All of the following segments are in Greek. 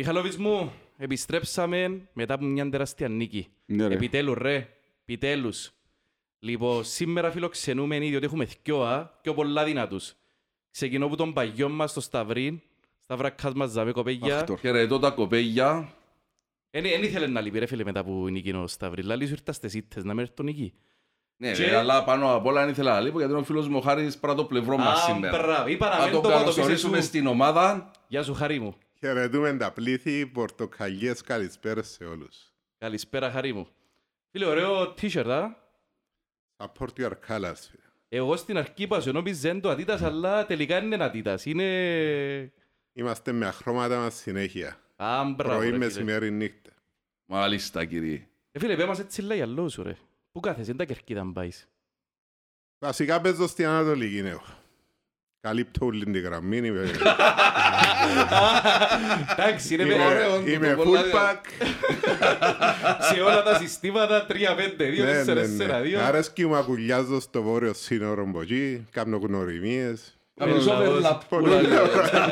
Μιχαλόβιτς μου, επιστρέψαμε μετά από μια τεράστια νίκη. Ναι, ρε. Επιτέλους ρε, επιτέλους. Λοιπόν, σήμερα φιλοξενούμε διότι έχουμε δυο α, πιο πολλά δυνατούς. Ξεκινώ από τον παγιό μας στο Σταυρίν, Σταυρακάς μας ζάμε κοπέγια. Αχτορ. Χαιρετώ τα κοπέγια. Εν ήθελε να λείπει ρε φίλε μετά που νίκη ο Σταυρίν. Λάλη σου ήρθα στις ήττες να με έρθει τον νίκη. Ναι, Και- ρε, αλλά πάνω απ' όλα δεν ήθελα να λείπω γιατί είναι ο φίλος μου ο Χάρης παρά το πλευρό μας Α, σήμερα. μπράβο. Είπα να Να μην τον το πω, το πείσαι καλωσορίσουμε σου. στην ομάδα. Γεια σου Χαρή μου. Χαιρετούμε τα πλήθη, πορτοκαλιές, καλησπέρα σε όλους. Καλησπέρα Χαρή μου. Φίλε, ωραίο t-shirt, α. Support your colors. φίλε. Εγώ στην αρχή είπα σου νόμιζε είναι το Adidas, αλλά τελικά είναι ένα Adidas. Είναι... Είμαστε με αχρώματα μας συνέχεια. Α, μπράβο Πρωί, ρε φίλε. μεσημέρι, νύχτα. Μάλιστα κύριε. Ε, φίλε, πέ μας έτσι λέει αλλό σου ρε. Πού κάθεσαι, είναι τα κερκίδα αν πάεις. Βασικά παίζω στην Ανατολική, ναι. Καλύπτω όλη την γραμμή. Είμαι, Εντάξει, είναι είμαι, ωραίο, το είμαι το full πολλά- pack. σε όλα τα συστήματα 3-5-2, Ναι, ναι, 4-4-2. ναι. Αρέσκει μου ακουλιάζω στο βόρειο σύνορο μποτζί, κάνω γνωριμίες. Κάνεις λαός. overlap. Πολύ που λέει. ωραία.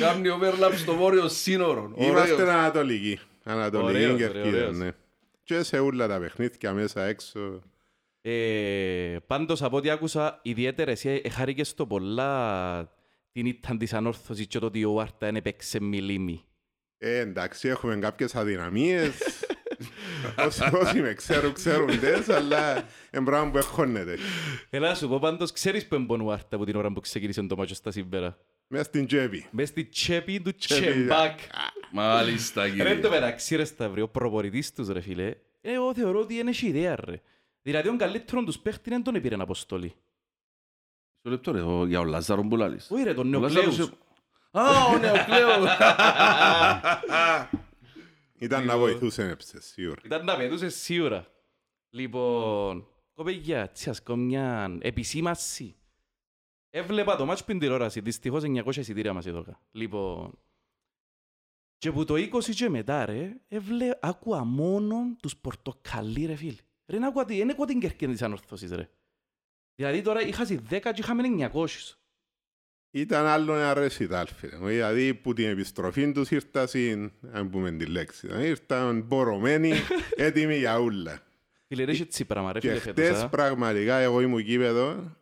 Κάνει overlap στο βόρειο σύνορο. Είμαστε Ωραίος. Ανατολική. Ανατολική Ωραίος, κερκίδα, ωραίος. ναι. Και σε όλα τα παιχνίδια μέσα έξω. Ε, πάντως από ό,τι άκουσα, ιδιαίτερα εσύ χάρηκες στο πολλά την ήτταν της ανόρθωσης και το ότι ο Άρτα δεν έπαιξε μιλήμι. Ε, εντάξει, έχουμε κάποιες αδυναμίες. όσοι, όσοι με ξέρουν, ξέρουν τες, αλλά είναι πράγμα που έχωνεται. Έλα να σου πω πάντως, ξέρεις που έμπον ο Άρτα από την ώρα που ξεκίνησε το μάτσο στα σήμερα. Μες στην τσέπη. Μες στη τσέπη του Τσέπη, Τσεμπάκ. Μάλιστα Ρε κύριε. το μεταξύ ρε Σταυρή, ο προπορητής τους ρε φίλε, ε, εγώ θεωρώ ότι είναι ιδέα ρε. Δηλαδή ο καλύτερον τους παίχτη δεν τον επήρε αποστολή. Στο λεπτό ρε, ο- για ο Λάζαρο που λάλης. Όχι ρε, τον Ο Λάζαρος Νεοκλέους. σε- Α, ο Νεοκλέος. Ήταν να βοηθούσε έψε, σίγουρα. Ήταν να πετούσε σίγουρα. Λοιπόν, κοπέγια, έτσι ας κάνω μια επισήμαση. Έβλεπα το μάτς που είναι τηλεόραση, δυστυχώς 900 εισιτήρια μας εδώ. Λοιπόν, και που το 20 και μετά ρε, έβλε, άκουα μόνο τους πορτοκαλί ρε φίλ. Ρε, να άκουα, τι- δεν άκουα την κερκίνη της ανορθώσης ρε. Δηλαδή τώρα είχα σε 10 και είχαμε 900. Ήταν άλλο ένα ρεσιτάλ, φίλε. μου. Δηλαδή, που την επιστροφή τους ήρθαν, αν πούμε τη λέξη, ήρθαν μπορωμένοι, έτοιμοι για ούλα. Φίλε, ρε, είχε έτσι πράγμα ρε Και φίλε φέτος. χτες α. πραγματικά εγώ ήμουν γήπεδο,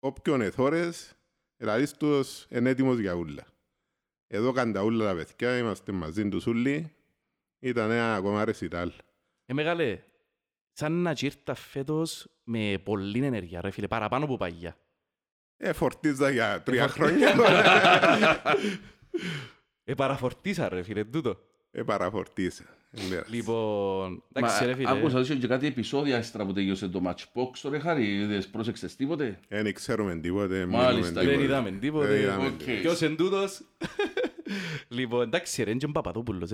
όποιον εθώρες, δηλαδή τους είναι έτοιμος για ούλα. Εδώ καν τα ούλα τα παιδιά, είμαστε μαζί τους ούλοι, ήταν ένα ακόμα ρεσιτάλ. Ε, μεγάλε, σαν να ήρθα φέτος με πολλή ενέργεια, ρε φίλε, παραπάνω από παγιά. Ε, φορτίζα για τρία Ε, χρόνια, Ε, παραφορτίσα, ρε φίλε, τούτο. ε, παραφορτίσα. Ε, ναι. Λοιπόν, εντάξει, ρε φίλε. Άκουσα ότι είχε και κάτι επεισόδια ύστερα που τελειώσε το matchbox. Ρε Χάρη, είδες, πρόσεξες τίποτε; Δεν ξέρουμε τίποτε, Μάλιστα, μιλούμε Δεν τίποτε. είδαμε Δεν τίποτε. είδαμε Οκ. τίποτε. Ποιος εν τούτος; Λοιπόν, εντάξει, ρε, είναι και ο Παπαδόπουλος.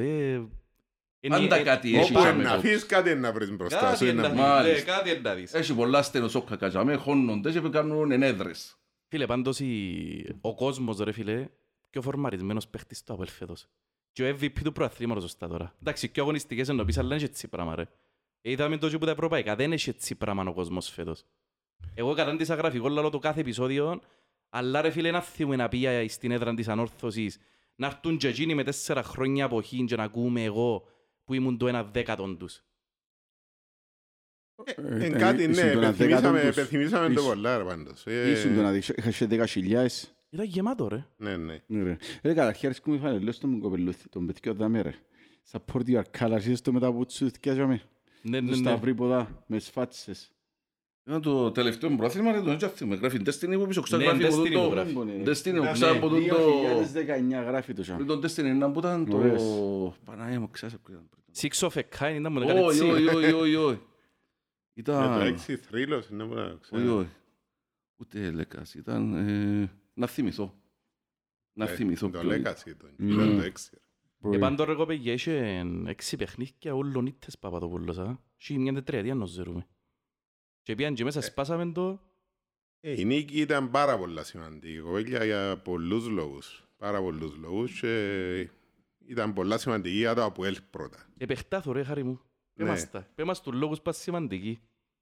Ε. Είναι- Πάντα ε, κάτι όπα, έχει Όπου και να με το- αφήσεις κάτι να βρεις μπροστά σου. Κάτι είναι είναι να να- δεις, Μάλιστα. ναι, κάτι είναι να δεις. Έχει πολλά στενοσόκκα καζάμε, χώνονται και κάνουν ενέδρες. Φίλε, πάντως η- ο κόσμος, ρε φίλε, πιο φορμαρισμένος παίχτης του Απέλ φέτος. Και ο MVP του προαθλήματος σωστά τώρα. Εντάξει, πιο αγωνιστικές εννοείς, αλλά δεν έχει έτσι πράγμα, ρε. Ε, Είδαμε το και που τα ευρωπαϊκά, δεν έχει έτσι πράγμα ο κόσμος φέτος. Εγώ κατάντησα γραφικό λαλό το κάθε επεισόδιο, αλλά ρε φίλε, να θυμούμε να πει στην έδρα της ανόρθωσης, να έρθουν και εκείνοι με τέσσερα χρόνια αποχή και να ακούμε εγώ που ήμουν το ένα δέκατον τους. Ε, κάτι, ναι, υπενθυμίσαμε υπενθυμίσαμε το πολλά, ρε, πάντως. Ε, Ήσουν το να δείξω, είχα και δέκα χιλιάες. Ήταν γεμάτο, ρε. Ναι, ναι. Ναι, Ρε, Ρε, καταρχήν αρέσκει μου η φανελός του μου κοπελούθι, τον παιδιό δάμε ρε. Support your colors, είσαι το μετά που τους θυκιάζαμε. Ναι, Το ναι, ναι. σταυρίποδα, με σφάτσες. Είναι το τελευταίο μου πρόθυμα, δεν τον έτσι γράφει Destiny που πίσω, ξέρω Ναι, γράφει από Destiny το- που γράφει. Destiny που Ναι, ξέρω από το... 2019 γράφει το Πριν σαν. τον Destiny είναι που ήταν το... Ωραίος. Παναγία μου, ξέρεις που ήταν. Six of a kind ήταν μου να κάνει Όχι, έτσι. όχι, όχι, όχι, όχι. Με το Ήταν... έξι θρύλος, είναι που να Όχι, ξέρω. όχι. Ούτε λέκας, ήταν... ε, Να θυμηθώ. Να Ε, θυμηθώ. Το ποιο είναι. λέκαση ήταν. Ήταν το έξι. Ε, πάντο ρε κοπέγια, είχε έξι παιχνίδια όλων ήττες Παπαδοπούλος, α. Είχε μια τετραετία να ζερούμε. Και πήγαν και μέσα σπάσαμε το... Ε, Η νίκη ήταν πάρα πολλά σημαντική. Κοπέλια για πολλούς λόγους. Πάρα πολλούς λόγους και ήταν πολλά σημαντική για το Αποέλ πρώτα. Επεχτάθω ρε χάρη μου. Πέ Ναι. μας τα. Πέ μας τους λόγους πας σημαντικοί.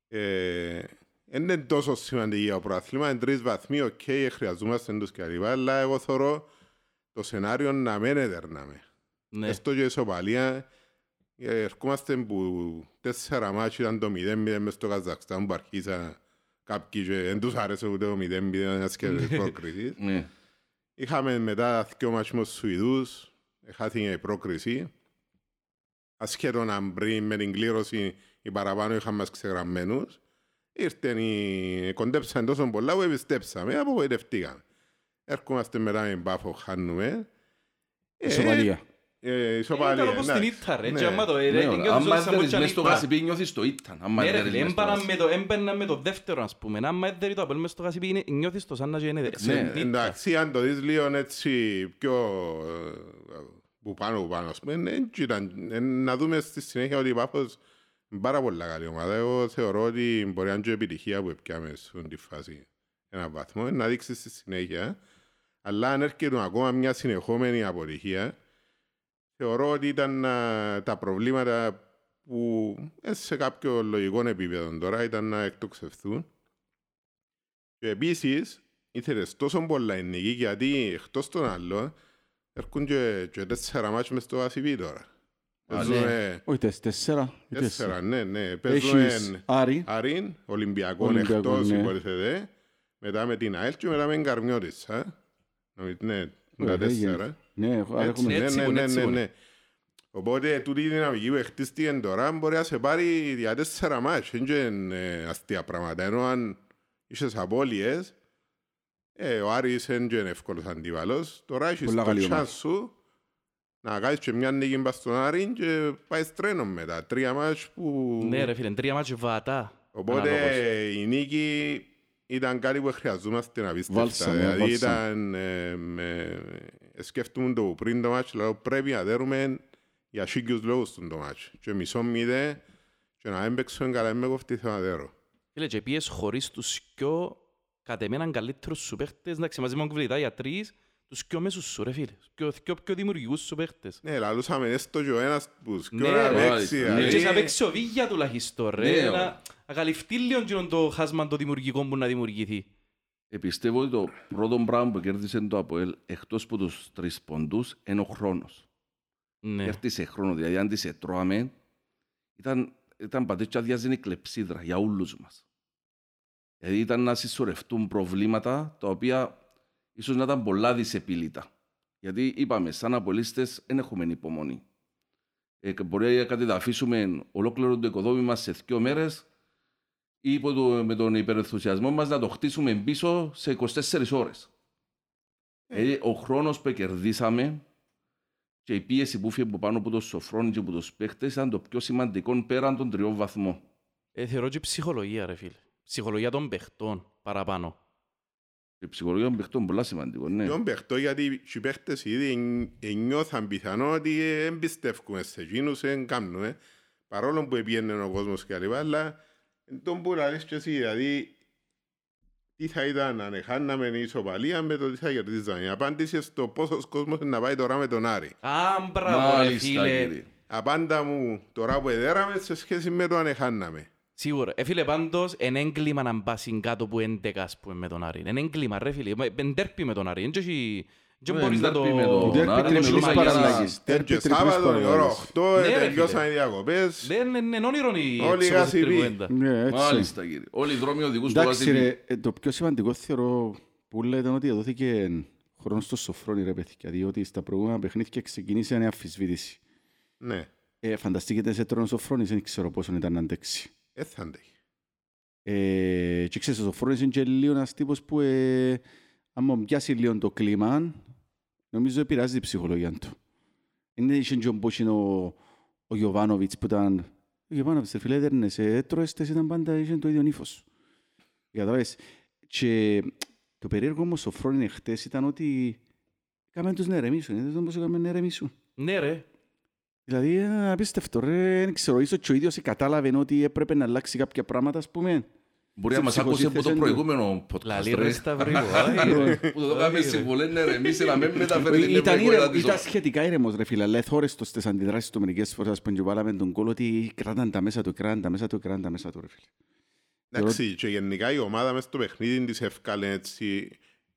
Ε, Δεν είναι τόσο σημαντική για το προαθλήμα, είναι τρεις βαθμοί, οκ, χρειαζόμαστε τους και λοιπά, αλλά εγώ θεωρώ το το σενάριο να μην έδερναμε. Ναι. Έστω και ισοπαλία, ε, ερχόμαστε που τέσσερα μάτσια ήταν το 0-0 μες στο Καζακστάν που αρχίσαν κάποιοι και δεν τους άρεσε ούτε το 0-0 ασχέτως της πρόκρισης. Ναι. Είχαμε μετά δύο μάτσια με τους Σουηδούς, χάθηκε η πρόκριση. Ασχέτω να πριν με την κλήρωση οι παραπάνω είχαν μας ξεγραμμένους. Ήρθαν οι... κοντέψαν τόσο πολλά που επιστέψαμε, απογοητευτήκαμε. Έρχομαστε μετά με μπάφο, χάνουμε. Ε, Ισοπαλία. Ε, ισοπαλία. Ήταν όπως στην εντάξει. Ήττα ρε. Ναι. Και άμα το ε, Ναι, νιώθεις άμα ότι σαν έδερες μότσια μες στο Ήττα. γασιπί νιώθεις το ήταν. Άμα Ναι ρε έδερες φίλε, μες στο έμπαιναν γασιπί. με το- έμπαιναν με το δεύτερο ας πούμε. Αν έδερε το Απέλ μες στο γασιπί είναι- νιώθεις το σαν να γίνει Ναι, στην Ήττα. Εντάξει, αν το δεις λίγο έτσι πιο ε, που πάνω που πάνω, ας πούμε, ναι, έτσι ήταν. Ε, να δούμε στη συνέχεια ότι η Πάφος είναι πάρα πολλά καλή ομάδα. Εγώ θεωρώ ότι μπορεί να είναι και επιτυχία που έπιαμε στην τη φάση ένα βαθμό, ε, να δείξεις στη συνέχεια. Αλλά αν έρχεται ακόμα μια συνεχόμενη αποτυχία, θεωρώ ότι ήταν α, τα προβλήματα που ε, σε κάποιο λογικό επίπεδο τώρα ήταν να εκτοξευθούν. Και επίσης, ήθελες τόσο πολλά η νίκη γιατί εκτός των άλλων έρχονται και, και τέσσερα μάτια μες στο ACB τώρα. Παίζουμε Όχι, τεσ- τέσσερα. ή τέσσερα, ναι, ναι. Έχεις Παίζουμε Άρη, Άρην, Ολυμπιακό Ολυμπιακό, εκτός ναι. υποτίθεται, μετά με την ΑΕΛ και μετά με την Καρμιώτισσα. Νομίζω, Ναι, τα Ωραία, τέσσερα. Ναι, έχω- άρα Έτσι, έχουμε ναι, έτσι ναι, που είναι, ναι, έτσι ναι, που είναι. ναι. Οπότε τούτη η δυναμική που χτίστηκε τώρα μπορεί να σε πάρει για τέσσερα μάτς. Είναι και ε, αστεία πράγματα. Ενώ αν είσαι απώλειες, ε, ο Άρης είναι και εύκολος αντίβαλος. Τώρα έχεις Πολλά το καλή ομάδα. chance σου να κάνεις και μια νίκη μπας στον Άρη και πάει τρένο μετά. Τρία μάτς που... Ναι ρε φίλε, τρία μάτια βατά. Οπότε Αναλόγως. η νίκη ήταν κάτι που χρειαζόμαστε να πίστευτα. Βάλσαμο, Δηλαδή βάλσαμο. ήταν... Ε, με, σκέφτομαι το πριν το μάτς, λέω πρέπει να δέρουμε για σίγγιους λόγους στον το μάτς. Και μισό μηδέ και να μην παίξουμε καλά, με κοφτεί θα δέρω. Φίλε, και πήγες χωρίς τους πιο κατ' εμέναν καλύτερους σου παίχτες, εντάξει, μαζί με τον κουβιλιτά για τρεις, τους πιο μέσους σου ρε φίλε, τους πιο, πιο, πιο δημιουργικούς σου παίχτες. Ναι, λαλούσαμε έστω και ο ένας που σκιώ Ναι, να ρε, παίξει. ναι. δηλαδή. Και να παίξει ο Βίγια τουλάχιστον ρε, Ναι, να, να καλυφθεί λίγο εκείνο το χάσμα το δημιουργικό που να δημιουργηθεί. Επιστεύω ότι το πρώτο πράγμα που κέρδισε το ΑΠΟΕΛ εκτός από τους τρεις ποντούς είναι ο χρόνος. Ναι. Κέρδισε χρόνο, δηλαδή αν τις ετρώαμε ήταν, ήταν πατέτσια διάζενη κλεψίδρα για όλους μας. Δηλαδή ήταν να συσσωρευτούν προβλήματα τα οποία ίσως να ήταν πολλά δυσεπίλητα. Γιατί είπαμε, σαν απολύστες δεν έχουμε υπομονή. Ε, και μπορεί να κατεδαφίσουμε ολόκληρο το οικοδόμημα σε δύο μέρες ή υπό το, με τον υπερενθουσιασμό μας να το χτίσουμε πίσω σε 24 ώρες. Ε, ο χρόνος που κερδίσαμε και η πίεση που φύγει από πάνω από το σοφρόνι και από τους παίχτες ήταν το πιο σημαντικό πέραν των τριών βαθμών. Ε, θεωρώ και ψυχολογία ρε φίλε. Ψυχολογία των παιχτών παραπάνω. Η ψυχολογία των παίχτων είναι πολύ σημαντικό, ναι. Ποιον παίχτο, γιατί οι παίχτες ήδη εν- ενιώθαν πιθανό ότι δεν πιστεύουμε σε εκείνους, δεν κάνουμε. Παρόλο που πήγαινε ο κόσμος και λοιπά, αλλά εν τον που λαλείς και εσύ, δηλαδή τι θα ήταν αν χάναμε η ισοπαλία με το τι θα κερδίζαμε. Η απάντηση στο πόσος κόσμος να πάει τώρα με τον Άρη. Α, μπράβο ρε Μάλιστα, φίλε. κύριε. Απάντα μου τώρα που εδέραμε σε σχέση με το αν χάναμε. Σίγουρα. Ε, φίλε, πάντως, είναι έγκλημα να μπάσει κάτω από 11, ας πούμε, με τον Άρη. Είναι έγκλημα, ρε φίλε. Είναι τέρπι με τον Άρη. Δεν έχει- δεν Ε, μπορείς να ντέρπι το... με τον Ντέρπι Άρη, τριπλής μιλούμε για παραλλαγής. ένα- Ντέρπι Και τριπλής Σάββατο η ώρα παραλλαγής. 8 Ναι, ρε, τελειώσαν φίλε. οι διακοπές. Δεν είναι είναι όνειρο η Όλοι οι έξοδος στην γασιποί. τριπουέντα. Ναι, έτσι. Μάλιστα, κύριε. Όλοι οι δρόμοι οδηγούν στο Εντάξει Βασίλη. ρε, ε, το πιο σημαντικό θεωρώ που λέτε ότι δόθηκε χρόνος στο σοφρόνι ρε παιδιά, διότι στα προηγούμενα παιχνίδια ξεκινήσε μια αμφισβήτηση. Ναι, Ε, φανταστείτε σε τρώνο σοφρόνις, δεν ξέρω πόσο ήταν να αντέξει. δεν θα αντέχει. Ε, και ξέρεις, ο Σοφρόνης είναι και λίγο ένας τύπος που ε, άμα πιάσει λίγο το κλίμα, νομίζω επηρεάζει την ψυχολογία του. Είναι είχε και όπως είναι ο, ο Γιωβάνοβιτς που ήταν... Ο Γιωβάνοβιτς, ρε φίλε, έδερνες, ε, έτρωες, τες ήταν πάντα, είχε το ίδιο ύφος. Καταλάβες. Και το περίεργο όμως ο Φρόνιν χτες ήταν ότι κάμε τους να ερεμήσουν. Είδες όμως έκαμε να ερεμήσουν. Ναι, ρε. Δηλαδή, ε, απίστευτο ρε, δεν ξέρω, ίσως και ο ίδιος κατάλαβε ότι έπρεπε να αλλάξει κάποια πράγματα, ας πούμε. Μπορεί να μας σε άκουσε από το ψυχοσύνθεση του. προηγούμενο podcast. Λαλή ρε. ρε Σταυρίου. άι, ρε. Που το κάνουμε συμβουλές, ναι ρε, εμείς να μην μεταφέρει την Ήταν, ευρωπαϊκή ήρεμο, της ήταν ο- σχετικά ήρεμος ρε φίλε, αλλά θόρεστος στις αντιδράσεις του μερικές φορές ας πούμε και βάλαμε τον κόλ ότι κράταν τα μέσα του, κράταν τα μέσα του, κράταν τα μέσα του ρε φίλε. Εντάξει, και γενικά η ομάδα μες στο παιχνίδι της εύκαλε έτσι.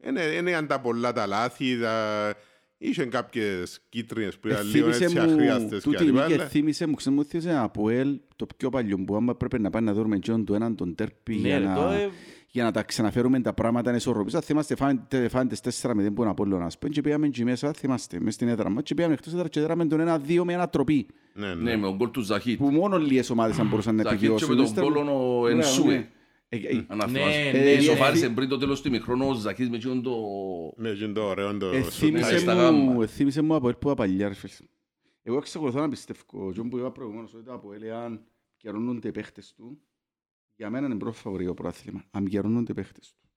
Είναι, είναι αν τα πολλά τα λάθη, τα... Είχε κάποιες κίτρινες που ήταν λίγο Εθύμισε έτσι μου, αχρίαστες και τούτη λοιπά, νίκη αλλά- εθύμισε μου, ξέρεις μου θύμισε ένα Αποέλ, το πιο παλιό που άμα πρέπει να πάμε να δούμε εκείνον του έναν τον τέρπι Ναι, για ρε, να, το, ε, για να τα ξαναφέρουμε τα πράγματα να ισορροπήσουν. Θυμάστε φάνε- φάνε τις τέσσερα με την που είναι Απόλλωνας, ας πούμε, και πήγαμε εκεί μέσα, θυμάστε, μες στην έδρα μας και πήγαμε εκτός έδρας και έδραμε τον ένα-δύο με ανατροπή, Ναι, Ναι, ναι. με τον γκολ του Ζαχίτ. που μόνο λίγες ομάδες αν μπορούσαν να Ζαχίτ και επιβιώσουν. με τον Ύστερα- γκολ ο Μπράβο, Ενσούε. Ναι. Ε, ε, Αν Ναι, θυμάσαι. ναι, Ε, Ισοφάρισε ε, πριν το τέλος του ημιχρόνου ο Ζαχίτ με εκείνον το... Ναι, και είναι το ωραίο το Ναι, Εθύμισε στα μου, γάμμα. εθύμισε μου από που παλιά ρε φίλε. Εγώ εξακολουθώ να πιστεύω, και που είπα προηγουμένως, ότι το Αποέλ, αν καιρώνονται οι παίχτες του, για μένα είναι πρώτο φαβορείο προάθλημα, αν καιρώνονται οι παίχτες του.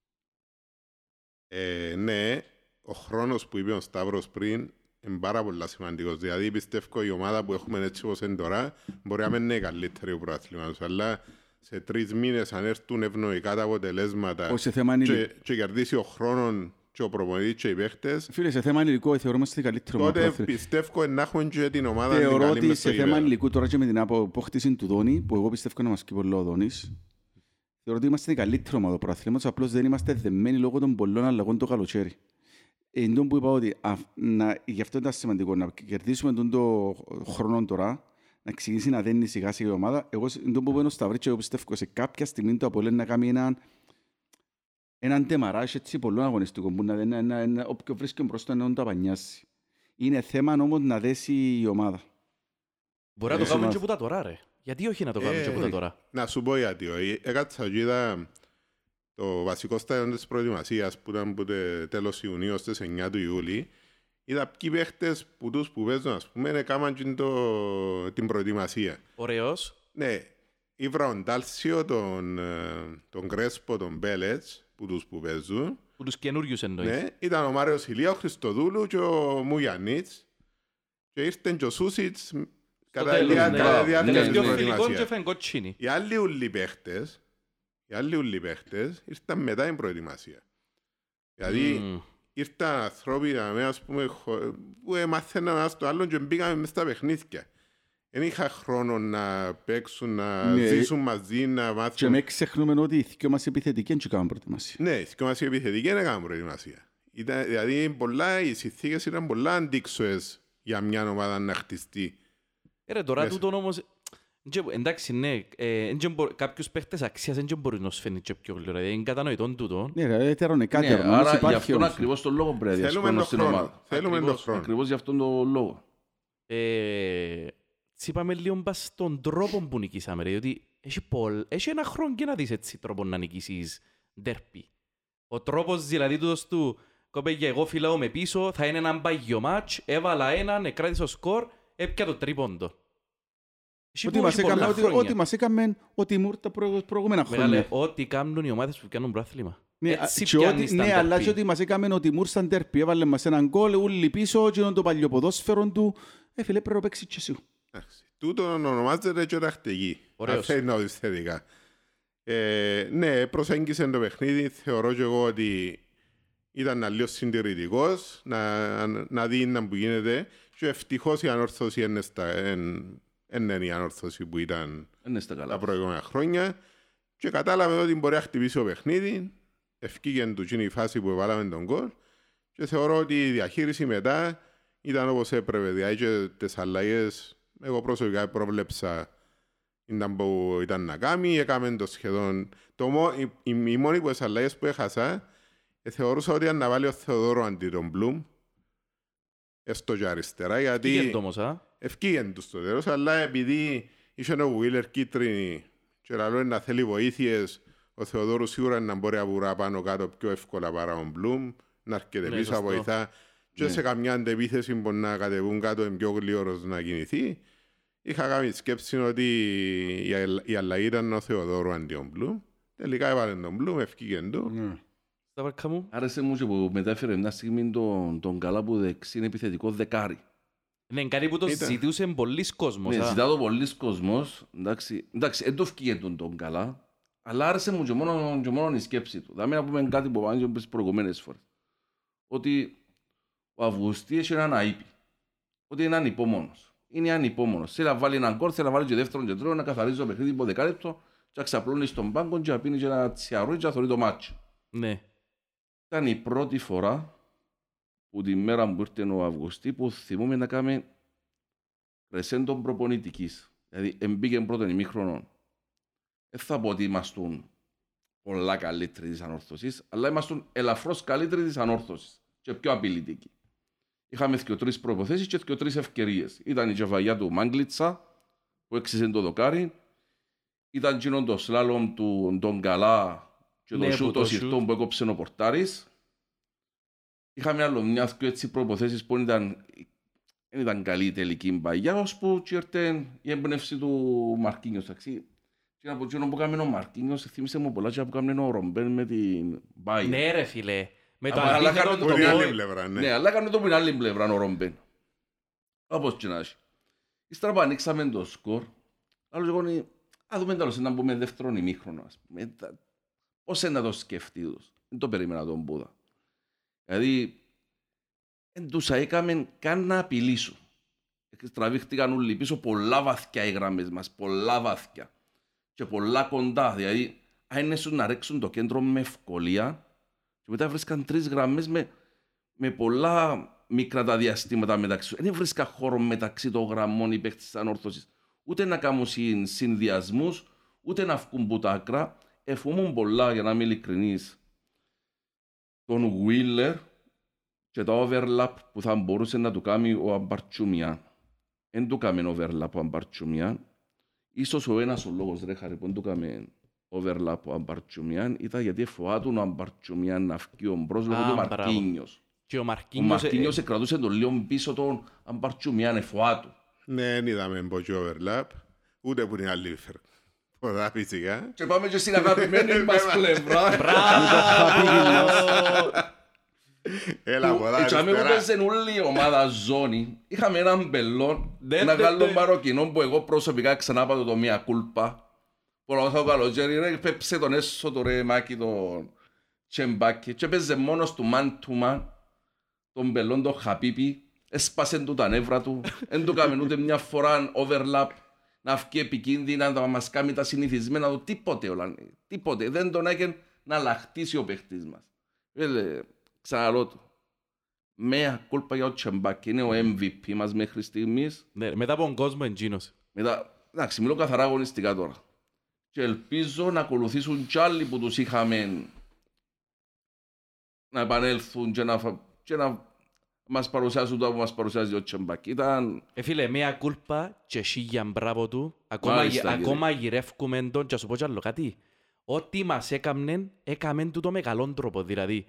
Ε, ναι, ο χρόνος που είπε ο Σταύρος πριν είναι πάρα πολύ σημαντικός. Δηλαδή πιστεύω η ομάδα που έχουμε έτσι όπως είναι τώρα μπορεί να μην είναι η καλύτερη του προαθλήματος, αλλά σε τρεις μήνες αν έρθουν ευνοϊκά τα αποτελέσματα Όχι, σε θέμα είναι και, και κερδίσει ο χρόνος και ο προπονητής και οι παίχτες, Φίλε, σε θέμα υλικού θεωρούμαστε καλύτερο τότε ομάδα. πιστεύω να έχουμε και την ομάδα την Θεωρώ καλή ότι μες στο σε θέμα γήπεδο. υλικού τώρα και με την απόκτηση του Δόνη, που εγώ πιστεύω να μας πει πολύ ο Δόνης, θεωρώ ότι είμαστε η καλύτερη ομάδα του προαθλήματος, απλώς δεν είμαστε δεμένοι λόγω των πολλών αλλαγών το καλοκαίρι. Εν τω που είπα ότι α, να, γι' αυτό ήταν σημαντικό να κερδίσουμε τον το χρόνο τώρα, να ξεκινήσει να δένει σιγά σιγά η ομάδα. Εγώ εν τω που είπα ο Σταυρίτς, εγώ πιστεύω σε κάποια στιγμή το Απολέν να κάνει έναν έναν τεμαράζ έτσι πολλών αγωνιστικών που να, να, να, να, όποιο βρίσκει μπροστά να τον τα πανιάσει. Είναι θέμα όμως να δέσει η ομάδα. Μπορεί να το Ε, κάνουμε σωμά- και που τα τώρα, ρε. Γιατί όχι να το κάνουμε Ε, και που τα τώρα; Να σου πω γιατί. όχι. Έκατσα και είδα το βασικό στάδιο της προετοιμασίας που ήταν από το τέλος Ιουνίου στις 9 του Ιούλη. Είδα ποιοι παίχτες που τους που παίζουν, ας πούμε, έκαναν και το, την προετοιμασία. Ωραίος. Ναι, ήβρα τον Τάλσιο, τον, ε, τον Κρέσπο, τον Μπέλετς, που τους που παίζουν. Που τους καινούριους εννοείς. Ναι, ήταν ο Μάριος Ηλία, ο Χριστοδούλου και ο Μουγιαννίτς. Και ήρθε και ο Σούσιτς κατά τη τέλος, διά- ναι. κατά τη διάρκεια Ναι, της Τελευταίο ναι, φιλικό προετοιμασίας. και φέν κοτσίνη. Οι άλλοι ούλοι παίχτες, οι άλλοι ούλοι παίχτες ήρθαν μετά την προετοιμασία. Δηλαδή Μμμ. Ήρθαν ανθρώποι να με, ας πούμε, χω- που μαθαίναμε ένα στο άλλο και μπήκαμε μες στα παιχνίδια. Δεν είχα χρόνο να παίξουν, να Ναι. ζήσουν μαζί, να Και μάθουν. με ξεχνούμε ότι οι δυο μας επιθετικοί δεν κάνουν προετοιμασία. Ναι, οι δυο μας οι επιθετικοί δεν έκαναν προετοιμασία. Ήταν, δηλαδή πολλά, οι συνθήκες ήταν πολλά αντίξωες για μια ομάδα να χτιστεί. Ε, ρε, τώρα Μέσα. τούτον όμως... εν και- Εντάξει, ναι, ε, εν και μπο- κάποιους παίχτες αξίας δεν και μπορείς να σου φαίνεται και πιο γλυόρα. Είναι κατανοητόν τούτο. Ναι, ρε, έτερον κάτι, Ναι, όμως άρα γι' υπάρχει αυτόν όμως. ακριβώς τον λόγο πρέπει να Θέλουμε διασχώνω τον στην χρόνο. ομάδα. Θέλουμε τον Ακριβώς, χρόνο. Ακριβώς γι' αυτόν τον λόγο. Ε, τσι είπαμε λίγο πας στον τρόπο που νικήσαμε, ρε, διότι έχει, πολλ, έχει ένα χρόνο και να δεις έτσι τρόπο να νικήσεις ντέρπι. Ο τρόπος δηλαδή τούτος του κοπέγια εγώ φυλάω με πίσω, θα είναι ένα παγιο μάτς, έβαλα έναν, εκράτησα το σκορ, έπια το τρίποντο. Έχει Ότι που- μας έχει πολλά έκαμε, ότι, χρόνια. ότι μας έκαμε ότι μου τα προ- προηγούμενα Μεγάλε, χρόνια. ό,τι κάνουν οι ομάδες που κάνουν πρόθλημα. Ναι, Έτσι και πιάνεις ότι, τα ναι, αλλά ντέρπι. και ότι μας έκαμε ότι Μούρσαν τερπι, έβαλε μας έναν γκολ, ούλοι πίσω, και το παλιό ποδόσφαιρο του. Ε, φίλε, πρέπει να παίξεις και εσύ. Εντάξει. Τούτο ονομάζεται και τακτική. Ωραίος. Αν θέλει να δεις θετικά. Ε, ναι, προσέγγισε το παιχνίδι. Θεωρώ και εγώ ότι ήταν λίγο συντηρητικός να, να δει να που γίνεται. Και ευτυχώς η ανόρθωση είναι, στα, εν, εν είναι η ανόρθωση που ήταν Δεν είναι στα τα καλά. προηγούμενα χρόνια. Και κατάλαβε ότι μπορεί να χτυπήσει το παιχνίδι. Ευκήγεν του εκείνη η φάση που βάλαμε τον γκολ. Και θεωρώ ότι η διαχείριση μετά ήταν όπως έπρεπε. Δηλαδή και τις αλλαγές, εγώ προσωπικά πρόβλεψα ήταν που ήταν να κάνει, έκαμε το σχεδόν. Το, μό- η, η, η μόνη που τις αλλαγές που έχασα, ε, θεωρούσα ότι ήταν να βάλει ο Θεοδόρο αντί τον Μπλουμ. Έστω και αριστερά, γιατί... Τι γίνεται όμως, α. Ευκήγεν τους στο τέλος, αλλά επειδή είχε ο Βουίλερ κίτρινη και λαλό να θέλει βοήθειες, ο Θεοδόρου σίγουρα να μπορεί να βουρά πάνω κάτω πιο εύκολα παρά ο Μπλουμ, να έρχεται Ναι, πίσω να σωστό. βοηθά και Ναι. σε καμιά αντεπίθεση που να κατεβούν κάτω είναι πιο γλύωρος να κινηθεί. Είχα κάνει σκέψη ότι η, αλλα- η αλλαγή ήταν ο Θεοδόρου αντί ο Μπλουμ. Τελικά έβαλε τον Μπλουμ, ευκήγεν του. Στα βάρκα μου. Άρεσε μου και που μετέφερε μια στιγμή τον, τον καλά που δεξί είναι επιθετικό δεκάρι. Ναι, είναι κάτι που το Ήταν. ζητούσε πολλοί κόσμος. Ναι, α. ζητά το πολλοί κόσμος, εντάξει, εντάξει, δεν το ευκήγε τον, τον καλά, αλλά άρεσε μου και μόνο, και μόνο η σκέψη του. Θα να πούμε κάτι που πάνε τις προηγουμένες φορές. Ότι ο Αυγουστή έχει έναν αείπη. Ότι είναι ανυπόμονος. Είναι ανυπόμονος. Θέλει να βάλει έναν κόρ, θέλει να βάλει και δεύτερον και τρίτον, να καθαρίζει το παιχνίδι από δεκάλεπτο και να ξαπλώνει στον πάγκο και να πίνει και ένα τσιαρούι και να θωρεί το μάτσο. Ναι. Ήταν η πρώτη φορά που τη μέρα που ήρθε ο Αυγουστή που θυμούμε να κάνουμε κρεσέντον προπονητικής. Δηλαδή, εμπήκε πρώτον ημίχρονο. Δεν θα πω ότι ήμασταν πολλά καλύτεροι της ανόρθωσης, αλλά ήμασταν ελαφρώς καλύτεροι της ανόρθωσης και πιο απειλητικοί. Είχαμε και τρεις προποθέσεις και και τρεις ευκαιρίες. Ήταν η κεφαγιά του Μάγκλιτσα, που έξισε το δοκάρι, ήταν εκείνον το σλάλομ του Ντον Καλά και το Ναι, σούτ που το το σιρτό σούτ. που έκοψε ο Πορτάρης. Είχαμε άλλο μιας και έτσι προποθέσεις που ήταν, δεν ήταν καλή η τελική μπαγιά, ώσπου και ήρθε η έμπνευση του Μαρκίνιος. εντάξει. Και από εκείνο που έκαμε ο Μαρκίνιος, θύμισε μου πολλά και που έκαμε ο Ρομπέν με την Bayern. Ναι ρε φίλε. Με το Αλλά- αλλά αντίθετο κάνουν το Που είναι goal. άλλη πλευρά, Ναι, ναι. αλλά έκανε το που είναι άλλη πλευρά ο Ρομπέν. Όπως και να έχει. Ύστερα που ανοίξαμε το σκορ, άλλο εγώ ας δούμε τέλος να μπούμε δεύτερον ημίχρονο, ας πούμε. Τα- Πώς είναι να το σκεφτείς; Τους. Δεν το περίμενα τον Μπούδα. Δηλαδή, δεν τους έκαμε καν να απειλήσουν. Τραβήχτηκαν όλοι πίσω πολλά βαθιά οι γραμμές μας, πολλά βαθιά. Και πολλά κοντά, δηλαδή, αν είναι σου να ρίξουν το κέντρο με ευκολία, και μετά βρίσκαν τρεις γραμμές με, με πολλά μικρά τα διαστήματα μεταξύ τους. Δεν βρίσκα χώρο μεταξύ των γραμμών οι παίχτες της ανόρθωσης. Ούτε να κάνουν συν- συνδυασμούς, ούτε να βγουν που τα άκρα. Εφούμουν πολλά, για να είμαι ειλικρινής, τον Wheeler και τα overlap που θα μπορούσε να του κάνει ο Αμπαρτσούμιαν. Δεν του κάμε overlap ο Αμπαρτσούμιαν. Ίσως ο ένας ο λόγος, ρε Χαρή, που δεν του κάμε overlap ο Αμπαρτσούμιαν ήταν γιατί φοάτουν ο Αμπαρτσούμιαν να βγει ο μπρος λόγω Α, του μπράβο. Μαρκίνιος. Και ο Ο Μαρκίνιος... ε, Μαρκίνιος κρατούσε τον λίγο πίσω τον Αμπαρτσούμιαν, εφοάτου. Ναι, δεν είδαμε μπόκι overlap, ούτε που είναι άλλη φερ. Ποδά φυσικά. Και πάμε και στην αγαπημένη μας πλευρά. Μπράβο! Έλα, ποδά Έτσι, αμέ που αριστερά. παίζεν όλη η ομάδα ζώνη, είχαμε έναν μπελόν, Ναι, ένα ναι, Γάλλο ναι. Μαροκινό που εγώ προσωπικά ξανά πάω το μία κούλπα. Που λέω το καλοκαίρι, ρε, πέψε τον έσω το ρε μάκι τον τσεμπάκι και παίζε μόνος του man to man τον μπελόν τον χαπίπι, έσπασε του τα νεύρα του, δεν του κάμε ούτε μια φορά overlap, να βγει επικίνδυνα, να μας κάνει τα συνηθισμένα του, τίποτε όλα, τίποτε, δεν τον έκανε να λαχτίσει ο παίχτης μας. Έλε, ξαναλώ του, Μία κούλπα για ο Τσεμπάκ, είναι ο MVP μας μέχρι στιγμής. Ναι, μετά από τον κόσμο εντζήνος. Μετά, εντάξει, μιλώ καθαρά αγωνιστικά τώρα. Και ελπίζω να ακολουθήσουν κι άλλοι που τους είχαμε να επανέλθουν και να, φα- και να μας παρουσιάσουν το που μας παρουσιάζει ο Τσεμπάκ. Ήταν... Ε, φίλε, μία κούλπα και σίγια μπράβο του. Ακόμα, Μάλιστα, γε- κύριε. ακόμα γυρεύκουμε τον και να σου πω κι άλλο κάτι. Ό,τι μας έκαμνεν, έκαμεν του το με καλόν τρόπο. Δηλαδή,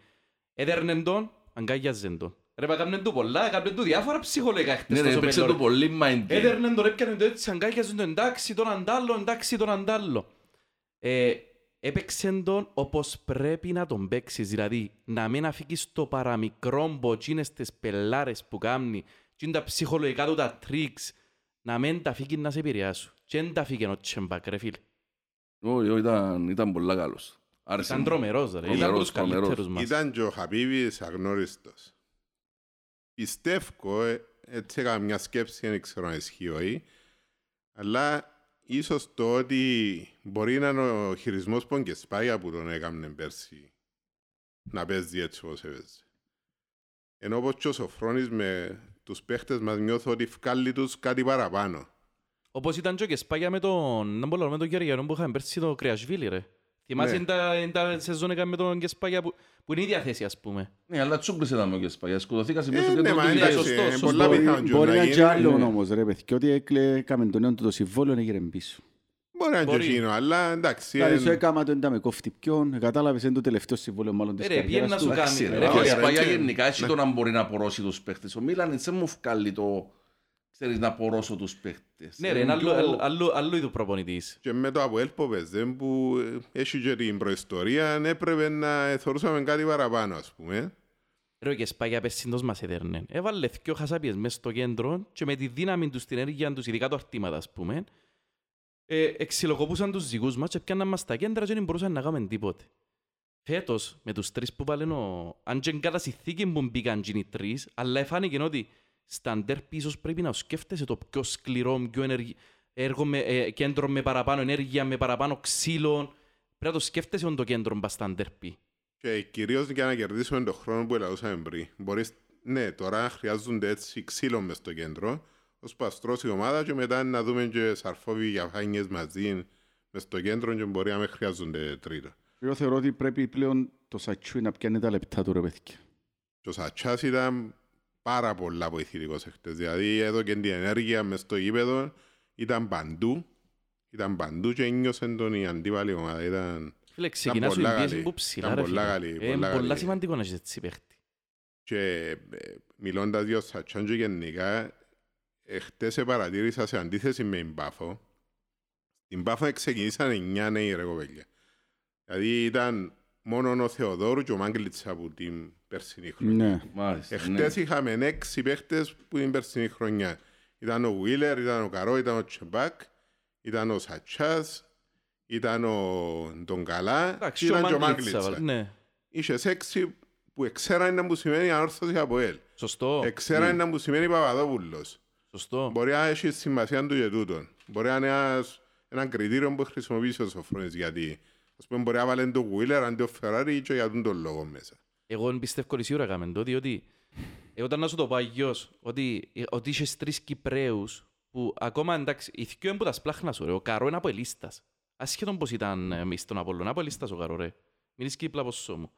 έδερνεν τον, αγκάγιαζεν τον. Ρε, μα έκαμνεν του πολλά, έκαμνεν του διάφορα ψυχολογικά χτες Ναι, ναι, τόσο έπαιξε πελώρ. το πολύ mind game. Έδερνεν τον, έπιανεν τον έτσι, αγκάγιαζεν τον, εντάξει τον αντάλλο, εντάξει τον αντάλλο. Ε, έπαιξε τον όπως πρέπει να τον παίξεις, δηλαδή να μην αφήκεις το παραμικρό μποτσίνες τις πελάρες που κάνει και είναι τα ψυχολογικά του τα τρίξ, να μην τα αφήκει να σε επηρεάσουν. Και δεν τα αφήκε ο Τσεμπακ, ρε φίλε. Όχι, όχι, ήταν, ήταν πολύ καλός. Άρεσε Ήταν μου. τρομερός, ρε. Ήταν Τρομερός, από τους τρομερός. καλύτερους μας. Ήταν και ο Χαπίβης αγνώριστος. Πιστεύω, ε, έτσι έκανα μια σκέψη, δεν ξέρω αν ισχύει όχι, αλλά ίσως το ότι μπορεί να είναι ο χειρισμός Πονκεσπάγια που τον έκαμνε πέρσι να παίζει έτσι όπως έπαιζε. Ενώ όπως και ο Σοφρόνης με τους παίχτες μας νιώθω ότι βγάλει τους κάτι παραπάνω. Όπως ήταν και ο Κεσπάγια με τον, να μπορώ, με τον Γεωργιανό που είχαμε πέρσι το Κρεασβίλη, ρε. Θυμάσαι Ναι. είναι τα, είναι τα σεζόν έκαμε με τον Κεσπάγια που, που είναι η ίδια θέση, ας πούμε. Ναι, αλλά τσούγκρισε τα με ο Κεσπαγιάς. Σκοτωθήκα σε Ε, μέσα στο ναι, κέντρο μα του εντάξει, γηπέδου. σωστό, ε, σωστό. πολλά Μπορεί, πιθανόν και μπορεί να να είναι και άλλο ναι. όμως ρε παιδί, και ότι έκλε, κάμε τον νέο του το συμβόλαιο να γύρε πίσω. Μπορεί να είναι και Μπορεί. εκείνο, αλλά εντάξει. Δηλαδή εν- σου έκαμα το εντάμε κόφτη ποιον, κατάλαβες είναι το τελευταίο συμβόλαιο μάλλον της Ε, ρε, πιένει να καριέρας σου του. Εντάξει, κάνει, ρε, ρε, ο φίλε, Κεσπαγιά ρε, γενικά έχει ναι. το να μπορεί να απορρώσει τους παίχτες. Ο Μίλαν δεν μου βγάλει το, ξέρεις, να απορρώσω τους παίχτες. Ναι ρε, είναι άλλο- άλλο- άλλο- άλλο είδου προπονητής. Και με το Αποέλ που παίζε, που ε, έχει και την προϊστορία, έπρεπε να θεωρούσαμε κάτι παραπάνω, ας πούμε. Ρε, ο Κεσπάγια πέρσι μας έδερνε. Έβαλε δυο χασάπιες μέσα στο κέντρο και με τη δύναμη τους, την ενέργεια τους, ειδικά το αρτήματα, ας πούμε, ε, εξυλοκοπούσαν τους δικούς μας και πιάνναν μας τα κέντρα και δεν μπορούσαν να κάνουν τίποτε. Φέτος, με τους τρεις που βάλουν ο... Αν και κατά συνθήκη που μπήκαν και οι τρεις, αλλά εφάνηκε ότι στα ντέρπι ίσως πρέπει να σκέφτεσαι το πιο σκληρό, πιο ενεργ... έργο με, ε, κέντρο με παραπάνω ενέργεια, με παραπάνω ξύλο. Πρέπει να το σκέφτεσαι on το κέντρο μπας στα ντέρπι. Και κυρίως για να κερδίσουμε τον χρόνο που ελαούσαμε πριν. Μπορείς Ναι, τώρα χρειάζονται έτσι ξύλο μες στο κέντρο, ως παστρώσει η ομάδα και μετά να δούμε και σαρφόβοι για φάνιες μαζί μες στο κέντρο και μπορεί να με χρειάζονται τρίτο. Εγώ θεωρώ ότι πρέπει πλέον το Σατσούι να πιάνει τα λεπτά του ρε παιδιά. Και ο Σατσάς ήταν πάρα πολλά βοηθητικός εχθές. Δηλαδή εδώ και την ενέργεια μες στο γήπεδο ήταν παντού. Ήταν παντού και ένιωσε τον η αντίπαλη ομάδα. Ήταν... Φίλε, ξεκινάς σου η πολλά πίεση καλή. που ψηλά, Ήταν ρε πολλά φίλε. καλή, Ε, πολλά Είναι πολλά καλή. σημαντικό να έχεις έτσι παίχτη. Και ε, μιλώντας για ο Σατσάν και γενικά, εχθές παρατήρησα σε αντίθεση με την Πάφο. Στην Πάφο ξεκινήσαν εννιά νέοι ρε κοπέλια. Δηλαδή ήταν μόνο ο Θεοδόρου και ο Μάγκλητσα από την περσινή χρονιά. Ναι. Μάλιστα, ναι. Εχθές είχαμε έξι παίχτες που την περσινή χρονιά. Ήταν ο Βίλερ, ήταν ο Καρό, ήταν ο Τσεμπάκ, ήταν ο Σατσάς, ήταν ο Ντογκαλά και Εντάξει, ήταν και ο Μάγκλητσα, Μάγκλητσα. Ναι, Είχες έξι που εξέραν να που σημαίνει ανόρθωση από ελ. σωστό. Εξέραν να που σημαίνει Παπαδόπουλος. Σωστό. Μπορεί να έχεις σημασία του και τούτον. Μπορεί να είναι ένας- ένα κριτήριο που χρησιμοποιήσει ο Σοφρόνης γιατί ας πούμε μπορεί να βάλει το Wheeler αντί ο Ferrari και για τον τον λόγο μέσα. Εγώ πιστεύω ότι σίγουρα έκαμε το, διότι ε, όταν να σου το πω αγιώς, ότι, ε, ότι είχες τρεις Κυπρέους που ακόμα εντάξει, οι δυο είναι που τα σπλάχνας σου ρε, ο Καρό είναι από ελίστας. Ασχέτον πως ήταν ε, μες στον Απόλλωνα, από ελίστας ο Καρό ρε. Μην είσαι κύπλα ποσό μου.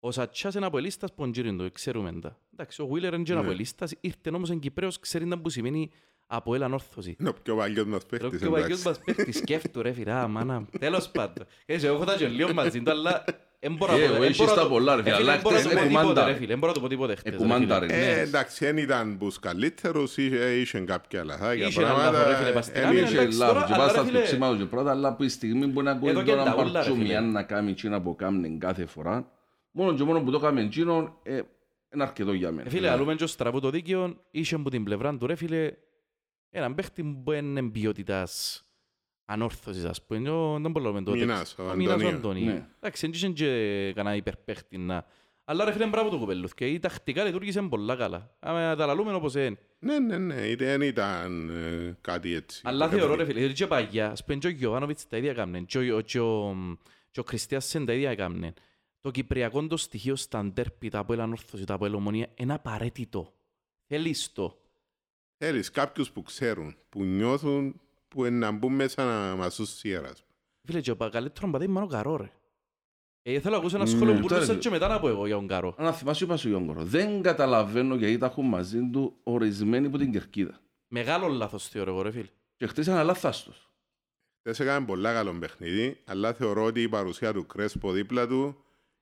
Ο Σατσάς είναι από ελίστας που γύρουν το, ξέρουμε τα. Εντάξει, ο Βίλερ είναι και Ναι. από ελίστας, ήρθε όμως εν Κυπρέος, ξέρει τα που σημαίνει από ελ ανόρθωση. Είναι ο πιο παλιός μας Ρε, παίχτης. και ο Παγιός εντάξει. μας παίρνει σκέφτου ρε φιλά, μάνα. Τέλος πάντων. Ξέρεις, εγώ έχω τα και λίγο μαζί του, αλλά εν μπορώ να Ε, πω- εγώ εν έχεις μπορώ να τα το- πολλά, ρε Ε, φίλε, φίλε, αλλά εν μπορώ να χτες το πω εκουμάντα, τίποτε, ρε. ρε φίλε, εν μπορώ να το πω τίποτε χτες, ρε Εκουμάντα, φίλε. ρε. Ε, Ναι. εντάξει, δεν ήταν τους καλύτερους, είχε είχε κάποια λαθάκια Είχε ένα πράγματα. λάθος, ρε φίλε, πας στην ε, άμυνα, είχε- Είχε εντάξει, λάθος τώρα, και αλλά, πας ρε, στα φίλε, χτυπήματα και πρώτα, αλλά που η στιγμή που να ακούεις Εδώ και τώρα τα ούλα, ρε, παρτσούμια φίλε. να κάνει εκείνα που κάνουν κάθε φορά. Μόνο και μόνο που το έκαμε εκείνο, ε, είναι αρκετό για μένα. Ε, Φίλε, αλλούμε και ο στραβού το δίκαιο, είχε που την πλευρά του, ρε φίλε, έναν παίχτη που είναι ποιότητας ανόρθωσης, ας πούμε. Εγώ Δεν μπορώ να το Μινάς, ο Ο Μινάς ο Αντωνίου. Αντώνη. Ναι. Εντάξει, δεν είχε και κανένα υπερπαίχτη να... Αλλά ρε φίλε, μπράβο του κουπέλου. Και η τακτικά λειτουργήσε πολλά καλά. Άμα τα λαλούμε όπως είναι. Ναι, ναι, ναι, δεν ήταν ε, κάτι έτσι. Αλλά θεωρώ ρε φίλε, διότι και παγιά, ας πούμε και ο Γιωβάνοβιτς τα ίδια έκαμνε, και ο- και ο- και ο Χριστιάσσεν τα ίδια έκαμνε. Το κυπριακό το στοιχείο στα ντέρπι, τα από ελανόρθωση, τα από ελομονία, είναι απαραίτητο. Θέλεις το. Θέλεις κάποιους που ξέρουν, που νιώθουν, που είναι να μπουν μέσα να μας δουν σιέρας. Φίλε, και ο πα- καλύτερο μπαδί είναι ο Καρό, ρε. Ε, θέλω να ακούσω ένα Ναι, σχόλιο που τώρα, πουλούσα ρε. και μετά να πω εγώ για τον Καρό. Αν θυμάσαι, είπα σου Γιώργο, δεν καταλαβαίνω γιατί τα έχουν μαζί του ορισμένοι από την Κερκίδα. Μεγάλο λάθος θεωρώ εγώ, ρε φίλε. Και χτες ήταν λάθαστος. Δεν σε έκανε πολλά καλό παιχνίδι, αλλά θεωρώ ότι η παρουσία του Κρέσπο δίπλα του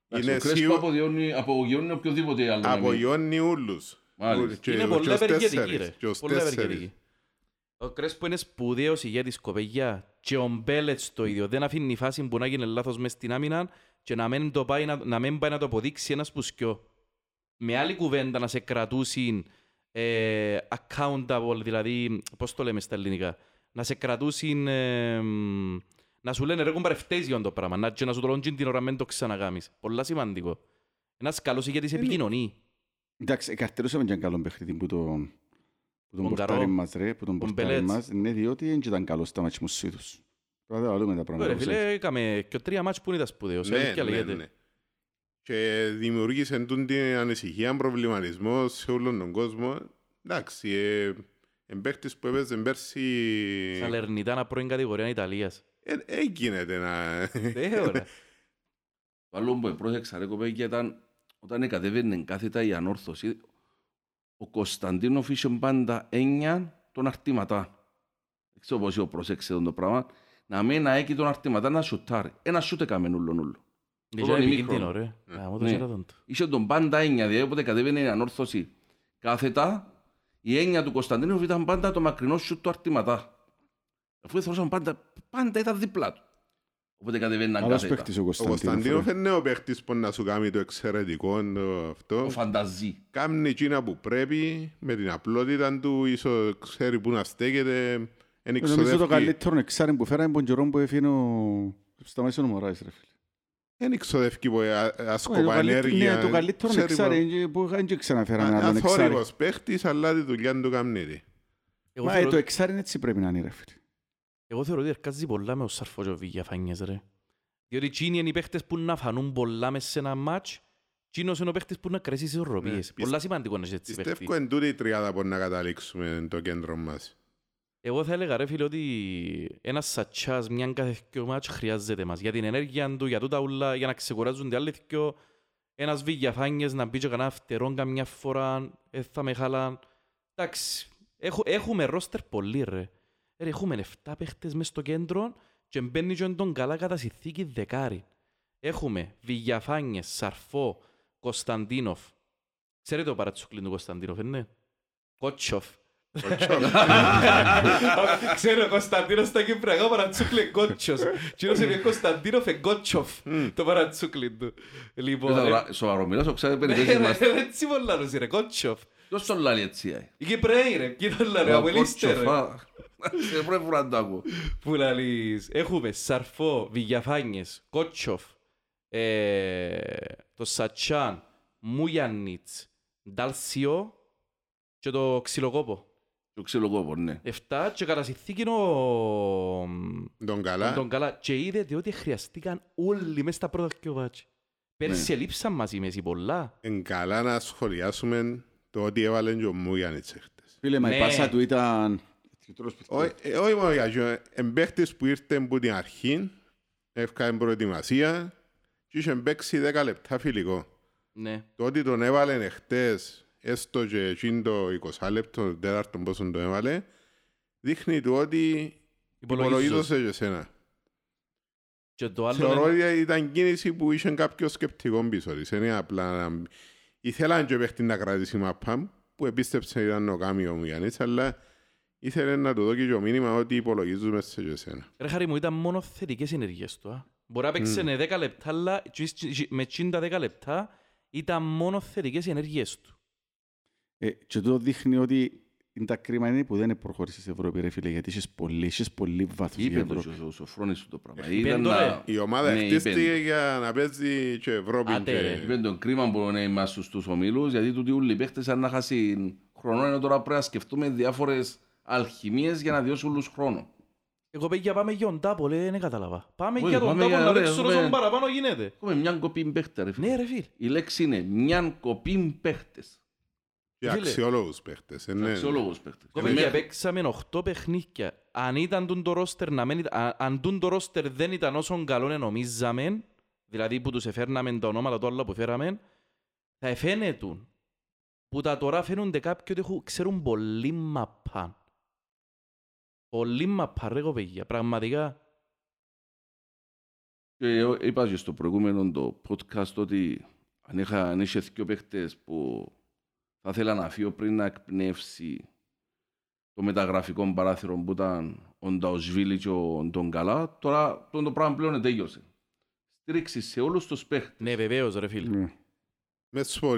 Εντάξει, είναι Ο Κρέσπο σίγουρα απογειώνει- απογειώνει οποιοδήποτε άλλο. να μην- απογειώνει όλους. Μάλιστα. Και- Είναι και πολύ ως ευεργετική, τέσσερις, ρε. και ως Πολύ τέσσερις. ευεργετική. Ο Κρέσπο είναι σπουδαίος ηγέτης κοπεγιά και ο Μπέλετς το ίδιο. Δεν αφήνει φάση που να γίνει λάθος μες στην άμυνα και να μην, το πάει, να, να μην πάει να το αποδείξει ένας που σκιώ. Με άλλη κουβέντα να σε κρατούσουν ε, accountable, δηλαδή, πώς το λέμε στα ελληνικά, να σε κρατούσουν, ε, μ, να σου λένε ρε κομπάρε φταίεις για το πράγμα, να, και να σου το λόγουν την ώρα μην το ξανακάμεις. Πολλά σημαντικό. Ένας καλός ηγέτης επικοινωνεί. Εντάξει, εκαρτηρούσαμε και έναν καλό παιχνίδι που τον που τον Τον πορτάρι Καρό. μας ρε, που τον Τον πορτάρι Μπελέτς. μας, ναι, διότι δεν ήταν καλός στα μάτια μου τους. Τώρα δεν βάλουμε τα Ρε πράγματα. όπως φίλε, έτσι. έκαμε και τρία μάτς που είναι τα σπουδαίος. Ναι, αλήθεια ναι, λέγεται. ναι. Και δημιούργησε τούν την ανησυχία, προβληματισμό σε όλον τον κόσμο. Εντάξει, ε, εμπαίχτης που έπαιζε πέρσι... Σαλερνιτάνα πρώην κατηγορία Ιταλίας. Ε, ε, γίνεται να... Ε, ωραία. Το άλλο που πρόσεξα ρε κοπέγια ήταν όταν κατέβαινε κάθετα η ανόρθωση ο Κωνσταντίνοφ είχε πάντα έννοια των αρτήματά. Δεν ξέρω πώς έχω πρόσεξε αυτό το πράγμα. Να μην να έχει τον αρτήματά να σουτάρει. Ένα σούτ έκαμε νουλο νουλο. Είναι Πρώτον επικίνδυνο, ημίχρονο. ρε. Γαμώ το Ναι. Σέρατον του. Είχε τον πάντα έννοια, δηλαδή όποτε κατέβαινε η ανόρθωση κάθετα, η έννοια του Κωνσταντίνοφ ήταν πάντα το μακρινό σούτ του αρτήματά. Αφού θεωρούσαμε πάντα, πάντα ήταν δίπλα του. Όποτε κατεβαίναν Καλός κάθετα. παίχτης ο Ο Κωνσταντίνοφ. Κωνσταντίνοφ ρε. είναι ο παίχτης που να σου κάνει το εξαιρετικό το αυτό. Ο φανταζή. Κάνει εκείνα που πρέπει, με την απλότητα του, ίσως ξέρει που να στέκεται. Εν Νομίζω το εξοδεύει, καλύτερο εξάρι που φέραμε τον καιρό που έφυγε ο... Σταμάτησε ο Μωράης ρε φίλε. εν εξοδεύει που α- Όχι, το άσκοπα καλύτερο- ενέργεια. Ναι, το καλύτερο Ξέρει εξάρι που δεν και ξαναφέραμε Α- άλλον εξάρι. Αθόρυβος παίχτης, αλλά τη δουλειά του καμνίδη. Εγώ Μα ε, θεωρώ- το εξάρι έτσι πρέπει να είναι ρε φίλε. Εγώ θεωρώ ότι ερκάζει πολλά με ο Σαρφότζοβι για φάνιες, ρε. Διότι εκείνοι είναι οι παίχτες που να φανούν πολλά μες σε ένα μάτς Τσίνος είναι ο παίχτης που να κρέσεις τις ισορροπίες. Ναι, Πολλά σημαντικό να είσαι έτσι παίχτη. Πιστεύω εν τούτη η τριάδα μπορεί να καταλήξουμε το κέντρο μας. Εγώ θα έλεγα ρε φίλε ότι ένας σατσάς μιαν κάθε δυο μάτς χρειάζεται μας. Για την ενέργεια του, για τούτα ούλα, για να ξεκουράζουν οι άλλοι δυο. Ένας βηγιαφάνιες να μπει και κανένα φτερόν καμιά φορά, ε, θα με χάλαν. Εντάξει, έχου- έχουμε ρόστερ πολύ ρε. Ρε, έχουμε 7 παίχτες μες στο κέντρο και μπαίνει και τον καλά κατά συνθήκη δεκάρι. Έχουμε Βηγιαφάνιες, Σαρφό, Κωνσταντίνοφ. Ξέρετε το παρατσούκλιν του Κωνσταντίνοφ, είναι; Κότσοφ. Ξέρω, ο Κωνσταντίνος στα Κυπριακά παρατσούκλε Κότσος. Κύριος είναι Κωνσταντίνοφ Εγκότσοφ, το παρατσούκλι του. Λοιπόν, ε, Σοβαρομιλάς, ο ξέρετε ναι, περιπέζεις μας. ρε, έτσι πολλά λαλούς, ρε, Κότσοφ. Ποιος τον λάλλει έτσι, ε; Οι Κυπρέοι, ρε, ποιοι τον λαλούν, από ελίστε, ρε. Σε πρώτη φορά να το ακούω. Που λαλείς, έχουμε Σαρφό, Βηγιαφάνιες, Κότσοφ, ε, το Σατσάν, Μουγιαννίτς, Ντάλσιο και το Ξυλοκόπο. Το ξυλοκόπο, ναι. Εφτά και κατά συνθήκη είναι ο... Τον καλά. Τον καλά. Και είδατε ότι χρειαστήκαν όλοι μες στα πρώτα δυο βάτσι. Πέρσι ελείψαν μαζί μέση πολλά. Εν καλά να σχολιάσουμε το ότι έβαλε και ο Μούγιαννιτς χτες. Φίλε, μα η Ναι. πάσα του ήταν... Όχι ε, όχι μόνο για αυτό. Εμπαίχτης που ήρθε από την αρχή, έφκανε προετοιμασία και είχε παίξει 10 λεπτά φιλικό. Ναι. Το ότι τον έβαλε εχθές, έστω και εκείνο το 20 λεπτό, το τέταρτο πόσο τον έβαλε, δείχνει του ότι Υπολογίζος. υπολογίζωσε και εσένα. Και το άλλο Θεωρώ είναι... ότι ήταν κίνηση που είχε κάποιος σκεπτικό πίσω της. Είναι απλά να... Ήθελαν και παίχτης να κρατήσει μαπά, που επίστεψε ήταν ο Κάμιο μου Γιάννης, αλλά ήθελε να του δώσει και ο μήνυμα ότι υπολογίζουμε σε και εσένα. Ρε Χαρή μου, ήταν μόνο θετικές ενέργειες του. α. Μπορεί να παίξανε 10 λεπτά, αλλά με τσίντα 10 λεπτά ήταν μόνο θετικές ενέργειες του. Ε, και τούτο δείχνει ότι είναι τα κρίμα είναι που δεν προχώρησε στην Ευρώπη, ρε φίλε, γιατί είχες πολύ, είχες πολύ βάθος για Είπε το Ευρώπη. και ο Σοφρόνης του το πράγμα. Είπε Ήταν το, να- ρε. Η ομάδα Ναι, χτίστηκε είπε. για να παίζει και Ευρώπη. Άντε, ρε. και... Είπε τον κρίμα που να είμαστε στους ομίλους, γιατί τούτοι όλοι οι παίχτες αν να χάσει χρόνο, ενώ τώρα πρέπει να σκεφτούμε διάφορες αλχημίες για να διώσουν όλους χρόνο. Εγώ παιδιά πάμε για τον τάπο, λέει, δεν κατάλαβα. Πάμε Όχι, για τον πάμε τάπο για- να ωραία, παίξουν έχουμε- όσο παραπάνω γίνεται. Έχουμε μια κοπή παίχτε, ρε φίλε. Ναι ρε φίλ. Η λέξη είναι μια κοπή παίχτες. Και Φίλε. αξιόλογους παίχτες. ε, ναι. Αξιόλογος παίχτες. Εγώ Ε, παιδιά μέχρι- παίξαμε 8 παιχνίδια. Αν ήταν τούν το ρόστερ να μην ήταν, α- αν τούν το ρόστερ δεν ήταν όσο καλό νομίζαμε, δηλαδή που τους εφέρναμε τα ονόματα του άλλου που φέραμε, θα εφαίνεται που τα τώρα φαίνονται κάποιοι ότι έχουν- ξέρουν πολύ μαπά. Πολύ μαπά ρε κοπέγια, πραγματικά. Και εγώ είπα και στο προηγούμενο το podcast ότι αν, είχα, αν είχες δύο παίχτες που θα ήθελα να φύγω πριν να εκπνεύσει το μεταγραφικό παράθυρο που ήταν ο Νταοσβίλη και ο Ντογκαλά, τώρα το, το πράγμα πλέον τέλειωσε. Στήριξη σε όλους τους παίχτες. Ναι βεβαίως ρε φίλ. Ναι. Μες στο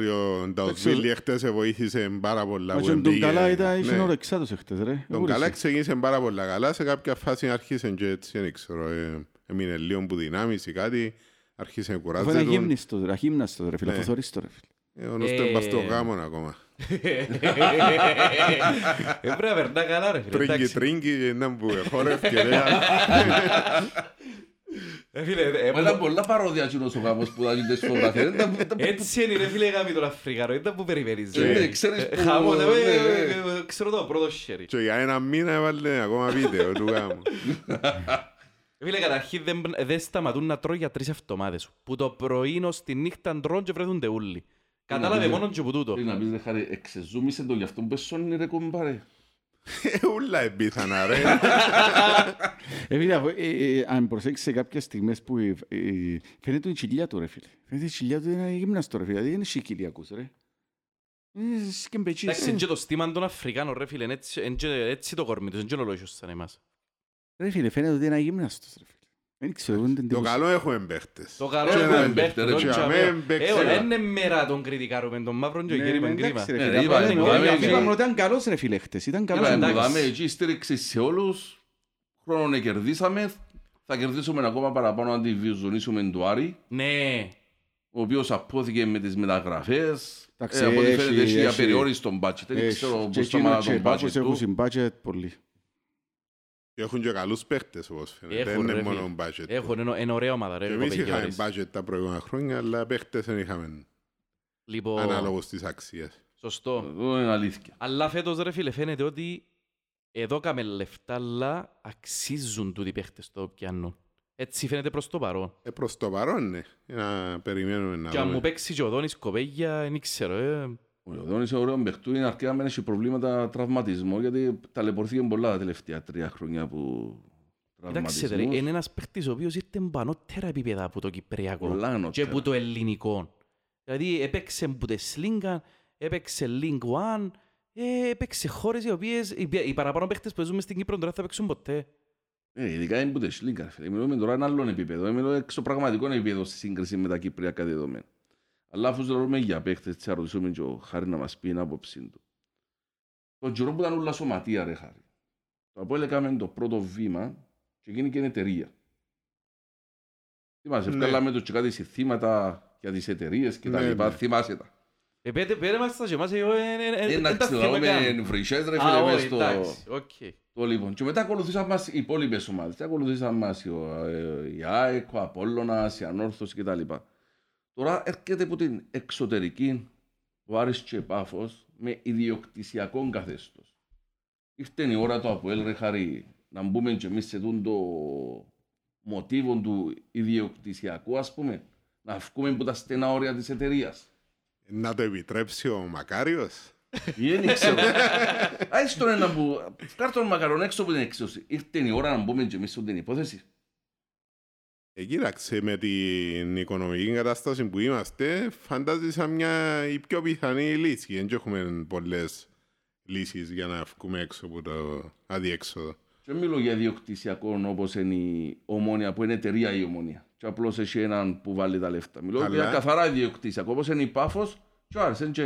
ο Νταουσβίλη χτες σε βοήθησε πάρα πολλά. Μα που και τον εμπήγε. καλά ήταν, είχε Ναι. ορεξάτος εχθές, ρε. Τον Ούρησε. καλά ξεκίνησε πάρα πολλά καλά. Σε κάποια φάση άρχισε και έτσι, δεν ξέρω, ε, έμεινε λίγο που δυνάμεις ή κάτι. Άρχισε να Αφού είναι κουράζεται. αγύμνηστος, ρε, αγύμναστος, ρε φίλε, Ναι. αφού θωρείς το, ρε φίλε. Ε, Ο νους του είναι πας στο Ε, γάμον ακόμα. Ε, Πρέπει να περνά καλά ρε φίλε. Τρίγκι, εντάξει. τρίγκι, να που χόρευκε. ρε. Ε, φίλε, ε, Μα ήταν πολλά παρόδια εκείνος ο γάμος που ήταν τις φωτογραφίες. Δεν ήταν- ήταν- Έτσι είναι ρε φίλε γάμι τον Αφρικανό, ήταν που περιμένεις. Ε, ρε. ξέρεις Ε, που- Χαμό, ναι, ε, ναι. ε, ε, ξέρω το πρώτο χέρι. Και για ένα μήνα έβαλε ακόμα βίντεο του γάμου. Ε, Φίλε, καταρχήν δεν, δεν σταματούν να τρώει για τρεις εβδομάδες. Που το πρωί ως τη νύχτα τρώνε και βρεθούνται όλοι. Κατάλαβε ναι. μόνο και που τούτο. Πρέπει να πεις ρε χάρη, εξεζούμισε το γι' αυτό που σώνει ρε κομπάρε. Ε, Ούλα εμπίθανα ρε. Ε, φίλε, αφού, ε, ε, αν προσέξεις σε κάποιες στιγμές που ε, ε, φαίνεται η κοιλιά του, ρε φίλε. Φαίνεται η κοιλιά του είναι γυμναστό, ρε φίλε. Δηλαδή δεν είναι κοιλιακούς, ρε. Είναι σκεμπετσίς. Εντάξει, είναι και το στήμα των Αφρικάνων ρε φίλε, είναι έτσι, είναι και- έτσι το κορμί τους, είναι και ολόγιος σαν εμάς. Ρε φίλε, φαίνεται ότι είναι αγύμναστος, ρε φίλε. Δεν ξέρω, δεν την Το εντύπωση. καλό έχουμε παίχτες. Το καλό Και είναι να που μπέχτε, ρε, τον και τσαμέ. αμέ μπέχτε. Ε, ωραία, είναι μέρα τον κριτικάρουμε, τον μαύρον και Ναι, γέρι ναι, με κρίμα. εντάξει, ρε Ε, φίλε, ρε, απλά είπα, λέμε, είπαμε, όχι, είπαμε. είπαμε ότι ήταν καλός, ρε φίλε, χτες. Ήταν καλός. Καλά, εντάξει. που δάμε εκεί στήριξη σε όλους, χρόνο κερδίσαμε, θα κερδίσουμε ακόμα παραπάνω αν τη βιοζωνίσουμε του Άρη, Ναι. ο οποίος απόθηκε με τις μεταγραφές, Εντάξει, ε, από ό,τι έχει- φαίνεται έχει έχει- απεριόριστον budget, δεν Έχει- ξέρω και πώς εκείνο σταματά και τον Πάκος budget έχουν του. συμπάτζετ πολύ. Έχουν και καλούς παίχτες όπως φαίνεται. Έχουν, Δεν ρε, είναι φίλε. μόνο budget. Έχουν, είναι- είναι ωραία ομάδα ρε. Και εμείς κοπέγια, είχαμε ωραίες. budget τα προηγούμενα χρόνια, αλλά παίχτες δεν είχαμε. Λοιπόν, ανάλογος της αξίας. σωστό. Αυτό είναι αλήθεια. Αλλά φέτος ρε φίλε φαίνεται ότι εδώ κάμε λεφτά, αλλά αξίζουν τούτοι οι παίχτες το πιάνουν. Έτσι φαίνεται προς το παρόν. Ε, προς το παρόν, ναι. Να περιμένουμε να Και αν μου δούμε. παίξει και ο Δόνης κοπέγια, δεν ξέρω. Ε. Ο Ιωδόνης είναι ωραίο παιχτού, είναι αρκετά μεν έχει προβλήματα τραυματισμού, γιατί ταλαιπωρήθηκε πολλά τα τελευταία τρία χρόνια που Κοιτάξτε, ρε, τραυματισμούς. είναι ένας παίχτης ο οποίος ήρθε πανώτερα επίπεδα από το Κυπριακό Πολλά και ανώτερα. από το ελληνικό. Δηλαδή έπαιξε από τη Σλίγκα, έπαιξε Link One, ε, έπαιξε χώρες οι οποίες οι, οι παραπάνω παίχτες που ζούμε στην Κύπρο τώρα θα παίξουν ποτέ. Ε, ειδικά είναι που δεν σλίγκα, ρε φίλε. Μιλούμε τώρα ένα άλλο επίπεδο. Μιλώ έξω πραγματικό επίπεδο στη σύγκριση με τα κυπριακά δεδομένα. Αλλά αφού ζητούμε για παίχτες, θα ρωτήσουμε και ο Χάρη να μας πει την άποψή του. Το τζιρό που ήταν όλα σωματεία, ρε Χάρη. Το Αποέλ έκαμε το πρώτο βήμα και γίνει και εταιρεία. Θυμάσαι, Ναι. βγάλαμε τους και κάτι συστήματα για τις εταιρείες και τα Ναι, λοιπά. ναι. Θυμάσαι τα. Ε, πέντε, πέντε μας τα και εμάς, εγώ, ε, ε, ε, Ε, να δεν τα ξέρω, θυμάμαι καν. με βρυσές ρε Α, φίλε μες όχι, στο... εντάξει, οκ. Το λοιπόν. Και μετά ακολουθήσαν μας οι υπόλοιπες ομάδες. Και ακολουθήσαν μας η, ε, η ΑΕΚ, ο Απόλλωνας, η Ανόρθωση κτλ. Τώρα έρχεται από την εξωτερική ο Άρης και Πάφος με ιδιοκτησιακό καθεστώς. Ήρθε η ώρα το Αποέλ ρε Χαρή να μπούμε και εμείς σε τούν το μοτίβο του ιδιοκτησιακού ας πούμε να βγούμε από τα στενά όρια της εταιρείας. Να το επιτρέψει ο Μακάριος. Ή δεν ξέρω. Άις τον ένα που... Φκάρ τον μακαρόν έξω από την εξώση. Ήρθε η ώρα να μπούμε και εμείς στην υπόθεση. Ε, κοίταξε, με την οικονομική κατάσταση που είμαστε, φαντάζεσαι μια η πιο πιθανή λύση. Δεν έχουμε πολλές λύσεις για να βγούμε έξω από το αδιέξοδο. Και δεν μιλώ για διοκτησιακό όπως είναι η ομόνια που είναι εταιρεία η ομόνια. Και απλώς έχει έναν που βάλει τα λεφτά. Μιλώ Αλλά- για καθαρά διοκτησιακό όπως είναι η Πάφος και ο Άρης. είναι και...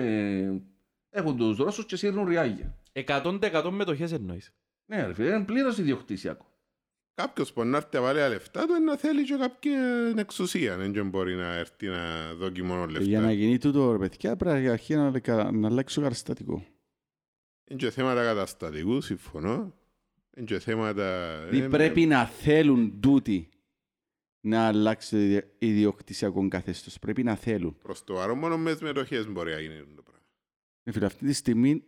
Έχουν τους Ρώσους και σύρνουν ριάγια. 100% μετοχές εννοείς. Ναι ρε φίλε, είναι πλήρως ιδιοκτησιακό. Κάποιος που να έρθει να βάλει τα λεφτά του είναι να θέλει και κάποια εξουσία. Δεν μπορεί να έρθει να δώσει μόνο Και Για να λεφτά. γίνει τούτο, ρε παιδιά, πρέπει αρχή να, να αλλάξει το καταστατικό. Είναι και θέματα καταστατικού, συμφωνώ. Είναι και θέματα... Δηλαδή ε, πρέπει να θέλουν τούτοι να αλλάξει το ιδιο- ιδιοκτησιακό καθεστώς. Πρέπει να θέλουν. Προς το παρόν μόνο με τις μετοχές μπορεί να γίνει το πράγμα. Ε, φίλε, αυτή τη στιγμή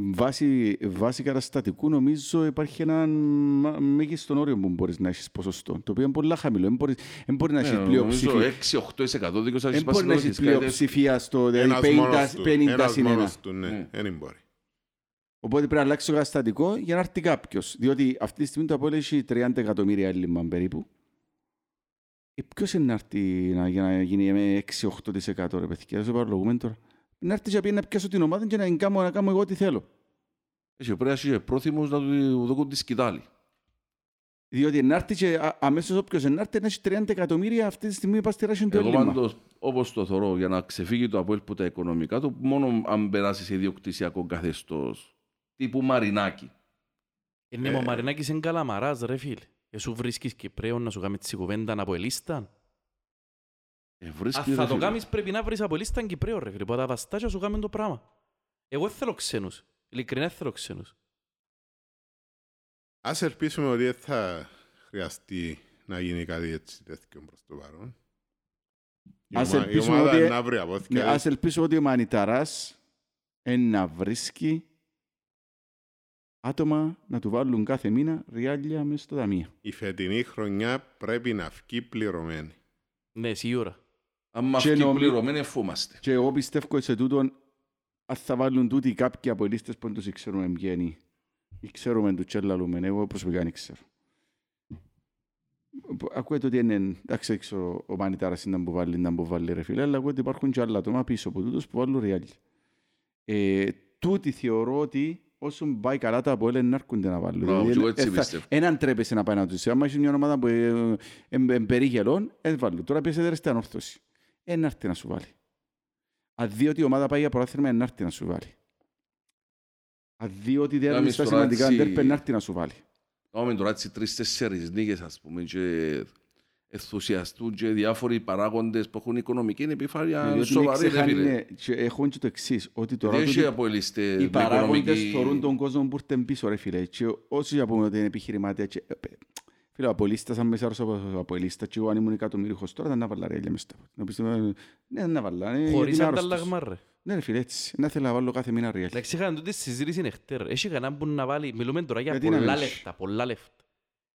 βάσει, βάσει καταστατικού νομίζω υπάρχει ένα μα- μέγιστο όριο που μπορείς να έχεις ποσοστό, το οποίο είναι πολύ χαμηλό. Δεν μπορείς- δεν μπορεί να έχεις Ναι, νομίζω πλειοψηφία. 6-8% δίκως θα Δεν έχεις μπορεί να πάσει έχεις λόγω της πλειοψηφία στο δηλαδή Ένας 50, μόνος του. 50 Ένας συν ένα. μόνος του, ναι. Ναι. Δεν μπορεί. Οπότε πρέπει να αλλάξει το καταστατικό για να έρθει κάποιος. Διότι αυτή τη στιγμή το Απόλλη έχει 30 εκατομμύρια έλλειμμα περίπου. Ε, ποιος είναι να έρθει να, για να γίνει με 6-8% ρε παιδιά, δεν παραλογούμε τώρα. Να έρθεις και πει να πιάσω την ομάδα και να κάνω, να κάνω εγώ ό,τι θέλω. Έχει πρέπει να είσαι πρόθυμος να του δώσουν τη σκητάλη. Διότι να έρθει και α- αμέσως όποιος να έρθει να έχει 30 εκατομμύρια αυτή τη στιγμή πας στη ράση του Εγώ έλλειμμα. πάντως, όπως το θωρώ, για να ξεφύγει το Αποέλ που τα οικονομικά του, μόνο αν περάσει σε ιδιοκτησιακό καθεστώς, τύπου Μαρινάκη. Είναι ο Μαρινάκης είναι καλαμαράς ρε φίλε. Εσύ βρίσκεις Κυπρέο να σου κάνει τη κουβέντα από ελίστα. Ε, βρίσκει, Αν θα ρε το φίλε. κάνεις πρέπει να βρεις από ελίστα Κυπρέο ρε φίλε. Που τα βαστάκια σου κάνουν το πράγμα. Εγώ δεν θέλω ξένους. Ειλικρινά δεν θέλω ξένους. Ας ελπίσουμε ότι δεν θα χρειαστεί να γίνει κάτι έτσι τέτοιο προς το παρόν. Η Ας ομα- η ελπίσουμε ομάδα ότι- να βρει απόθηκα. Ναι, ας ελπίσω ότι ο Μανιταράς είναι να βρίσκει άτομα να του βάλουν κάθε μήνα ριάλια μέσα στο ταμείο. Η φετινή χρονιά πρέπει να βγει πληρωμένη. Ναι, σίγουρα. Αν μας Και βγει νομι- πληρωμένοι, εφούμαστε. Και εγώ πιστεύω σε τούτον αν θα βάλουν τούτοι κάποιοι από οι λίστες που δεν τους ξέρουμε ποιοι είναι. Ή ξέρουμε τους τσέλαλουμε, εγώ προσωπικά δεν ξέρω. Ακούετε ότι είναι, εντάξει, δεν ξέρω ο Μανιτάρας είναι που βάλει, να που βάλει ρε φίλε, αλλά ακούω ότι υπάρχουν και άλλα άτομα πίσω από τούτους που βάλουν ριάλια. Ε, τούτοι θεωρώ ότι όσο πάει καλά τα από να έρχονται να βάλουν. Μπράβο, Δηλαδή, και εγώ έτσι ε, θα- πιστεύω. Έναν τρέπεσαι να πάει να τους. Άμα έχει μια ομάδα που είναι περίγελον, ε, βάλουν. Τώρα πιέσε στην ανόρθωση. Ε, να έρθει να σου βάλει. Αν δει ότι η ομάδα πάει για πρωτάθλημα, ε, να έρθει να σου βάλει. Αν δει ότι δεν Κάμεις είναι στα τώρα σημαντικά έτσι- ντέρπε, να έρθει να σου βάλει. Κάνουμε τώρα έτσι τρεις-τέσσερις νίκες, ας πούμε, και ενθουσιαστούν και διάφοροι παράγοντες που έχουν οικονομική επιφάνεια Διότι είναι σοβαρή, ρε ξεχάνει, φίλε. ναι, και Έχουν και το εξής, ότι τώρα Δεν έχει τούτοι- αποελίστε οι με παράγοντες οικονομική... θεωρούν τον κόσμο που ήρθε πίσω, ρε φίλε. Και όσοι για πούμε ότι είναι επιχειρηματία, και, ε, παι, Φίλε, ο Αποελίστας, αν με σάρωσε ο Αποελίστας και εγώ αν ήμουν εκατομμύριχος τώρα, ήταν να βάλα ρέλια μες στα πόδια. Να πεις, ε, Ναι, να βάλα. ε, γιατί Χωρίς είμαι άρρωστος. ανταλλαγμά ρε. Ναι ρε φίλε, έτσι. Να θέλω να βάλω κάθε μήνα ρέλια. Εντάξει, είχαν τούτη συζήτηση νεχτέρ. Έχει κανέναν που να βάλει, μιλούμε τώρα για Γιατί να πολλά μην έχει. λεφτά, πολλά λεφτά.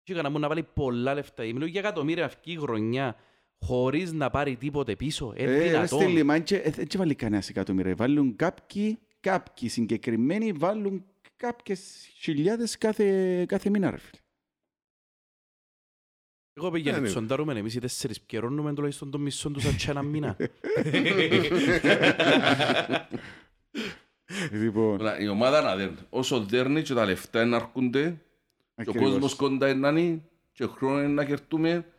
Έχει κανέναν που να βάλει πολλά λεφτά. Μιλούμε για εκατομμύρια αυκή χρονιά, χωρίς να πάρει τίποτε πίσω. Ε, Ε, ρε δυνατόν. Στέλι, μα έτσι- ε, έτσι βάλει κανένας εκατομμύρια. Βάλουν κάποιοι, κάποιοι συγκεκριμένοι, βάλουν κάποιες χιλιάδες κάθε, κάθε μήνα ρε φίλε. Εγώ πήγαινε, Ναι, ναι. ψοντάρουμε εμείς οι τέσσερις, πιερώνουμε τουλάχιστον τον μισό τους ατσά ένα μήνα. Λοιπόν, Τώρα, Η ομάδα να δέρνει. Όσο δέρνει και τα λεφτά να έρχονται και ο ακριβώς. κόσμος κοντά είναι να είναι και χρόνο είναι να κερτούμε.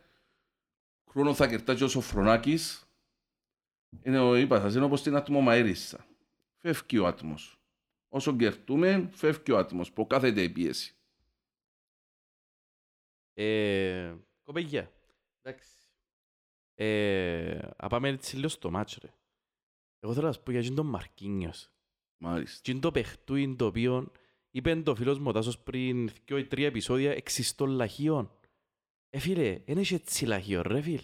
Χρόνο θα κερτά και ο Σοφρονάκης. Είναι ο, είπα σας, είναι όπως την ατμομαέρισσα. Φεύγει ο άτμος. Όσο κερτούμε, φεύγει ο άτμος. Που κάθεται η πίεση. Ε, Κοπέγια, εντάξει. Ε, Α πάμε έτσι λίγο στο μάτσο ρε. Εγώ θέλω να σου πω για τον Μαρκίνιος. Μάλιστα. Τι είναι το παιχτούιν το οποίο είπε το φίλος μου ο Τάσος πριν δύο ή τρία επεισόδια εξιστών λαχείων. Ε φίλε, δεν έχει έτσι λαχείο ρε φίλ.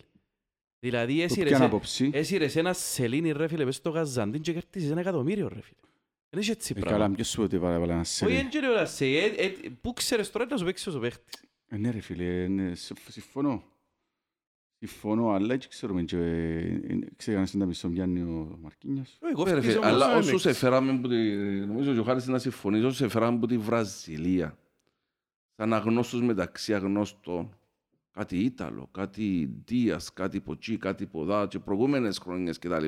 Δηλαδή Το έσυρες, πιάνω ε- απόψη. έσυρες ένα σελήνι ρε φίλε πες στο Γαζαντίν και κερτίζεις ένα εκατομμύριο ρε φίλε. Δεν έχει έτσι Ε, Καλά, πράγμα. ποιος σου είπε ότι βάλε βάλε ένα Όχι σελί. δεν ξέρω να σε, ε, ε, πού ξέρεις τώρα να σου παίξεις ο παίχτης. Ε, Ναι ρε φίλε, ναι, συμφ- συμφωνώ. Συμφωνώ, αλλά έτσι ξέρουμε και ε, ε, ξέρεις να μισό πιάνει ο Μαρκίνιος. Εγώ Ναι, ρε φτύσω φίλε, όμως. Αλλά άνοιξε. όσους σε φέραμε από τη... Νομίζω ότι ο Χάρης να συμφωνείς, όσους σε φέραμε από τη Βραζιλία. Σαν αγνώστους μεταξύ αγνώστων. Κάτι Ήταλο, κάτι Δίας, κάτι Ποτσί, κάτι Ποδά και προηγούμενες χρονιές κτλ.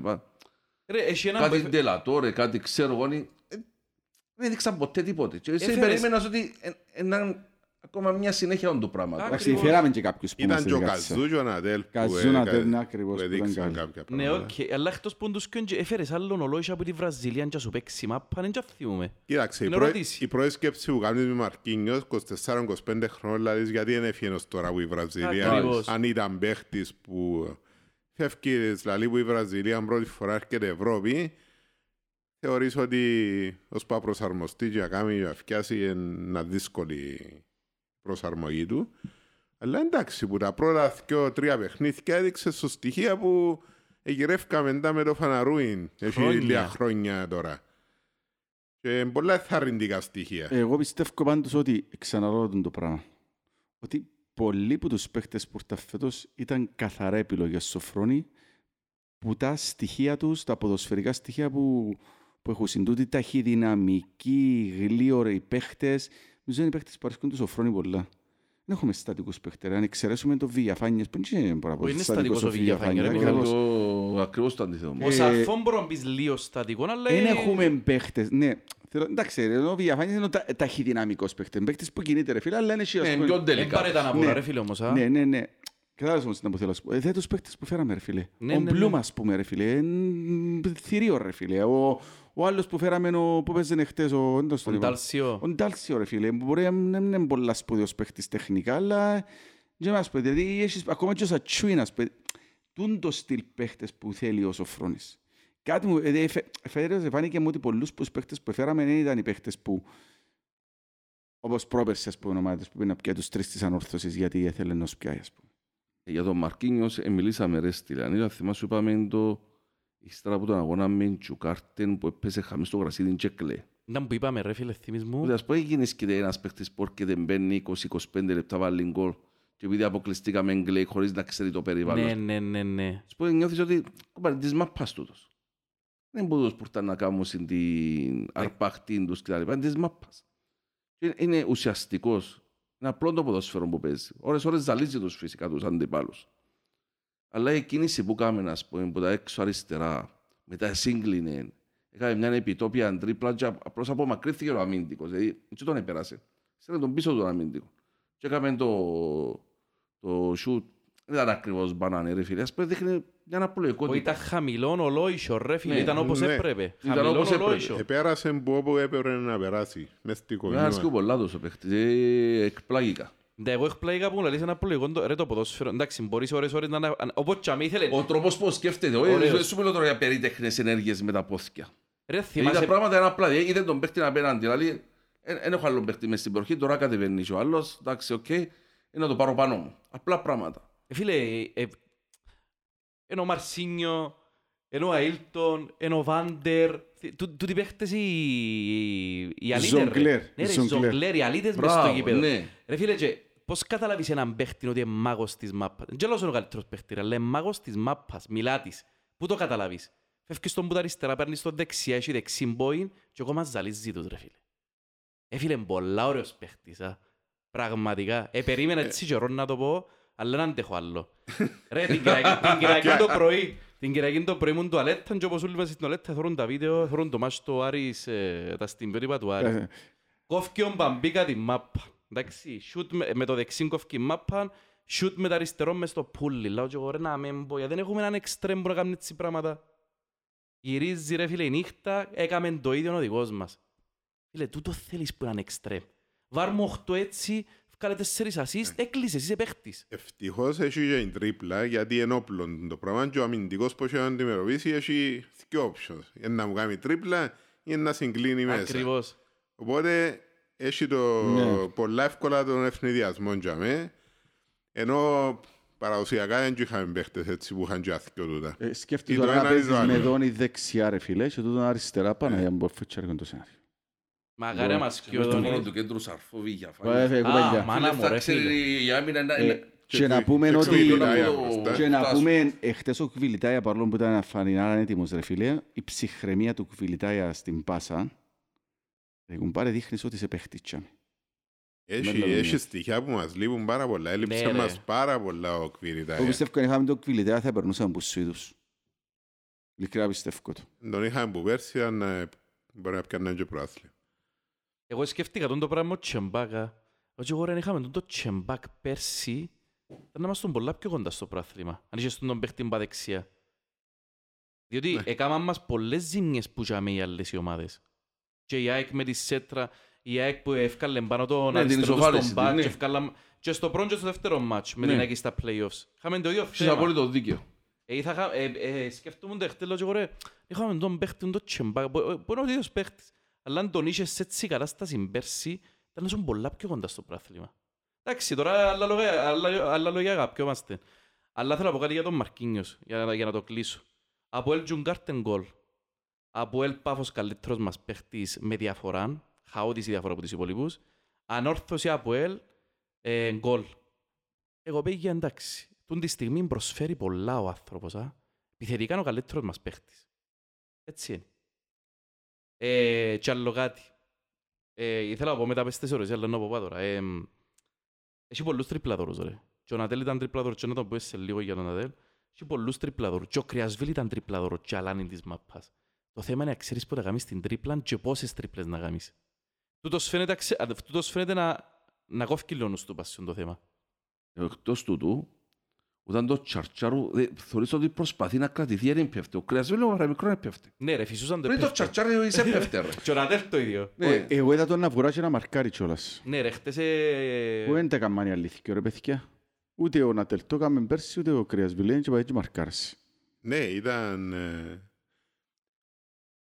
Ρε, έχει έναν Κάτι παιχ- Ντελατόρε, κάτι ξέρω εγώ. ε, Δεν έδειξαν ποτέ τίποτε. Και εσύ Έφερες- περίμενας ότι ε, ε, να- ακόμα μια συνέχεια είναι το πράγμα. Α, Εντάξει, Ακριβώς. φέραμε και κάποιους που Ήταν μας και ο έδειξαν. Καζού και ο Νατέλ που Καζού, έκα- Νατέλ, ναι, ακριβώς, που που ήταν έδειξαν καλή. κάποια Ναι, πράγματα. οκ. Αλλά εκτός που τους κιόντζε, έφερες άλλον ολόγια από τη Βραζιλία και να σου παίξει μάπα, δεν θυμούμε. Κοίταξε, η Είναι πρώτη- ερώτηση. η πρώτη σκέψη που κάνεις με Μαρκίνιος 24-25 χρόνια, δηλαδή γιατί δεν έφυγε ως τώρα που η Βραζιλία, Ακριβώς. αν ήταν παίχτης που φεύγεις, δηλαδή που η Βραζιλία πρώτη φορά έρχεται Ευρώπη, θεωρείς ότι ως πάει προσαρμοστεί και να κάνει να φτιάσει είναι δύσκολη προσαρμογή του. Αλλά εντάξει, που τα πρώτα δυο τρία παιχνίδια έδειξε στο στοιχεία που εγυρεύκαμε μετά με το Φαναρούιν. Έχει Χρόνια. λίγα χρόνια τώρα. Και πολλά εθαρρυντικά στοιχεία. Εγώ πιστεύω πάντως ότι, ξαναλέω τον το πράγμα, ότι πολλοί από τους παίχτες που ήρθαν φέτος ήταν καθαρά επιλογές Σοφρόνη που τα στοιχεία τους, τα ποδοσφαιρικά στοιχεία που, που έχουν συντούτοι, ταχυδυναμικοί, γλίωροι παίχτες, νομίζω είναι οι παίχτες που αρέσκουν του Σοφρόνη πολλά. Δεν έχουμε στατικούς παίχτες, αν εξαιρέσουμε το Βηγιαφάνιες, που δεν είναι πάρα Που πολύ είναι στατικός στατικός ο Βηγιαφάνιες, ρε, Βηγιαφάνιες, Μιχάλη. ακριβώς. Το, ακριβώς το αντίθετο. Ο Ε, Σαρφόν μπορώ να πεις λίγο στατικό, αλλά... Δεν ε, έχουμε παίχτες, ναι. Θέλω- Εντάξει, ο Βηγιαφάνιες είναι ο τα- ταχυδυναμικός παίχτης, παίχτης που κινείται ρε φίλε, αλλά είναι εσύ, ας Ναι, πούμε, πιο Δεν τελικά. πάρε τα να πω, Ναι. ρε φίλε όμως, α. Ναι, ναι, ναι. Κατάλαβες όμως τι να πω θέλω να σου πω. Ε, δε τους παίκτες που φέραμε ρε φίλε. Ναι, ο ναι, Μπλουμ ναι. ας πούμε ρε φίλε. Εν- Θηρίο ρε φίλε. Ο, ο άλλος που φέραμε ο, που παίζανε χτες ο... δεν το Ο στον είπα. Ντάλσιο. Ο Ντάλσιο ρε φίλε. Μπορεί να μην είναι πολλά σπουδαίος παίκτης τεχνικά, αλλά δεν μας πει. Δηλαδή έχεις ακόμα και ο Σατσούι να πει. Τούν το στυλ παίκτες που θέλει ο Σοφρόνης. Κάτι μου, ε, φε- φαίνεται, φάνηκε μου ότι πολλούς που παίκτες που φέραμε δεν ήταν οι παίκτες που όπως πρόπερσες ας πούμε ομάδες που πήγαν να πιάει τους τρεις της ανόρθωσης γιατί ήθελε να σου πιάει ας πούμε. Ε, Για τον Μαρκίνιος ε, μιλήσαμε ρε στη Λεωνίδα, θυμάσαι είπαμε το ύστερα από τον αγώνα με Τσουκάρτεν που έπαιζε χαμής στο γρασίδι και κλαίει. Ήταν που είπαμε ρε φίλε, θυμείς μου. Ότι ας πω έγινες και ένας παίχτης που έρχεται μπαίνει 20-25 λεπτά βάλει γκολ και επειδή αποκλειστήκαμε κλαίει χωρίς να ξέρει το Ναι, περιβάλλον. ναι, ναι, ναι. Ας πω νιώθεις ότι κομπάρε της μάπας τούτος. Δεν μπορούν που ήρθαν να κάνουν στην την αρπαχτή τους και τα λοιπά, είναι της μάπας. Και Είναι ουσιαστικός. Είναι απλό το ποδόσφαιρο που παίζει. Ώρες ώρες ζαλίζει τους φυσικά τους αντιπάλους. Αλλά η κίνηση που κάμε, ας πούμε, που τα έξω αριστερά, μετά σύγκλινε, έκανε μια επιτόπια τρίπλα και απλώς απομακρύθηκε ο αμύντικος. Δηλαδή, έτσι τον επέρασε. Στέλνε τον πίσω του τον αμύντικο. Και έκαμε το, το shoot. Δεν ήταν ακριβώς μπανάνε, ρε φίλε. Ας πούμε, δείχνει μια Ο αναπλοϊκότητα. ήταν χαμηλόν ολόισο ρε φίλε, Ναι, ήταν όπως ναι. έπρεπε. Ήταν Χαμηλόν όπως έπρεπε. ολόισο. Επέρασε που όπου έπρεπε να περάσει. Μες στην Με άρεσκε κονιούα. πολλά τους ο παίχτης. Ε, Εκπλάγηκα. Ναι, εγώ εκπλάγηκα που μου λαλείς ένα πλοηγόν το- ρε το ποδόσφαιρο. Εντάξει, μπορείς ώρες ώρες να... ανα- Όπως και αν ήθελες. Ο τρόπος που σκέφτεται, Ωραίος. όχι, σου μιλώ τώρα για περίτεχνες ενέργειες με τα πόθηκια. Ρε Δηλαδή τα θυμάσαι... πράγματα είναι απλά, δηλαδή, είδε τον παίχτη απέναντι, δηλαδή δεν έχω άλλον παίχτη μες στην προχή, τώρα κατεβαίνει και ο άλλος, εντάξει, οκ, είναι ή να το πάρω πάνω μου. Απλά πράγματα. Ε, φίλε, ε, ε, ενώ ο Μαρκίνιο, ενώ ο Αίλτον, ενώ ο Βάντερ, του- τούτοι παίχτες οι, οι αλήτες, ρε. Ζογκλέρ, Ναι, ρε, οι οι ζογκλέρ. ζογκλέρ, οι αλήτες μες στο Μπράβο, γήπεδο. ναι. Ρε φίλε, και πώς καταλάβεις έναν παίχτη ότι είναι μάγος της μάπας; Δεν ξέρω είναι ο καλύτερος παίχτης, ρε, αλλά είναι μάγος της μάπας, μιλά της. Πού το καταλάβεις; Φεύγεις στον που τα αριστερά, παίρνεις τον δεξιά, έχει δεξί μπόιν και ακόμα ζαλίζει τους, ρε φίλε. Ε, φίλε, είναι πολλά ωραίος παίχτης, α. Πραγματικά. Ε, περίμενα έτσι καιρό να το πω, αλλά δεν αντέχω άλλο. Ρε, την Κυριακή- την Κυριακή το πρωί, την Κυριακή το πρωί ήμουν τουαλέτα και όπως όλοι μας στην τουαλέτα θωρούν τα βίντεο, θωρούν το μάτς του Άρης, ε, τα στιγμιότυπα του Άρης. Ε, Κόφκει ο Μπαμπίκα τη μάπα. Εντάξει, shoot με, με το δεξί κόφκει η μάπα, shoot με το αριστερό μες στο πουλί. Λάω και εγώ ρε να μην πω, γιατί δεν έχουμε έναν εξτρέμ που να κάνει έτσι πράγματα. Γυρίζει ρε φίλε η νύχτα, έκαμε το ίδιο ο δικός μας. Φίλε, τούτο θέλεις που είναι έναν εξτρέμ. Βάρ μου 8 έτσι, βγάλε 4 assist, έκλεισες, είσαι παίχτης. Ευτυχώς έχει και η τρίπλα γιατί είναι όπλον το πράγμα και ο αμυντικός που έχει να αντιμετωπίσει έχει δύο options. Είναι να μου κάνει τρίπλα ή να συγκλίνει μέσα. Ακριβώς. Οπότε έχει το Ναι. πολλά εύκολα τον ευνηδιασμό για μέ, ενώ παραδοσιακά δεν είχαμε παίχτες έτσι που είχαν και άθικιο τούτα. ε, Ή Σκέφτεται το τώρα να ένα ή παίζεις το άλλο. με δόνη δεξιά ρε φίλε και τούτον αριστερά πάνω για να μπορεί να το σενάριο. Μαγάρι να μας Και κοιό μες στο τον χώρο του κέντρου σαρφόβη για Ε, φάνη. ε, κουβέντα. Α, μάνα μου Θα ρε φίλε. ξέρει η άμυνα να Ε, είναι... Και να πούμε και ότι... Κβιλιτάια το- μπροστά. Και να φτάσουν. πούμε, εχθές ο Κβιλιτάια, παρόλο που ήταν φανινάρα έτοιμος ρε φίλε, η ψυχραιμία του Κβιλιτάια στην πάσα, ρε κουμπάρε δείχνεις ότι σε παίχτητσαμε. Έχει, Μέλλον έχει είναι. στοιχεία που μας λείπουν πάρα πολλά. Έλειψε Ναι, ρε. μας πάρα πολλά ο Εγώ Κβιριτάια. πιστεύω αν είχαμε τον Κβιλιτάια θα περνούσαμε από Σουηδούς. Ειλικρινά πιστεύω το. Τον είχαμε που πέρσι, αν ε, μπορεί να πιάνε και προάθλιο. Εγώ σκέφτηκα τον το πράγμα ο Τσεμπάκα. Όχι εγώ ρε, αν είχαμε τον το Τσεμπάκ πέρσι, θα να ήμασταν πολλά πιο κοντά στο πρόθλημα. Αν είχες τον παίχτη μπα δεξιά. Διότι Ναι. έκαναν μας πολλές ζημιές που είχαμε οι άλλες οι ομάδες. Και η ΑΕΚ με τη Σέτρα, η ΑΕΚ που έφκαλε πάνω τον Ναι, την αριστερό του ισοφάριση στον της, μπακ ναι. και έφκαλαν... Και στο πρώτο και στο δεύτερο μάτς με Ναι. την ΑΕΚ στα play-offs. Είχαμε το ίδιο Έχεις θέμα. απόλυτο δίκαιο. Ε, θα, είχα- ε, ε, σκεφτόμουν το χτες, λέω και εγώ ρε, είχαμε τον παίχτη, τον Τσεμπάκ, που που είναι ο ίδιος παίχτης. Αλλά αν τον είχες σε έτσι κατάσταση πέρσι, ήταν να σου πολλά πιο κοντά στο πράθλημα. Εντάξει, τώρα άλλα λόγια, άλλα, άλλα λόγια αγαπιόμαστε. Αλλά θέλω να πω κάτι για τον Μαρκίνιος, για, να- για να το κλείσω. Από ελ Τζουγκάρτεν γκολ. Από ελ Πάφος καλύτερος μας παίχτης με διαφορά, χαότης η διαφορά από τους υπολοιπούς. Ανόρθωση από ελ ε, γκολ. Εγώ πήγα εντάξει. Τούν τη στιγμή προσφέρει πολλά ο άνθρωπος. Α. Επιθετικά είναι ο καλύτερος μας παίχτης. Έτσι είναι. Ε, κι άλλο κάτι. Ε, ήθελα να πω μετά πες τις ώρες, αλλά να πω πάω τώρα. Ε, έχει πολλούς τριπλαδόρους, ρε. Και ο Νατέλ ήταν τριπλαδόρος, και να το πω σε λίγο για τον Νατέλ. Έχει πολλούς τριπλαδόρους. Και ο Κρυασβίλ ήταν τριπλαδόρος, και αλάνι της μαπάς. Το θέμα είναι να ξέρεις πότε να κάνεις την τρίπλα και πόσες τρίπλες να κάνεις. Τούτος φαίνεται, αξε- α, τούτος φαίνεται να, να κόφει κιλόνους του πας το θέμα. Εκτός τούτου, όταν το τσαρτσάρου, δε- θεωρείς ότι προσπαθεί να κρατηθεί, δεν πέφτει. Ο Κρυασβίλ ο μικρό δεν πέφτει. Ναι ρε, φυσούσαν το Πριν το πέφτει. τσαρτσάρι είσαι πέφτει, ρε. Και ο Νατέλ το ίδιο. Ναι. Ε, Εγώ είδα τον να βουρά και να μαρκάρει κιόλας. Ναι ρε, χτες... ε, Που δεν τα καμάνει αλήθεια, ρε παιδιά; Ούτε ο Νατέλ το έκαμε πέρσι, ούτε ο Κρυασβιλέν και πάει και μαρκάρσει. Ναι, ήταν...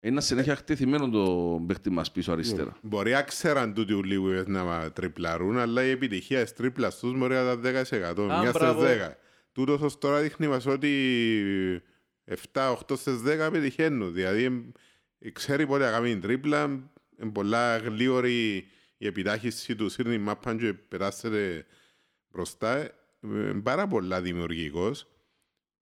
ε, Είναι συνέχεια χτεθειμένο το παίχτη μας πίσω αριστερά. Μπορεί να ξέραν τούτοι ουλί που είπες να μα τριπλαρούν, αλλά η επιτυχία της τρίπλας τους μπορεί να ήταν 10%. Α, Μια στις μπράβο. 10. Τούτος ως τώρα δείχνει μας ότι 7-8 στις 10 πετυχαίνουν. Δηλαδή, ε, ξέρει πότε να κάνει την τρίπλα, είναι πολλά γλίωρη η επιτάχυση του σύρνει μάπαν και πετάσσεται μπροστά. Είναι πάρα πολλά δημιουργικός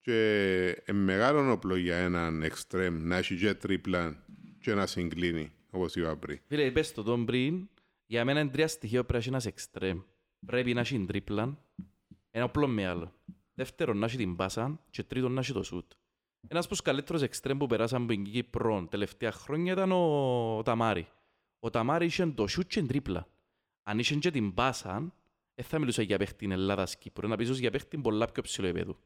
και είναι μεγάλο όπλο για έναν εξτρέμ να έχει και τρίπλα και να συγκλίνει, όπως είπα πριν. Φίλε, πες το τον πριν, για μένα είναι τρία στοιχεία πρέπει να έχεις ένας εξτρέμ. Πρέπει να έχεις τρίπλα, ένα όπλο με άλλο. Δεύτερον, να έχεις την πάσα και τρίτον, να έχεις το σούτ. Ένας από τους καλύτερους εξτρέμ που περάσαν από την Κύπρο τελευταία χρόνια ήταν ο Ταμάρη. Ο Ταμάρη είχε το σούτ και την τρίπλα. Αν είχε και την πάσα, δεν θα μιλούσα για παίχτη στην Ελλάδα-Κύπρο, να πεις για παίχτη πολλά πιο ψηλό επίπεδο.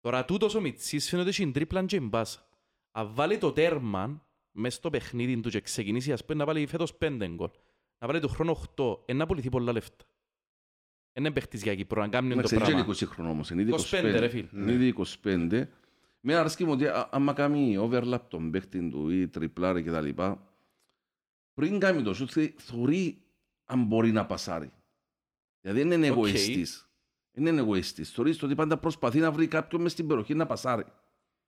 Τώρα τούτος ο Μιτσής φαίνεται ότι έχει τρίπλα και την πάσα. Αν βάλει το τέρμα μες στο παιχνίδι του και ξεκινήσει ας πούμε να βάλει φέτος πέντε γκολ, να βάλει το χρόνο 8, είναι να πουληθεί πολλά λεφτά. Είναι παίχτης για Κύπρο, να κάνει το Εντάξει, δεν είναι πράγμα. 20 χρονών όμως, είναι ήδη 25 ρε φίλε. Είναι ήδη 25. Με αρέσκει μου ότι α- άμα κάνει overlap τον παίχτη του ή τριπλάρι και τα λοιπά, πριν κάνει το σουτ, θε- θωρεί αν μπορεί να πασάρει. Δηλαδή δεν είναι Οκ. εγωιστής. Δεν είναι εγωιστής. Θεωρείς το ότι πάντα προσπαθεί να βρει κάποιον μες στην περιοχή να πασάρει.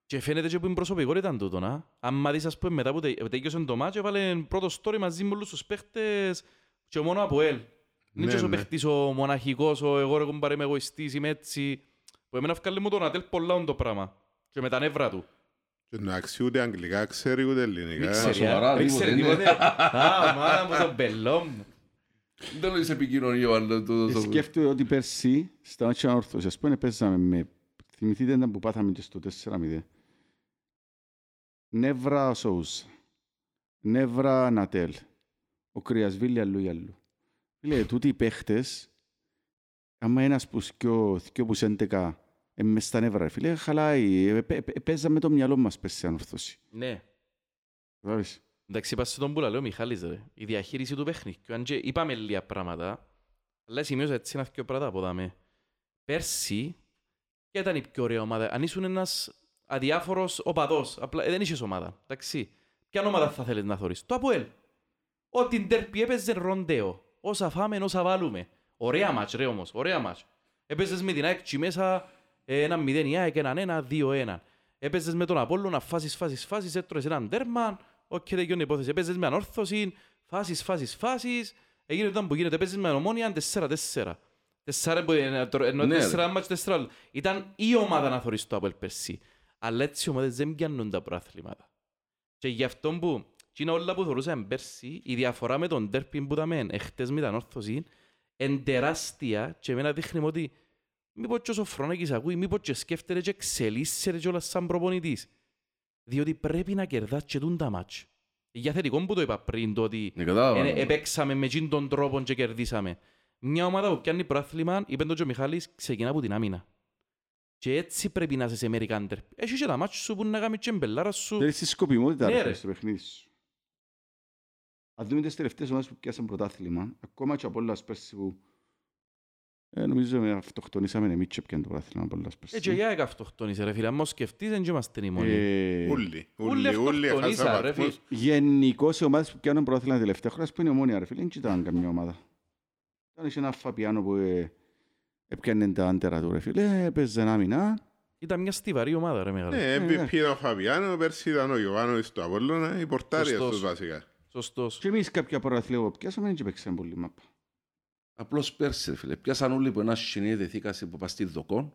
Και φαίνεται και που είναι προσωπικότητα τούτο, να. Αν δεις, ας πούμε, μετά που τε- τέλειωσε το ματς, έβαλε πρώτο story μαζί με όλους τους παίχτες και μόνο από ελ. Ναι, Είναι και ο ναι. παίχτης ο μοναχικός, ο εγώ ρε κουμπάρε είμαι εγωιστής, είμαι έτσι. Που εμένα βγάλε μου τον Ατέλ πολλά το πράγμα. Και με τα νεύρα του. Και να αξιεί ούτε αγγλικά ξέρει ούτε Μην ελληνικά. ξέρει, σοβαρά, α. Δεν τίποτε, ξέρει ναι. τίποτε. Α, μάνα μου τον μπελό μου. Δεν είναι σε επικοινωνία ο άλλος. το- Ε, το- Σκέφτομαι ότι πέρσι στα μάτια όρθωσης, ας πούμε, παίζαμε με... Θυμηθείτε ήταν που πάθαμε και στο 4-0. Νεύρα Σόους. Νεύρα Νατέλ. Ο Κρυασβίλη αλλού ή αλλού. Φίλε, τούτοι οι παίχτες, άμα ένας που σκιο, δυο που σέντεκα, ε, μες στα νεύρα, ρε φίλε, χαλάει. Ε, πέ- πέ- Παίζαμε το μυαλό μας πέρσι αν όρθωση. Ναι. Κατάλαβες. Εντάξει, είπα στον πουλα, λέει ο Μιχάλης, ρε. Η διαχείριση του παιχνιδιού. Αν και είπαμε λίγα πράγματα, αλλά σημείωσα έτσι ένα δυο πράγματα από δάμε. Πέρσι, ποια ήταν η πιο ωραία ομάδα; Αν ήσουν ένας αδιάφορος οπαδός, απλά ε, δεν είχες ομάδα. Εντάξει. Ποια ομάδα θα θέλεις να θωρείς; Το Αποέλ. Ό,τι ντέρμπι έπαιζε ροντέο. Όσα φάμε, όσα βάλουμε. Ωραία μάτς ρε όμως, ωραία μάτς. Έπαιζες με την ΑΕΚ τσι μέσα ε, ένα μηδέν η ΑΕΚ, έναν ένα, δύο ένα. Έπαιζες με τον Απόλλωνα, φάσεις, φάσεις, φάσεις, έτρωες έναν τέρμα, οκ, τελειώνει η υπόθεση. Έπαιζες με Ανόρθωση, φάσεις, φάσεις, φάσεις, έγινε ήταν που γίνεται. Έπαιζες με Ομόνοια, τεσσέρα, τέσσερα. Τεσσέρα, που- ε, το- ενώ Ναι, ρε. τέσσερα μάτς, τέσσερα. άλλο. Ήταν η ομάδα να θωρείς το Αποέλ πέρσι. Αλλά έτσι οι ομάδες δεν πιάνουν τα προαθλήματα. Και γι' αυτό που, και είναι όλα που θεωρούσαμε πέρσι, η διαφορά με τον τέρπιν που είδαμε εχθές με την ανόρθωση, είναι τεράστια και εμένα δείχνει μου ότι μήπως και ο Σοφρονάκης ακούει, μήπως και σκέφτεται και εξελίσσεται κιόλας σαν προπονητής. Διότι πρέπει να κερδάς και τούν τα μάτς. Για θετικό που το είπα πριν, το ότι Ναι, κατάλαβα. ε, επέξαμε με εκείνον τον τρόπο και κερδίσαμε. Μια ομάδα που πιάνει πρόθλημα, είπε τον και ο Μιχάλης, ξεκινά από την άμυνα. Και έτσι πρέπει να είσαι σε American Derby. Έχει και τα μάτια σου που να κάνεις και μπελάρας σου. Θέλεις τη σκοπιμότητα Ναι, ρε, ρε. φίλε, στο παιχνίδι σου. Αν δούμε τις τελευταίες ομάδες που πιάσαν πρωτάθλημα, ακόμα και από όλας πέρσι που ε, νομίζω με αυτοκτονήσαμε εμείς και πιάνε το πρωτάθλημα από όλας Ε, και πέρσι. για έκα αυτοκτόνησε ρε φίλε. Αν μας σκεφτείς, δεν είμαστε οι μόνοι. Ε, Ούλοι, Ούλοι ούλοι, ούλοι, αυτοκτονήσαν, έχασαν ρε βαθμούς. Γενικώς οι ομάδες που πιάνουν πρωτάθλημα τα τελευταία χρόνια, ας πούμε, είναι ομόνια ρε φίλε, δεν ήταν καμιά ομάδα. Ήταν και ένα φαπιάνο που ε, έπιανε τα άντερα του ρε φίλε, έπαιζε άμυνα. Ήταν μια στιβαρή ομάδα ρε μεγάλε. Ναι, ναι. MVP ήταν ο Φαβιάνο, πέρσι ήταν ο Γιωβάνος στο Απόλλωνα, οι πορτάρια Σωστός. τους βασικά. Σωστός. Και εμείς κάποια πρωταθλήματα που πιάσαμε δεν παίξαμε πολύ μάπα. Απλώς πέρσι, ρε φίλε. Πιάσαν όλοι που ένα σινί δεθήκασε που πας στη δοκόν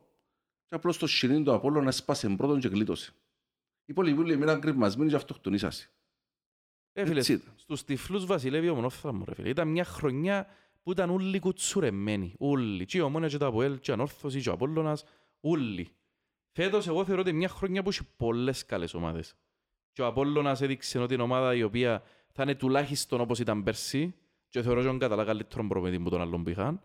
και απλώς το σινί του Απόλλωνα σπάσε πρώτον και γλίτωσε. Οι υπόλοιποι όλοι μείναν κρυμμασμένοι και αυτοκτονήσασαι. Ρε φίλε, Έτσι ήταν. στους τυφλούς βασιλεύει ο μονόφθαλμο ρε φίλε. Ήταν μια χρονιά που ήταν όλοι κουτσουρεμένοι. Όλοι. Και η Ομόνια και το Αποέλ, και η Ανόρθωση, και ο Απόλλωνας. Όλοι. Φέτος εγώ θεωρώ ότι είναι μια χρονιά που έχει πολλές καλές ομάδες. Και ο Απόλλωνας έδειξε ότι είναι ομάδα η οποία θα είναι τουλάχιστον όπως ήταν πέρσι και θεωρώ ότι είναι κατά τα καλύτερο προπαιδί που τον άλλον που είχαν.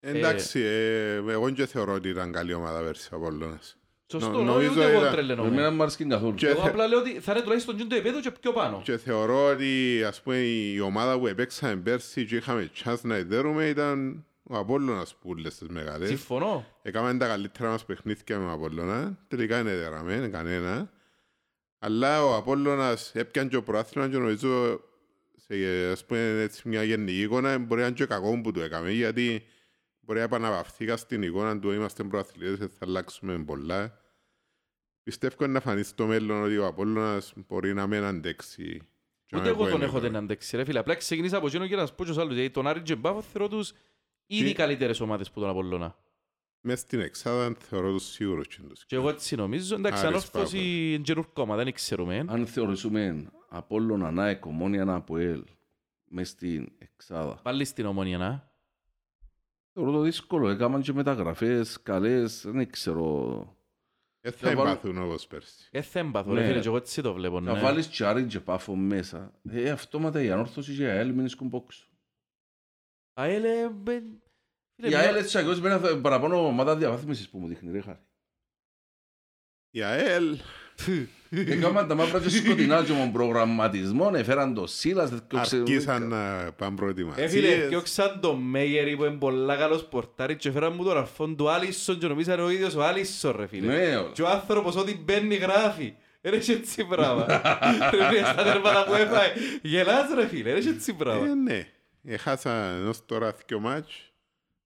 Εντάξει, ε, εγώ και θεωρώ ότι ήταν καλή ομάδα πέρσι ο Απόλλωνας. Σωστό, Νο- νο, νομίζω ούτε εγώ ήταν- τρελαίνομαι. Εμένα μου άρεσε καθόλου. Και Εγώ θε- απλά λέω ότι θα είναι τουλάχιστον και το επίπεδο και πιο πάνω. Και θεωρώ ότι ας πούμε, η ομάδα που επέξαμε πέρσι και είχαμε chance να ιδέρουμε ήταν ο Απόλλωνας που όλες τις μεγάλες. Συμφωνώ. Έκαμε τα καλύτερα μας παιχνίδια με τον Απόλλωνα. Τελικά είναι δεραμε, κανένα. Αλλά ο Απόλλωνας έπιανε και ο προάθλημα και νομίζω σε ας πούμε, έτσι, μια γενική εικόνα μπορεί να είναι και κακό που το έκαμε γιατί μπορεί να επαναπαυθήκα στην εικόνα του είμαστε προαθλητές θα αλλάξουμε πολλά. Πιστεύω να φανεί στο μέλλον ότι ο Απόλλωνας μπορεί να μην αντέξει. και να Ούτε εγώ μην τον μπορεί έχω να- την αντέξει ρε φίλε. Απλά ξεκινήσα από εκείνο και να σου πω και στους άλλους. Γιατί τον Άρη και Μπάφο θεωρώ τους ήδη Και- καλύτερες ομάδες που τον Απολλώνα. Μες στην εξάδα θεωρώ τους σίγουρους. και τους. Και εγώ έτσι νομίζω. Εντάξει, Άρης ανόρθωση είναι καινούργιο κόμμα, δεν ξέρουμε. Αν θεωρήσουμε Απόλλωνα, ΝΑΕΚ, Ομόνια, Αποέλ μες στην εξάδα. Πάλι στην ομόνια, να. Θεωρώ το δύσκολο. Έκαναν και μεταγραφές καλές. Δεν ξέρω. Δεν θα Θα βάλω- εμπάθουν όπως πέρσι. Ε, θέμπαθο, ρε Ναι. φίλε, και εγώ έτσι το βλέπω. Να ναι. βάλεις και Άρη και Πάφο μέσα. Ε, αυτόματα η ανόρθωση και η ΑΕΛ μην ισκούν πόξο. ΑΕΛ, ε, ε, φίλε, Η μια- ΑΕΛ έτσι αγιώς με ένα παραπάνω ομάδα διαβάθμισης που μου δείχνει ρε χάρη. Η ΑΕΛ Έκαναν τα μαύρα και σκοτεινά και με προγραμματισμό, έφεραν το Σίλας, δεν ξέρω. αρχίσαν να πάνε Ε, φίλε, προετοιμασίες. διώξαν τον Μέγερη που είναι πολλά καλός πορτάρι και φέραν μου τον αρφόν του Άλισον και νομίζαν ο ίδιος ο Άλισον, ρε φίλε. Ναι, Και ο άνθρωπος ό,τι μπαίνει γράφει. Δεν έχει έτσι πράγμα. Ρε φίλε, στα τέρματα που έφαγε. Γελάς ρε φίλε, δεν έχει έτσι πράγμα. Ε, ναι. Έχασαν ως τώρα δύο μάτς.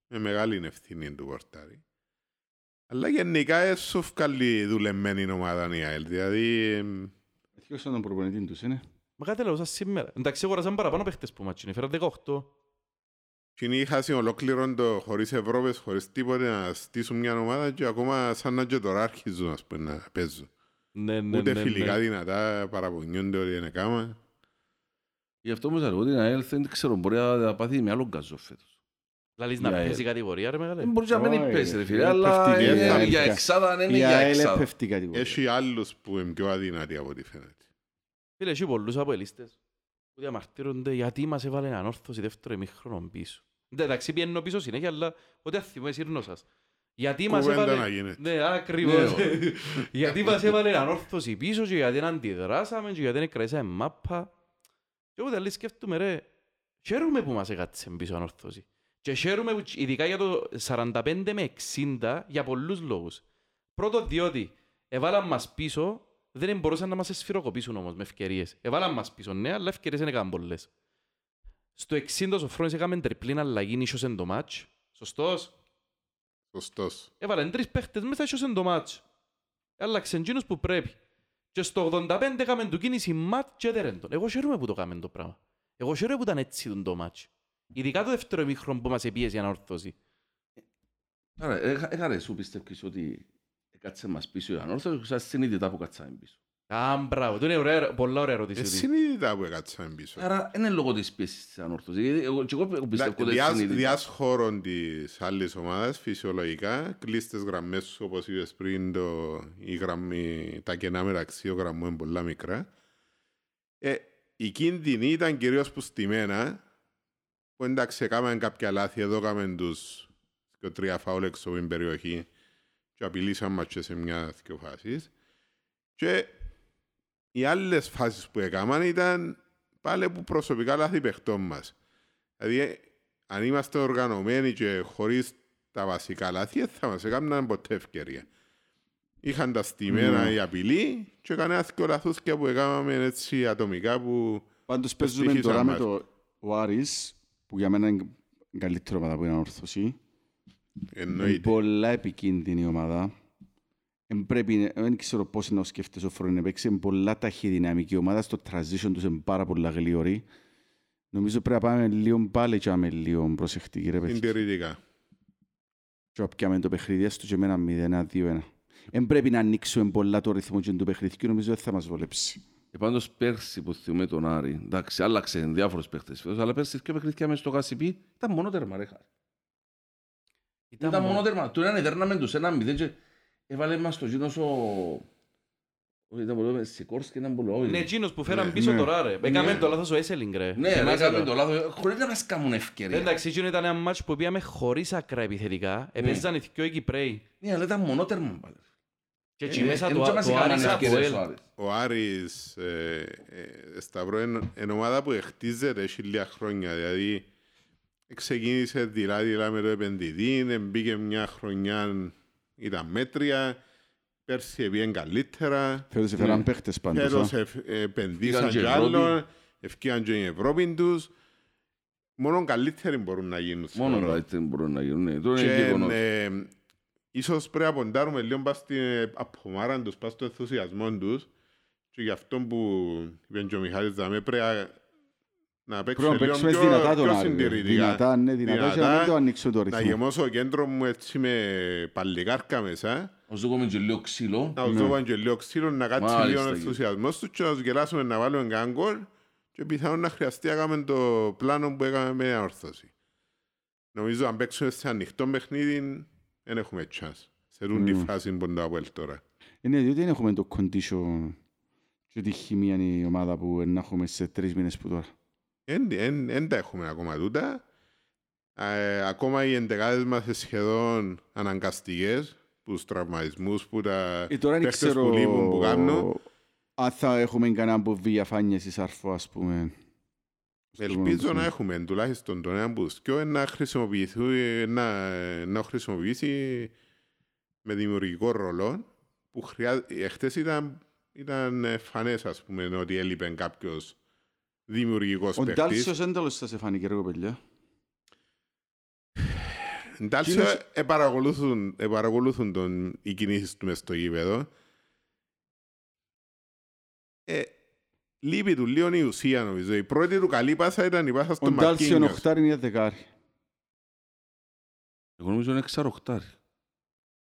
με μεγάλη ευθύνη του πορτάρι. Αλλά γενικά έσου βγάλει δουλεμένη ομάδα η ΑΕΛ. Δηλαδή, εμ, Εθιώσαν τον προπονητής τους, είναι; Μα κάτι λέω σαν σήμερα. Εντάξει, αγοράσαν παραπάνω παίχτες που μάτσινε. Φέραν 18. εκείνοι είχαν ολόκληρο το χωρίς Ευρώπες, χωρίς τίποτε να στήσουν μια ομάδα και ακόμα σαν να και τώρα αρχίζουν ας πούμε, να παίζουν. Ναι, ναι, Ούτε ναι, φιλικά ναι. δυνατά παραπονιούνται ότι είναι κάμα. Γι' αυτό όμως εγώ την ΑΕΛ δεν ξέρω, μπορεί να πάθει με άλλο γκαζό φέτος. Λαλείς Η να ΑΕΛ. παίζει κατηγορία ρε μεγάλε. Δεν μπορείς να μην Όχι, πέσει ρε ρε, φίλε, είναι αλλά πέφτει η είναι ΑΕΛ. για εξάδα, δεν είναι Η για ΑΕΛ εξάδα. έπεφτει κατηγορία. Έχει άλλους που είναι πιο αδύνατοι από ό,τι φαίνεται. Φίλε, έχει πολλούς αποελίστες που διαμαρτύρονται γιατί μας έβαλε έναν όρθωση δεύτερο ημίχρονο πίσω. Ναι, Εντάξει, πιένω πίσω συνέχεια, αλλά ό,τι αθυμώ εσύρνω σας. Γιατί μας Κουβέντα έβαλε... να γίνεται. Ναι, ακριβώς. Ναι, γιατί μας έβαλε έναν όρθωση πίσω και γιατί δεν αντιδράσαμε και γιατί δεν κρατήσαμε μάπα. Και εγώ δηλαδή σκέφτομαι ρε, χαίρομαι που μας έκατσε πίσω ανόρθωση. Και χαίρομαι που- ειδικά για το 45 με 60 για πολλούς λόγους. Πρώτο διότι έβαλαν μας πίσω, δεν μπορούσαν να μας εσφυροκοπήσουν όμως με ευκαιρίες. Έβαλαν μας πίσω, ναι, αλλά ευκαιρίες δεν έκαναν πολλές. Στο 60 ο Σοφρόνης έκαμε τριπλήν αλλαγή, νίσιωσε το μάτς. Σωστός. Σωστός. Έβαλαν τρεις παίχτες μέσα, ίσως το μάτς. Άλλαξε εκείνους που πρέπει. Και στο 85 έκαμε του κίνηση ματ και έδερεν τον. Εγώ χαίρομαι που το έκαμε το πράγμα. Εγώ χαίρομαι που ήταν έτσι τον το μάτς. Ειδικά το δεύτερο ημίχρονο που μας επίεσε για να ορθώσει. Άρα, έχα- έχα ρε, σου πιστεύεις ότι κάτσε μας πίσω η ανόρθωση, σαν συνείδητα που κάτσαμε πίσω. Α, μπράβο. Το είναι ωραία, πολλά ωραία ερώτηση. Ε, τούτη. συνείδητα που έκατσαμε πίσω. Άρα, είναι λόγω της πίεσης της ανόρθωσης. Γιατί εγώ, και εγώ πιστεύω ότι είναι Διάς, συνείδητα. διάς χώρων της άλλης ομάδας, φυσιολογικά, κλείστες γραμμές σου, όπως είπες πριν, το, η γραμμή, τα κενά μεταξύ των γραμμών είναι πολλά μικρά. Ε, η κίνδυνη ήταν κυρίως που στημένα, που εντάξει, έκαναν κάποια λάθη, εδώ έκαναν τους και τρία φάουλ έξω από την περιοχή και απειλήσαν μας και σε μια δύο φάσεις. Και οι άλλες φάσεις που έκαναν ήταν πάλι που προσωπικά λάθη παιχτών μας. Δηλαδή, ε, αν είμαστε οργανωμένοι και χωρίς τα βασικά λάθη, δεν θα μας έκαναν ποτέ ευκαιρία. Είχαν τα στημένα η απειλή και κανένα και λαθούς και που έκαναμε έτσι ατομικά που Πάντως παίζουμε στοιχήσαν τώρα με μας. το ο Άρης, που για μένα είναι η καλύτερη ομάδα που είναι ορθωσή. Είναι εννοείται. πολλά επικίνδυνη ομάδα. Εν πρέπει, δεν ξέρω πώς να το σκέφτεσαι ο Φρόνι να παίξει. Είναι πολλά ταχυδυναμική ομάδα. Στο transition τους είναι πάρα πολλά γλύωρη. Νομίζω πρέπει να πάμε λίγο πάλι και να είμαι λίγο προσεκτικοί ρε παιδιά. Συντηρητικά. Και πιάμε το παιχνίδι έστω και με ένα 0-2-1. Δεν πρέπει να ανοίξουμε πολλά το ρυθμό και του παιχνιδιού. Νομίζω δεν θα μας βολέψει. Και πάντως πέρσι που θυμούμε τον Άρη, εντάξει, άλλαξε διάφορους παίχτες φέτος, αλλά πέρσι και παιχνίδια μες στο Κασιπί ήταν μόνο τέρμα ρε χάρη. Ήταν μόνο τέρμα. Του έναν δέρναμε τους ένα μηδέν και έβαλε μας το γίνος ο... ο- Ήταν πολύ Σικόρσκι, ήταν πολύ Ναι, όχι. εκείνος που φέραν Ναι, πίσω ναι. τώρα ρε. Έκαμε το λάθος ο Έσελινγκ ρε. Ναι, Θυμάσαι έκαμε το. το λάθος, χωρίς να μας κάνουν ευκαιρία. Εντάξει, εκείνο ήταν ένα μάτς που πήγαμε χωρίς άκρα επιθετικά. Επέζαν οι δυο οι Κυπρέοι. Ναι, αλλά ήταν μόνο τέρμα πάλι. Και εκεί Ε, μέσα ε, το δεν μας το έκαναν Άρης ευκαιρίες ο Αποέλ. Άρης. Ο Άρης ε, ε, Σταυρό είναι είναι ομάδα που χτίζεται έχει λίγα χρόνια. Δηλαδή ξεκίνησε δειλά-δειλά με το επενδυτή, μπήκε μια χρονιά ήταν μέτρια, πέρσι πήγαινε καλύτερα, Φέτος έφεραν παίχτες πάντως. φέτος α. ευ- επενδύσαν Πήγαν και κι Ευρώπη. άλλο, ευκήκαν και η Ευρώπη τους. Μόνο καλύτεροι μπορούν να γίνουν. Μόνο θεωρώ. καλύτεροι μπορούν να γίνουν. Ναι, τώρα είναι Και, γεγονός. Ε, ίσως πρέπει να ποντάρουμε λίγο πας στην απομάρα τους, πας στο ενθουσιασμό τους και γι' αυτό που είπε και ο Μιχάλης Δαμέ πρέπει να- να Πρέπει παίξουμε να λίγο παίξουμε πιο, δυνατά τον πιο Άρη. ρε. συντηρητικά. Δυνατά, ναι, δυνατά και να μην το ανοίξω το να ρυθμό. γεμώσω το κέντρο μου έτσι με παλικάρκα μέσα, Όσο έχουμε και λίγο ξύλο, να τους δω και λίγο ξύλο, να κάτσει Μάλιστα, λίγο ο κύριε. ενθουσιασμός τους και να τους γελάσουμε να βάλουμε έναν γκολ και πιθανόν να χρειαστεί να κάνουμε το πλάνο που έκαμε με ορθώση. Νομίζω αν παίξουμε σε ανοιχτό παιχνίδι δεν έχουμε chance. Σε τούν τη Μμμ. φάση που είναι το Αποέλ τώρα. Είναι διότι δεν έχουμε το condition και τη χημία είναι η ομάδα που να έχουμε σε τρεις μήνες που τώρα. Δεν τα έχουμε ακόμα τούτα. Ε, ακόμα οι εντεκάδες μας είναι σχεδόν αναγκαστικές που τους τραυματισμούς, που τα Ε, τώρα δεν παίχτες ξέρω που λείπουν που κάνουν. αν θα έχουμε κανένα από διαφάνειες ή σαρφό, ας πούμε. Στο Ελπίζω επόμενο να παιχνίδι. έχουμε τουλάχιστον τον έναν που σκιό να, χρησιμοποιηθεί, να, να χρησιμοποιήσει με δημιουργικό ρόλο που χρειά... εχθές ήταν, ήταν ε, φανές ας πούμε ότι έλειπε κάποιος δημιουργικός Ο παίχτης. Ντάλσιος ένταλος θα σε φάνηκε ρε κοπελιά. Εντάξει, Εκείνος- ε, παρακολουθούν, ε, παρακολουθούν τον, οι κινήσεις του μες στο γήπεδο. Ε, λείπει του λίγο η ουσία νομίζω. Η πρώτη του καλή πάσα ήταν η πάσα Ο στον Ντάλσιον Μαρκίνιος. οχτάρι είναι δεκάρι. Εγώ νομίζω είναι εξαροχτάρι.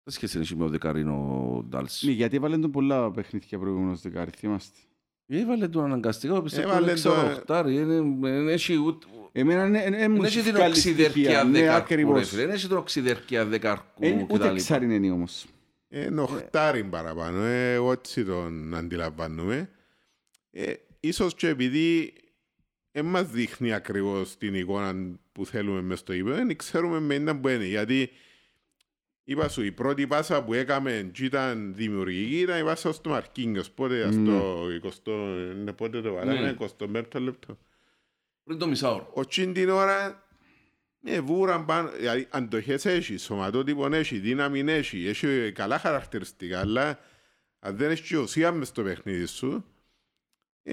Δεν σχέση έχει με ο δεκαρίνο Ναι, Ντάλσι. γιατί έβαλε τον πολλά παιχνίδια προηγούμενος δεκάρι, θυμάστε. Έβαλε τον αναγκαστικά, πιστεύω Έβαλε είναι το- εξαροχτάρι. Είναι- Δεν έχει ούτε... Εμένα είναι- είναι- είναι μου Δεν έχει την βγάλει οξυδερκία στοιχεία. Ναι, δεκαρκού, ρε ακριβώς. φίλε. Δεν έχει την οξυδερκία δεκαρκού Εν- Ούτε κτλ. εξάρι είναι όμως. Ε, Είναι οχτάρι παραπάνω, ε, εγώ έτσι τον αντιλαμβάνομαι. Ε, ίσως και επειδή δεν μας δείχνει ακριβώς την εικόνα που θέλουμε μες στο γήπεδο, δεν ξέρουμε με ήταν που είναι. Γιατί είπα σου, η πρώτη πάσα που έκαμε και ήταν δημιουργική ήταν η πάσα στο Μαρκίνιος. Πότε, στο 20, είναι πότε το βάλαμε, Ναι. 25 λεπτό. Πριν το μισάωρο. Ο τσιν την ώρα με βούραν πάνω, δηλαδή αντοχές έχει, σωματότυπον έχει, δύναμη έχει, έχει καλά χαρακτηριστικά, αλλά αν δεν έχει και ουσία μες στο παιχνίδι σου,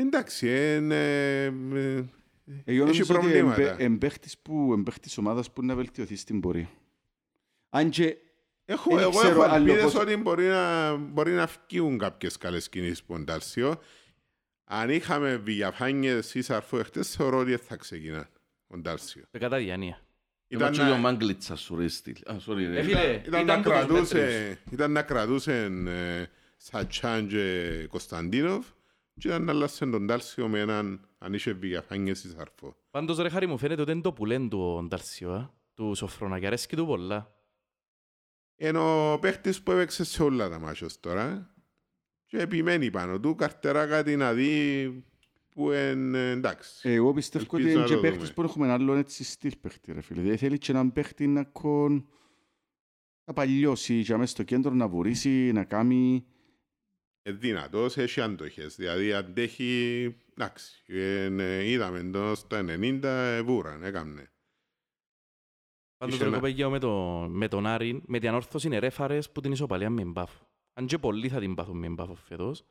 εντάξει, είναι, ε, Εγώ έχει νομίζω ότι προβλήματα. εμπε- εμπαίχτης που εμπαίχτης ομάδας που να βελτιωθεί στην πορεία. Αν και Έχω, Δεν εγώ ξέρω έχω άλλο ελπίδες πώς- ότι μπορεί να, μπορεί να φκύουν κάποιες καλές κινήσεις που Ντάλσιο. Αν είχαμε Βηγιαφάνιες ή Σαρφού εχθές, θεωρώ ότι θα ξεκινά ο Ντάλσιο. Ε, Κατά διάνοια. Ήταν Ήταν και να- ο Μάγκλητσα σου ρε στυλ. Α, sorry Ε, ρε. φίλε, Ήταν, να ήταν το τους μέτριους. κρατούσε, ήταν να κρατούσε ε, Σατσάν και Κωνσταντίνοφ και ήταν να αλλάσσε τον Τάλσιο με έναν αν είχε Βηγιαφάνιες ή Σαρφό. Πάντως ρε Χάρη μου φαίνεται ότι είναι το πουλέν του ο Ντάλσιο, α, του Σοφρόνα, αρέσκει του πολλά. Είναι ο παίχτης που έπαιξε σε όλα τα μάτσος τώρα και επιμένει πάνω του, καρτερά κάτι να δει που είναι εντάξει. εγώ πιστεύω ότι Ελπίζω είναι να και το παίχτης δούμε. που έχουμε άλλον έτσι στυλ παίχτη ρε φίλε. Δηλαδή θέλει και έναν παίχτη να κον... να παλιώσει και μέσα στο κέντρο να βουρήσει, να κάνει... Είναι δυνατός, έχει αντοχές, δηλαδή αντέχει, εντάξει, είναι, είδαμε το στα 90 βούραν, έκαμνε. Πάντως Είχε ρε ένα- κοπέγιο με, το, με τον Άρη, με την ανόρθωση είναι ρέφαρες που την ισοπαλία με μπάφο. Αν και πολλοί θα την πάθουν με μπάφο φέτος,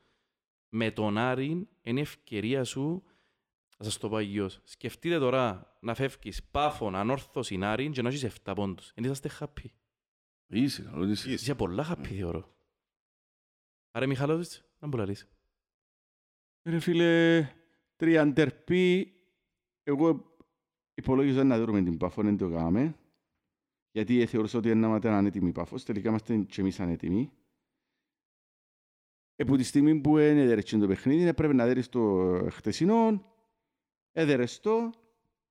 με τον Άρη είναι ευκαιρία σου, θα σας το πω αγιώς, σκεφτείτε τώρα να φεύγεις πάφον, ανόρθωση, Άρη και να έχεις 7 πόντους. Εν είσαστε happy. Είσαι, καλό είσαι. Είσαι. Είσαι πολλά happy θεωρώ. Άρα Μιχαλόβιτς, να μπορεί να λύσει. Ρε φίλε, τριαντερπή, εγώ υπολόγιζα να δούμε την Πάφο, δεν το κάναμε. Γιατί θεωρούσα ότι να είμαστε ανέτοιμοι Πάφος, τελικά είμαστε και εμείς ανέτοιμοι. Επού τη στιγμή που είναι έδερες το παιχνίδι, έπρεπε να δέρεις το χτεσινό, έδερες το,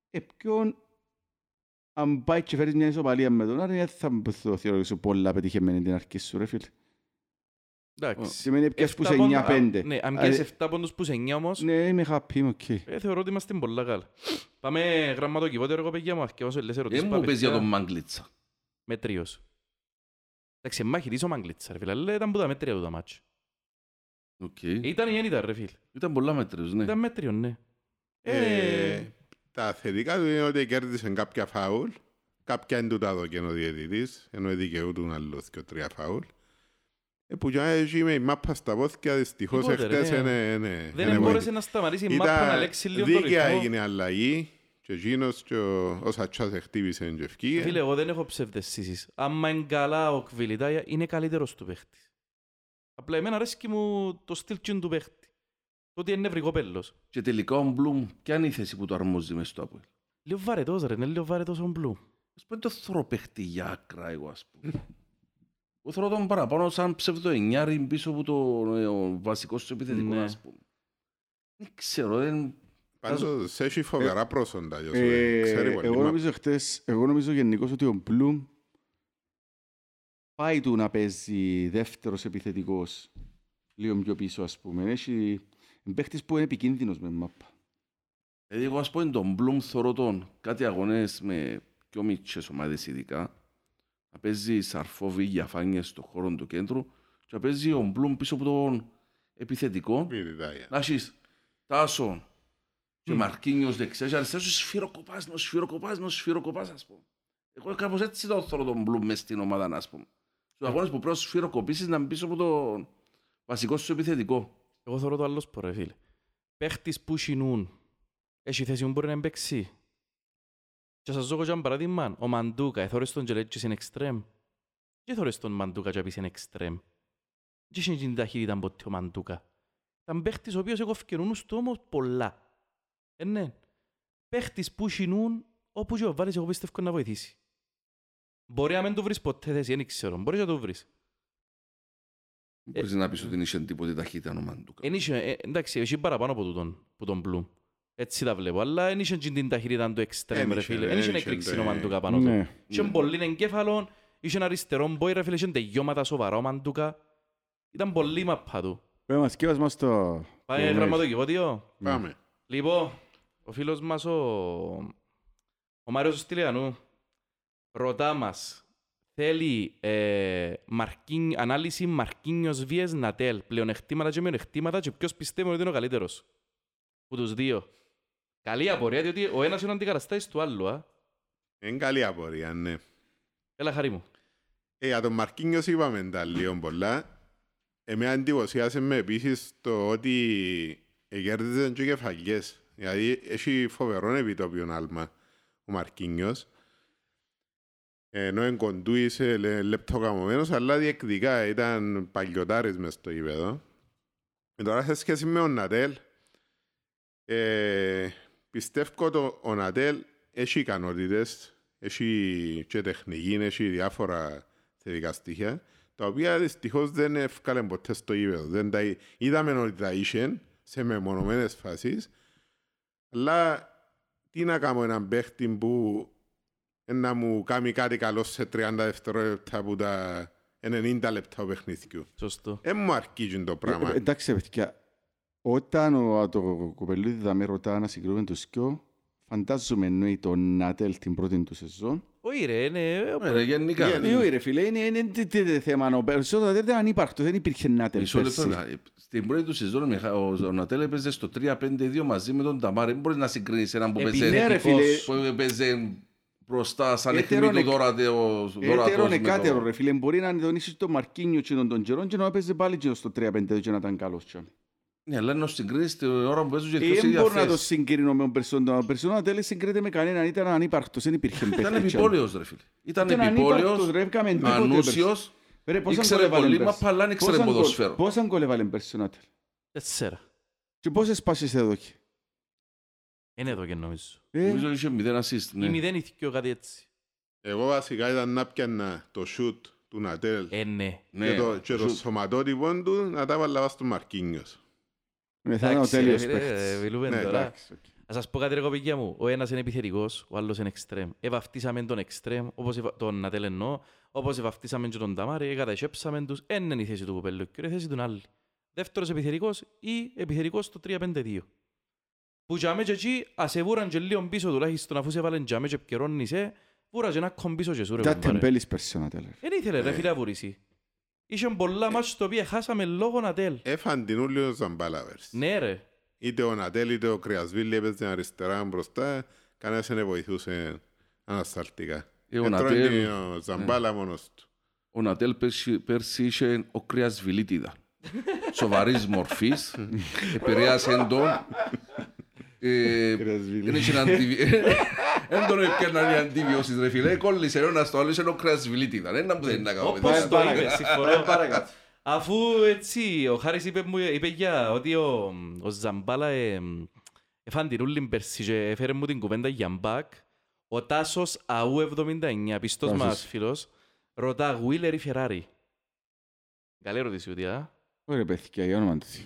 επιον, αν πάει και φέρεις μια ισοπαλία με τον Άρη, δεν θα το θεωρήσω πολλά πετυχημένη την αρχή σου, ρε φίλε. Εντάξει. Σημαίνει έπιας που σε Εφτά πόντους- 9-5. α, Ναι, αν Α, πιέσεις ε, 7 πόντους που σε 9 όμως, Ναι, είμαι happy, είμαι οκ. ε, θεωρώ ότι είμαστε πολλά καλά. Πάμε γραμματοκιβότερο, κοπέγια μου, αρκεύω λες ερωτήσεις. Δεν μου πάμε πες για παιδιά. τον Μάγκλητσα. Μετρίος. Εντάξει, μάχη ο Μαγκλίτσα, ρε φίλε, αλλά ήταν που τα μέτρια του τα μάτια. Οκ. Ήταν ή δεν ήταν, ρε φίλε. Ήταν πολλά μέτριος, ναι. Ήταν μέτριο, ναι. Ε, Ε, τα θετικά του είναι ότι κέρδισε κάποια φάουλ, κάποια είναι του τα δοκένει ο διαιτητής, ενώ δικαιούτουν άλλους και τρία φάουλ. Ε, που για έχει με η μάπα στα πόθηκια, δυστυχώς Τίποτε, ρε, εχθές ναι. είναι... ναι, δεν είναι μπόρεσε βοήθη. να σταματήσει η μάπα να Ήταν λέξει λίγο το δίκαια ρυθμό. έγινε αλλαγή και εκείνος και ο, ο Σατσάς χτύπησε και ευκήγε. Φίλε, εγώ δεν έχω ψευδεσίσεις. Άμα είναι καλά ο Κβιλιτάια, είναι καλύτερος του παίχτης. Απλά εμένα αρέσκει μου το στυλ τσιν του παίχτη. Το ότι είναι νευρικό πέλος. Και τελικά ο Μπλουμ, ποια είναι η θέση που του αρμόζει μες στο Αποέλ. Λίγο βαρετός ρε, είναι λίγο βαρετός ο Μπλου. Ας πούμε το θωρώ παίχτη για άκρα εγώ ας πούμε. Εγώ θωρώ τον παραπάνω σαν ψευδοεννιάρι πίσω από το ε, ο βασικός του επιθετικό Ναι. ας πούμε. Δεν ξέρω, δεν... Πάντως έχει φοβερά πρόσοντα. για σου, Ε, ξέρει πολύ εγώ μάπα. νομίζω χτες, εγώ νομίζω γενικώς ότι ο Μπλουμ πάει του να παίζει δεύτερος επιθετικός λίγο πιο πίσω ας πούμε. Έχει είναι παίχτης που είναι επικίνδυνος με μάπα. Δηλαδή εγώ ας πούμε τον Μπλουμ θωρώ τον κάτι αγωνές με πιο μικρές ομάδες ειδικά. Να παίζει σαρφόβι για φάνιες στον χώρο του κέντρου και να παίζει ο Μπλουμ πίσω από τον επιθετικό. Πυρητάγια. Να έχεις Τάσον και Μαρκίνιος δεξιάς και αριστερά σου σφυροκοπάς, νο σφυροκοπάς, νο σφυροκοπάς ας πούμε. Εγώ κάπως έτσι το θέλω τον Μπλουμ μες στην ομάδα ας πούμε. Στους αγώνες που πρέπει να σφυροκοπήσεις να μπει πίσω από τον βασικό σου επιθετικό. Εγώ θεωρώ το άλλος σπορ, ρε φίλε. Παίχτης που σινούν. Έχει θέση που μπορεί να παίξει. Και σας δω και ένα παράδειγμα, ο Μαντούκα, εθώρες τον και λέει και είναι εξτρέμ. Και θωρείς τον Μαντούκα και πεις είναι εξτρέμ. Και είχε την ταχύτητα ποτέ ο Μαντούκα. Ήταν παίχτης ο οποίος έκοφηκε νους του όμως πολλά. Ε, ναι. Παίχτης που χινούν, όπου και ο βάλεις εγώ πιστεύω να βοηθήσει. Μπορεί να μην το βρεις ποτέ θέση, δεν ξέρω. Μπορείς να το βρεις. Μπορείς να πεις ότι είχε τίποτε ταχύτητα ο Μαντούκα. Εν είχε, ε, εντάξει, έχει παραπάνω από τούτον, που τον Μπλουμ. Έτσι τα βλέπω, αλλά δεν είχε την ταχύτητα του εξτρέμ, Εν ρε είχε, φίλε. εν Δεν είχε είχε, εκρήξει ναι. ο Μαντούκα πάνω του. Ναι. Είχε πολύ εγκέφαλο, είχε ένα αριστερό μπόι, ρε φίλε, είχε τελειώματα σοβαρά ο Μαντούκα. Ήταν πολύ μαπά του. Πες μας, σκεύας μας το... Πάει το mail. γραμματοκιβώτιο. Πάμε. Λοιπόν, ο φίλος μας ο, ο Μάριος Στυλιανού ρωτά μας θέλει ε, μαρκίν, ανάλυση Μαρκίνιος Βίες Νατέλ, πλεονεκτήματα και μειονεκτήματα και ποιος πιστεύει ότι είναι ο καλύτερος. Που τους δύο. Καλή απορία, διότι ο ένας είναι ο αντικαταστάτης του άλλου. Α. Είναι καλή απορία, ναι. Έλα χαρί μου. Ε, για τον Μαρκίνιος είπαμε τα λίγο πολλά. Εμένα εντυπωσιάσε με επίσης το ότι κέρδιζε και κεφαλιές. Δηλαδή έχει φοβερό επιτόπιον άλμα ο Μαρκίνιος. Ενώ είναι κοντούης, ε, λε- λεπτοκαμωμένος, αλλά διεκδικά ήταν παλιωτάρης μες στο γήπεδο. Και τώρα σε σχέση με τον Νατέλ, ε, πιστεύω ότι ο Νατέλ έχει ικανότητες, έχει και τεχνική, έχει διάφορα θετικά στοιχεία, τα οποία δυστυχώς δεν έφκαλε ποτέ στο γήπεδο. Δεν τα, εί- είδαμε ότι τα είχε σε μεμονωμένες φάσεις, αλλά τι να κάνω έναν παίχτη που να μου κάνει κάτι καλό σε 30 δευτερόλεπτα από τα 90 λεπτά παιχνιδιού. Σωστό. Δεν μου αρκεί το πράγμα. Ε, εντάξει, παιδιά, όταν ο, το κοπελούδι θα με ρωτά να συγκρίνουμε τους δυο, φαντάζομαι εννοεί τον Νάτελ την πρώτη του σεζόν. Όχι ρε, είναι... Ε, ρε, Γενικά. Γενικά. Ε, όχι ρε φίλε, είναι, είναι, τι- τι- τι θέμα, ο περισσότερο δεν ήταν ανύπαρκτο, δεν υπήρχε Νάτελ Μισό λεπτό. πέρσι. ε, Στην πρώτη του σεζόν ο Μιχα- ο ο Νατέλ έπαιζε στο 3-5-2 μαζί με τον Ταμάρ. Δεν μπορείς να συγκρίνεις έναν που παίζει Ναι, ρε φίλε, που παίζει μπροστά σαν Έτερον αιχμή του εκ- δώρα το- δωρατός Έτερον με εκάτερο το- ρε φίλε, μπορεί να τον είσαι το Μαρκίνιο και τον τον καιρό και να έπαιζε πάλι και στο 3-5 και να ήταν καλός. Και. Ναι, αλλά να συγκρίνεις την ώρα που παίζουν και Ε, εκτός Δεν ίδια μπορώ να το θέση. συγκρίνω με τον Περσόνα. Ο Περσόνα τέλος συγκρίνεται με κανέναν, ήταν ανύπαρκτος, δεν υπήρχε Ήταν παίχτης. επιπόλαιος ρε φίλε. Ήταν Ήταν ανύπαρκτος, επιπόλαιος, ρε, έκαμε τίποτε, ανούσιος. Ρε, πόσα Ήξερε γκολ έβαλε πολύ, πέρσι. μα παλά δεν ήξερε Πόσα γκολ- ποδοσφαίρο. Πόσα γκολ έβαλε πέρσι ο Νάτελ. Τέσσερα. Και πόσες πάσεις έδωκε. Είναι εδώ και νομίζω. Ε, Νομίζω είχε μηδέν assist. Ή ναι. μηδέν ηθικιό κάτι έτσι. Εγώ βασικά ήταν να πιάνα το shoot του Νατέλ Ε, ναι. Ναι, και το, και το σου- σωματότυπο του να τα βάλα στο Μαρκίνιος. Ναι, θα είναι ο Εντάξει, ρε τέλειος φίλε, παίχτης. ε, μιλούμε Ναι, τώρα. Εντάξει, οκ. Ας σας πω κάτι ρε κοπηγιά μου. Ο ένας είναι επιθετικός, ο άλλος είναι εξτρέμ. Εβαφτίσαμε τον εξτρέμ, όπως ευα- τον Νατέλ εννοώ, όπως εβαφτίσαμε και τον Ταμάρη, εκατασχέψαμε τους. Εν είναι η θέση του κοπέλου, και η θέση του άλλη. Δεύτερος επιθετικός ή επιθετικός στο 3-5-2. Που τζάμε και εκεί, ας σε βούραν και λίγο πίσω τουλάχιστον αφού σε βάλουν τζάμε και επικαιρώνεις, ε, βούρα και να κομπίσω και σου ρε Ήταν κουμπάρε. τεμπέλης πέρσι ο Νάτελ. ρε. Εν ήθελε ρε φίλε να βουρήσει. Είχε πολλά μάτς το οποίο χάσαμε λόγω Νατέλ. Έφαν την ούλη ο Ζαμπάλα πέρσι. Ναι ρε. Είτε ο Νατέλ είτε ο Κρυασβίλη έπαιζε αριστερά μπροστά, κανένας δεν βοηθούσε ανασταλτικά. Ε, ο Έτρωγε Νατέλ- ο Ζαμπάλα μόνος του. Ο Νατέλ πέρσι, πέρσι είχε όκριας βιλίτιδα. Σοβαρής μορφής. Επηρέασε τον. Ε, Δεν είχε αντιβι... Δεν τον έπαιρναν οι αντιβιώσεις ρε φίλε. Κόλλησε ο ένας το άλλος, είχε όκριας βιλίτιδα. Δεν είναι που δεν είναι να κάνω. Όπως παιδιά. το είπε, συμφωνώ. Αφού έτσι, ο Χάρης είπε, μου, είπε για ότι ο, ο Ζαμπάλα ε, έφαν την ούλη πέρσι και έφερε μου την κουβέντα για μπακ, ο Τάσος ΑΟΥ 79, πιστός Τάσος. μας φίλος, ρωτά Γουίλερ ή Φεράρι. Καλή ερώτηση, ούτε, α. Ωραία παιδιά, για όνομα του Θεού.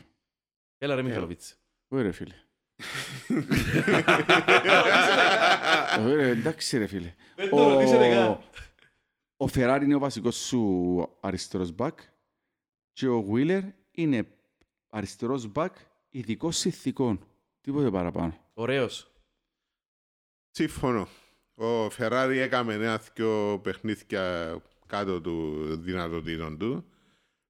Έλα ρε Μιχαλοβίτς. Ωραία φίλε. Ωραία, εντάξει ρε φίλε. Δεν το ρωτήσετε καν. Ο- Ο Φεράρι είναι ο βασικός σου αριστερός μπακ και ο Βίλερ είναι αριστερός μπακ ειδικός συνθηκών. Τίποτε παραπάνω. Ωραίος. Σύμφωνο. Ο Φεράρι έκαμε ένα δυο παιχνίδια κάτω του δυνατοτήτων του.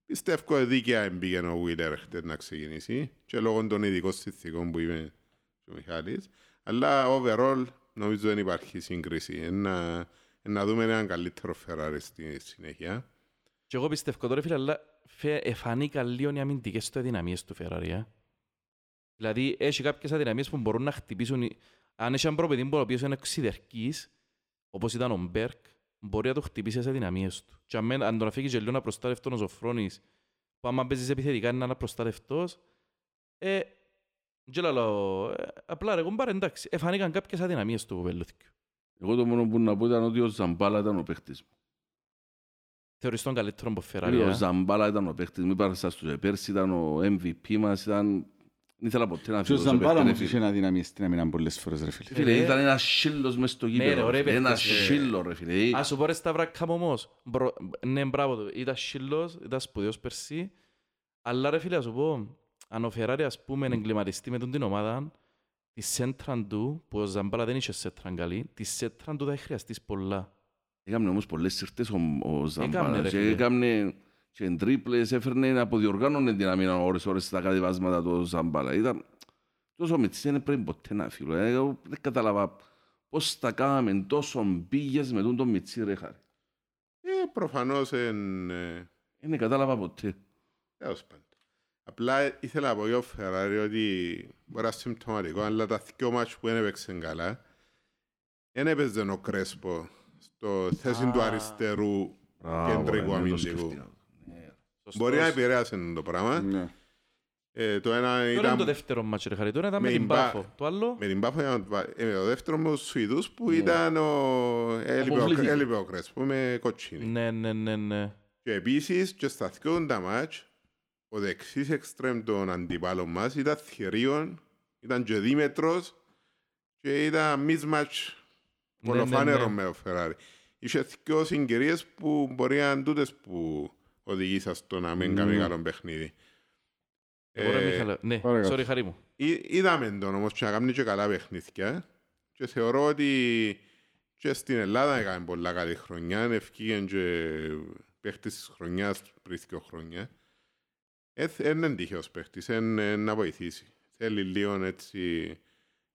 Πιστεύω ότι δίκαια εμπήγε ο Βίλερ χτες να ξεκινήσει και λόγω των ειδικών συνθήκων που είπε και ο Μιχάλης. Αλλά overall νομίζω δεν υπάρχει σύγκριση. Ε, Να, ε, να δούμε έναν καλύτερο Φεράρι στη συνέχεια. Και εγώ πιστεύω τώρα φίλε, αλλά φε- εφανήκα λίγο οι αμυντικές του αδυναμίες του Φεράρι. Ε. Δηλαδή έχει κάποιες αδυναμίες που μπορούν να χτυπήσουν. οι- Αν έχει έναν προπαιδί που ο οποίος είναι οξυδερκής, όπως ήταν ο Μπέρκ, μπορεί να το χτυπήσει σε δυναμίες του. Και αν, αν τον αφήγει και λίγο να προστατευτόν ο Ζωφρόνης, που άμα παίζεις επιθετικά είναι να είναι προστατευτός, ε, και λέω, ε, απλά ρε κομπάρε, εντάξει, εφανήκαν κάποιες αδυναμίες του κοπέλουθκιου. Εγώ το μόνο που να πω ήταν ότι ο Ζαμπάλα ήταν ο παίχτης μου. Θεωρείς τον καλύτερο από Ο Φεράρι, ε; Ζαμπάλα ήταν ο παίχτης μου. Είπα σας τους πέρσι ήταν ο MVP μας. Ήταν... Δεν ήθελα ποτέ να Και ο φύγω. Ζαμπάλα όμως είχε αδυναμίες στην άμυνα πολλές φορές ρε φίλε. Φίλε, Ε, ήταν ένας σύλλος μες στο Ναι, ρε, γήπεδο. ωραία ρε, Ένα παίχτης, ε. σύλλο ρε φίλε. Ας σου πω ρε Σταυράκα μου όμως, μπρο- ναι μπράβο του, ήταν σύλλος, ήταν σπουδαίος περσί, αλλά ρε φίλε ας σου πω, αν ο Φεράρι ας πούμε εγκλιματιστεί με τον την ομάδα, τη σέντραν του, που ο Ζαμπάλα δεν είχε σέντραν καλή, τη σέντραν του θα χρειαστείς πολλά. Έκαμε όμως πολλές σύρτες ο, ο Ζαμπάλα. ρε, Και φίλε. έκαμε και τρίπλες, έφερνε, αποδιοργάνωνε την αμήνα ώρες ώρες στα κατεβάσματα του Ζαμπάλα. Ήταν τόσο μητσής, δεν πρέπει ποτέ να φύγω. Ε, Εγώ δεν κατάλαβα πώς τα κάναμε τόσο πήγες με τον τον μητσί ρε χάρη. Ε, προφανώς εν, ε, Δεν κατάλαβα ποτέ. τέλος πάντων. Απλά ήθελα να πω για ο Φεράρι ότι μπορεί να είναι συμπτωματικό, αλλά τα δυο μάτς που δεν έπαιξε καλά, δεν έπαιζε ο Κρέσπο στο θέση του Α. αριστερού Μπράβο, κεντρικού ρε, δεν το αμυντικού. σκέφτηκα. Ναι. Σωστός. Μπορεί να επηρέασε το πράγμα. Ναι. Ε, το ένα Τώρα είναι το ήταν δεύτερο μάτσο ρε Χαρή, τώρα ήταν με με την την Μπα- Πάφο. Το άλλο, με την Πάφο, ε, με το δεύτερο με τους Σουηδούς που Ναι. ήταν ο... έλειπε ο, Αποβλήθηκε. έλειπε ο Κρέσπο με κοτσίνη. ναι ναι ναι ναι. Και επίσης και στα δυο τα μάτς, ο δεξής εξτρέμ των αντιπάλων μας ήταν θηρίων, ήταν και δίμετρος και ήταν mismatch Ναι, πολλοφάνερο ναι, ναι. με ο Φεράρι. Είχε δυο συγκυρίες που μπορεί να είναι τούτες που οδηγήσαν στο να μην κάνει Ναι. καλό παιχνίδι. Εγώ ρε Ε, Μιχάλε, ναι, παρακάτω. sorry Χαρή μου. Εί- Είδαμε τον όμως και να κάνει και καλά παιχνίδια και θεωρώ ότι και στην Ελλάδα έκανε πολλά καλή χρονιά, ευκήγεν και παίχτης της χρονιάς πριν δύο χρόνια. Δεν είναι τυχαίος παίχτης, είναι να βοηθήσει. Θέλει λίγο έτσι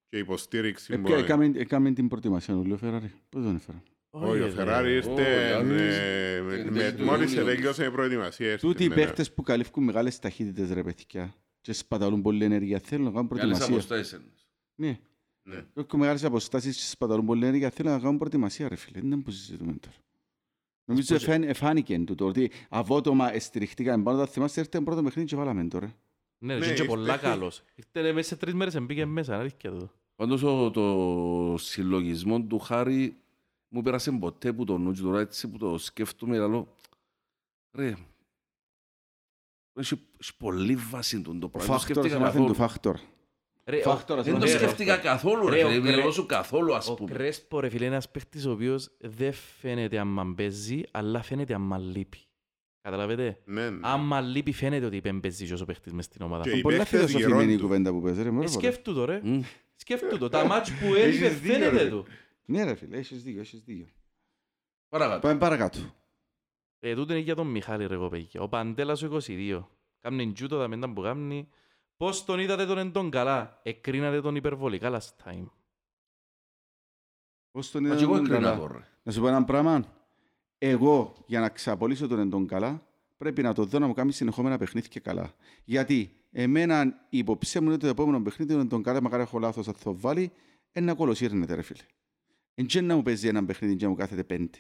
και υποστήριξη. Ε, μπορεί. ποια- έκαμε- Έκαμε την προετοιμασία του, λέει ο Φεράρι. Πώς τον έφερα. Όχι, ο ρε. Φεράρι ήρθε, Γιάννης, ε, με- εκδέση με- του μόλις Ιούνιου. τελειώσε η προετοιμασία. ήρθε, Τούτοι οι ναι, ναι. παίχτες που καλύφουν μεγάλες ταχύτητες ρε παιδιά και σπαταλούν πολλή ενέργεια θέλουν να κάνουν Για άλλες προετοιμασία. αποστάσεις εννοείς. Ναι. Ναι. Έχουν μεγάλες αποστάσεις και σπαταλούν πολλή ενέργεια θέλουν να κάνουν προετοιμασία ρε φίλε. Δεν είναι που συζητούμε τώρα. Νομίζω εφάν- εφάνηκε τούτο ότι αβότομα στηριχτήκαμε πάνω. Τα θυμάστε ήρθε πρώτο παιχνίδι και βάλαμε τώρα. Ναι, Ναι, είναι και ήρθε- πολλά καλός. Ήρθε ρε, μέσα σε τρεις μέρες μπήκε μέσα, αλήθεια το. Πάντως ο- το συλλογισμό του Χάρη μου πέρασε ποτέ που το νου και τώρα έτσι που το σκέφτομαι λαλό ρε έχει, έχει πολύ βάση τον το Ο πράγμα. Δεν το φάκτορας σκέφτηκα έμαθε του καθόλου. φάκτορ. Ρε, ο- Φάκτορας Δεν το έμαθε. σκέφτηκα καθόλου Ρε, ρε, ο φίλε, Κρέ- δεν μιλώ καθόλου ας Ο πούμε. Κρέσπο ρε φίλε είναι ένας παίχτης ο οποίος δεν φαίνεται άμα παίζει, αλλά φαίνεται άμα λείπει. Καταλαβαίνετε. Ναι, ναι. Άμα λείπει φαίνεται ότι δεν παίζει και όσο παίχτης μες στην ομάδα. Και Ε, οι Πολλά παίχτες φιλοσοφημένη η γερόντου. κουβέντα που παίζει ρε. μωρέ, μωρέ. σκέφτου το ρε. Μμ. Σκέφτου το. Τα μάτς που έλειπε Έχεις δίκιο, φαίνεται ρε. του. Ναι ρε φίλε, έχεις δίκιο, έχεις δίκιο. Παρακάτω. Πάμε παρακάτω. Ε, τούτο είναι για τον Μιχάλη ρε κοπέγια. Ο Παντέλας ο 22. Κάμνει τζούτο τα μετά που κάμνει. Πώς τον είδατε τον εν τον καλά. Εκρίνατε τον υπερβολικά last time. Πώς τον Μα και είδατε εγώ τον έκρινα καλά; τώρα. Να σου πω ένα πράγμα. Εγώ, για να ξαπολύσω τον εντόν καλά, πρέπει να το δω να μου κάνει συνεχόμενα παιχνίδια καλά. Γιατί εμένα η υποψία μου είναι ότι το επόμενο παιχνίδι είναι τον καλά, μακάρι έχω λάθος, θα το βάλει, ένα κολοσύρνεται ρε φίλε. Εν και να μου παίζει ένα παιχνίδι και να μου κάθεται πέντε.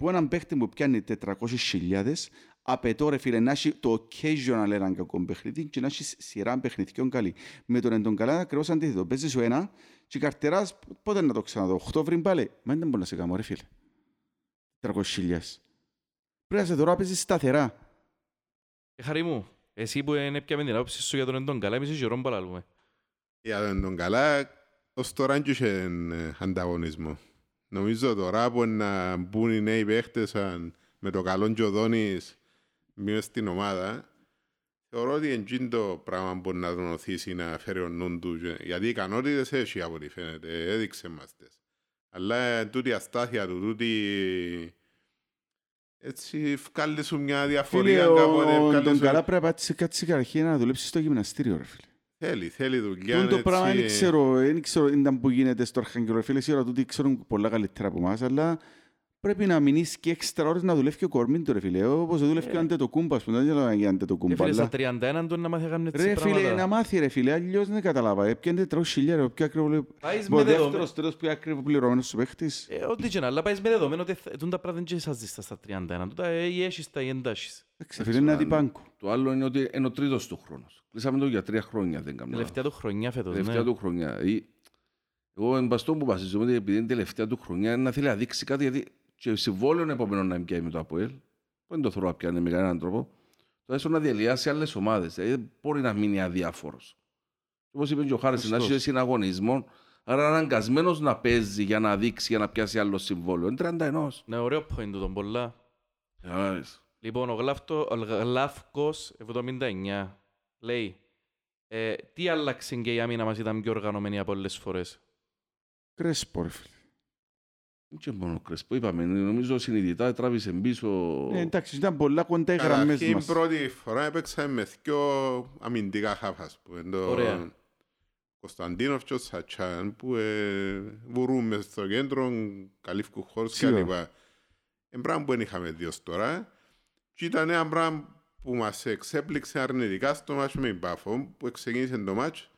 Που έναν παίχτη που πιάνει 400.000, απαιτώ ρε φίλε να έχει το occasional έναν κακό παιχνίδι και να έχει σειρά παιχνιδιών καλή. Με τον εντόν καλά ακριβώς αντίθετο. Παίζεις σου ένα και η καρτεράς πότε να το ξαναδώ, Οκτώβρη πάλι. Μα δεν μπορεί να σε κάνω ρε φίλε. 300.000. Πρέπει να σε δωρώ να παίζεις σταθερά. Ε, Χαρή μου, εσύ που είναι πια με την άποψη σου για τον εν τον καλά, εμείς γερόν παλαλούμε. Για τον τον καλά, ως τώρα δεν είχε ε, ανταγωνισμό. Νομίζω τώρα που να μπουν οι νέοι παίχτες σαν με το καλό Τζοδόνης μείως στην ομάδα, θεωρώ ότι εντζήν το πράγμα μπορεί να τον οθήσει να φέρει ο νου του. και- Γιατί οι ικανότητες έχει από ό,τι φαίνεται, έδειξε μας τες. Αλλά ε, τούτη η αστάθεια του, τούτη... Έτσι, βγάλει σου μια Φίλε, διαφορία ο, κάποτε. ο, βγάλει τον σου- καλά πρέπει να κάτσει κάτσει καταρχήν να δουλέψεις στο γυμναστήριο ρε φίλε. Θέλει, θέλει δουλειά. Τούν το πράγμα δεν έτσι. ξέρω, δεν ξέρω ήταν που γίνεται στο Αρχαγγελό φίλες, σίγουρα τούτοι ξέρουν πολλά καλύτερα από εμάς, αλλά πρέπει να μείνεις και έξτρα ώρες να δουλεύει και ο κορμίν του ρε φίλε. Όπως δουλεύει και ο Αντετοκούμπα, ας πούμε, δεν ξέρω αν είναι Ρε Αντετοκούμπα. φίλε, στα αλλά- 31 του να μάθει να κάνει έτσι Ρε φίλε, να πράγματα. μάθει ρε φίλε, αλλιώς δεν κατάλαβα. Έπιανε 400 ρε, πιο ακριβό. Πάεις Ο με δεδομένο. δεύτερος τέλος πιο ακριβό πληρωμένος σου παίχτης. Ε, Ό,τι και να, αλλά πάεις με δεδομένο ότι θα- τούν τα πράγματα δεν σας ζεις στα 31. Τούτα ε, ή έχεις τα ή εντάσεις. Εντάξει, φίλε, είναι αντιπάνκο. Το άλλο είναι ότι είναι ο τρίτος του χρόνος. Κλείσαμε το για τρία χρόνια, δεν κάνω. Τελευταία του χρονιά φέτος, Τελευταία ναι. του χρονιά. Ή- Εγώ εν παστό που βασίζομαι ότι επειδή είναι τελευταία του χρονιά είναι να θέλει να δείξει κάτι γιατί και συμβόλαιο επόμενο να πιάνει με το ΑΠΟΕΛ. Δεν το θέλω να πιάνει με κανέναν τρόπο. Το έστω να διαλυάσει άλλες ομάδες. Δηλαδή δεν μπορεί να μείνει αδιάφορος. Όπως είπε και ο Χάρης, να Σωστός. έχει συναγωνισμό. Άρα αναγκασμένος να παίζει για να δείξει, για να πιάσει άλλο συμβόλαιο. Είναι 31. Ναι, ωραίο point του τον πολλά. Κατάλαβες. Λοιπόν, ο, Γλάφτο, ο Γλάφκος 79 λέει ε, τι άλλαξε και η άμυνα μας ήταν πιο οργανωμένη από όλες τις φορές; Κρέσπο ρε φίλε. Είναι και μόνο ο Κρέσπο. Είπαμε, νομίζω συνειδητά τράβησε πίσω. Ε, Εντάξει, ήταν πολλά κοντά οι γραμμές Καταρχήν μας. πρώτη φορά έπαιξαμε με δυο αμυντικά χάφ, ας πούμε. Το Ωραία. Κωνσταντίνοφ και ο Σατσάν που ε, βουρούν μες στο κέντρο, καλύφκουν χώρους και Σίγουρα. λοιπά. Είναι πράγμα που δεν είχαμε δει ως τώρα. Και ήταν ένα πράγμα που μας εξέπληξε αρνητικά στο μάτς με την Πάφο, που ξεκίνησε το μάτς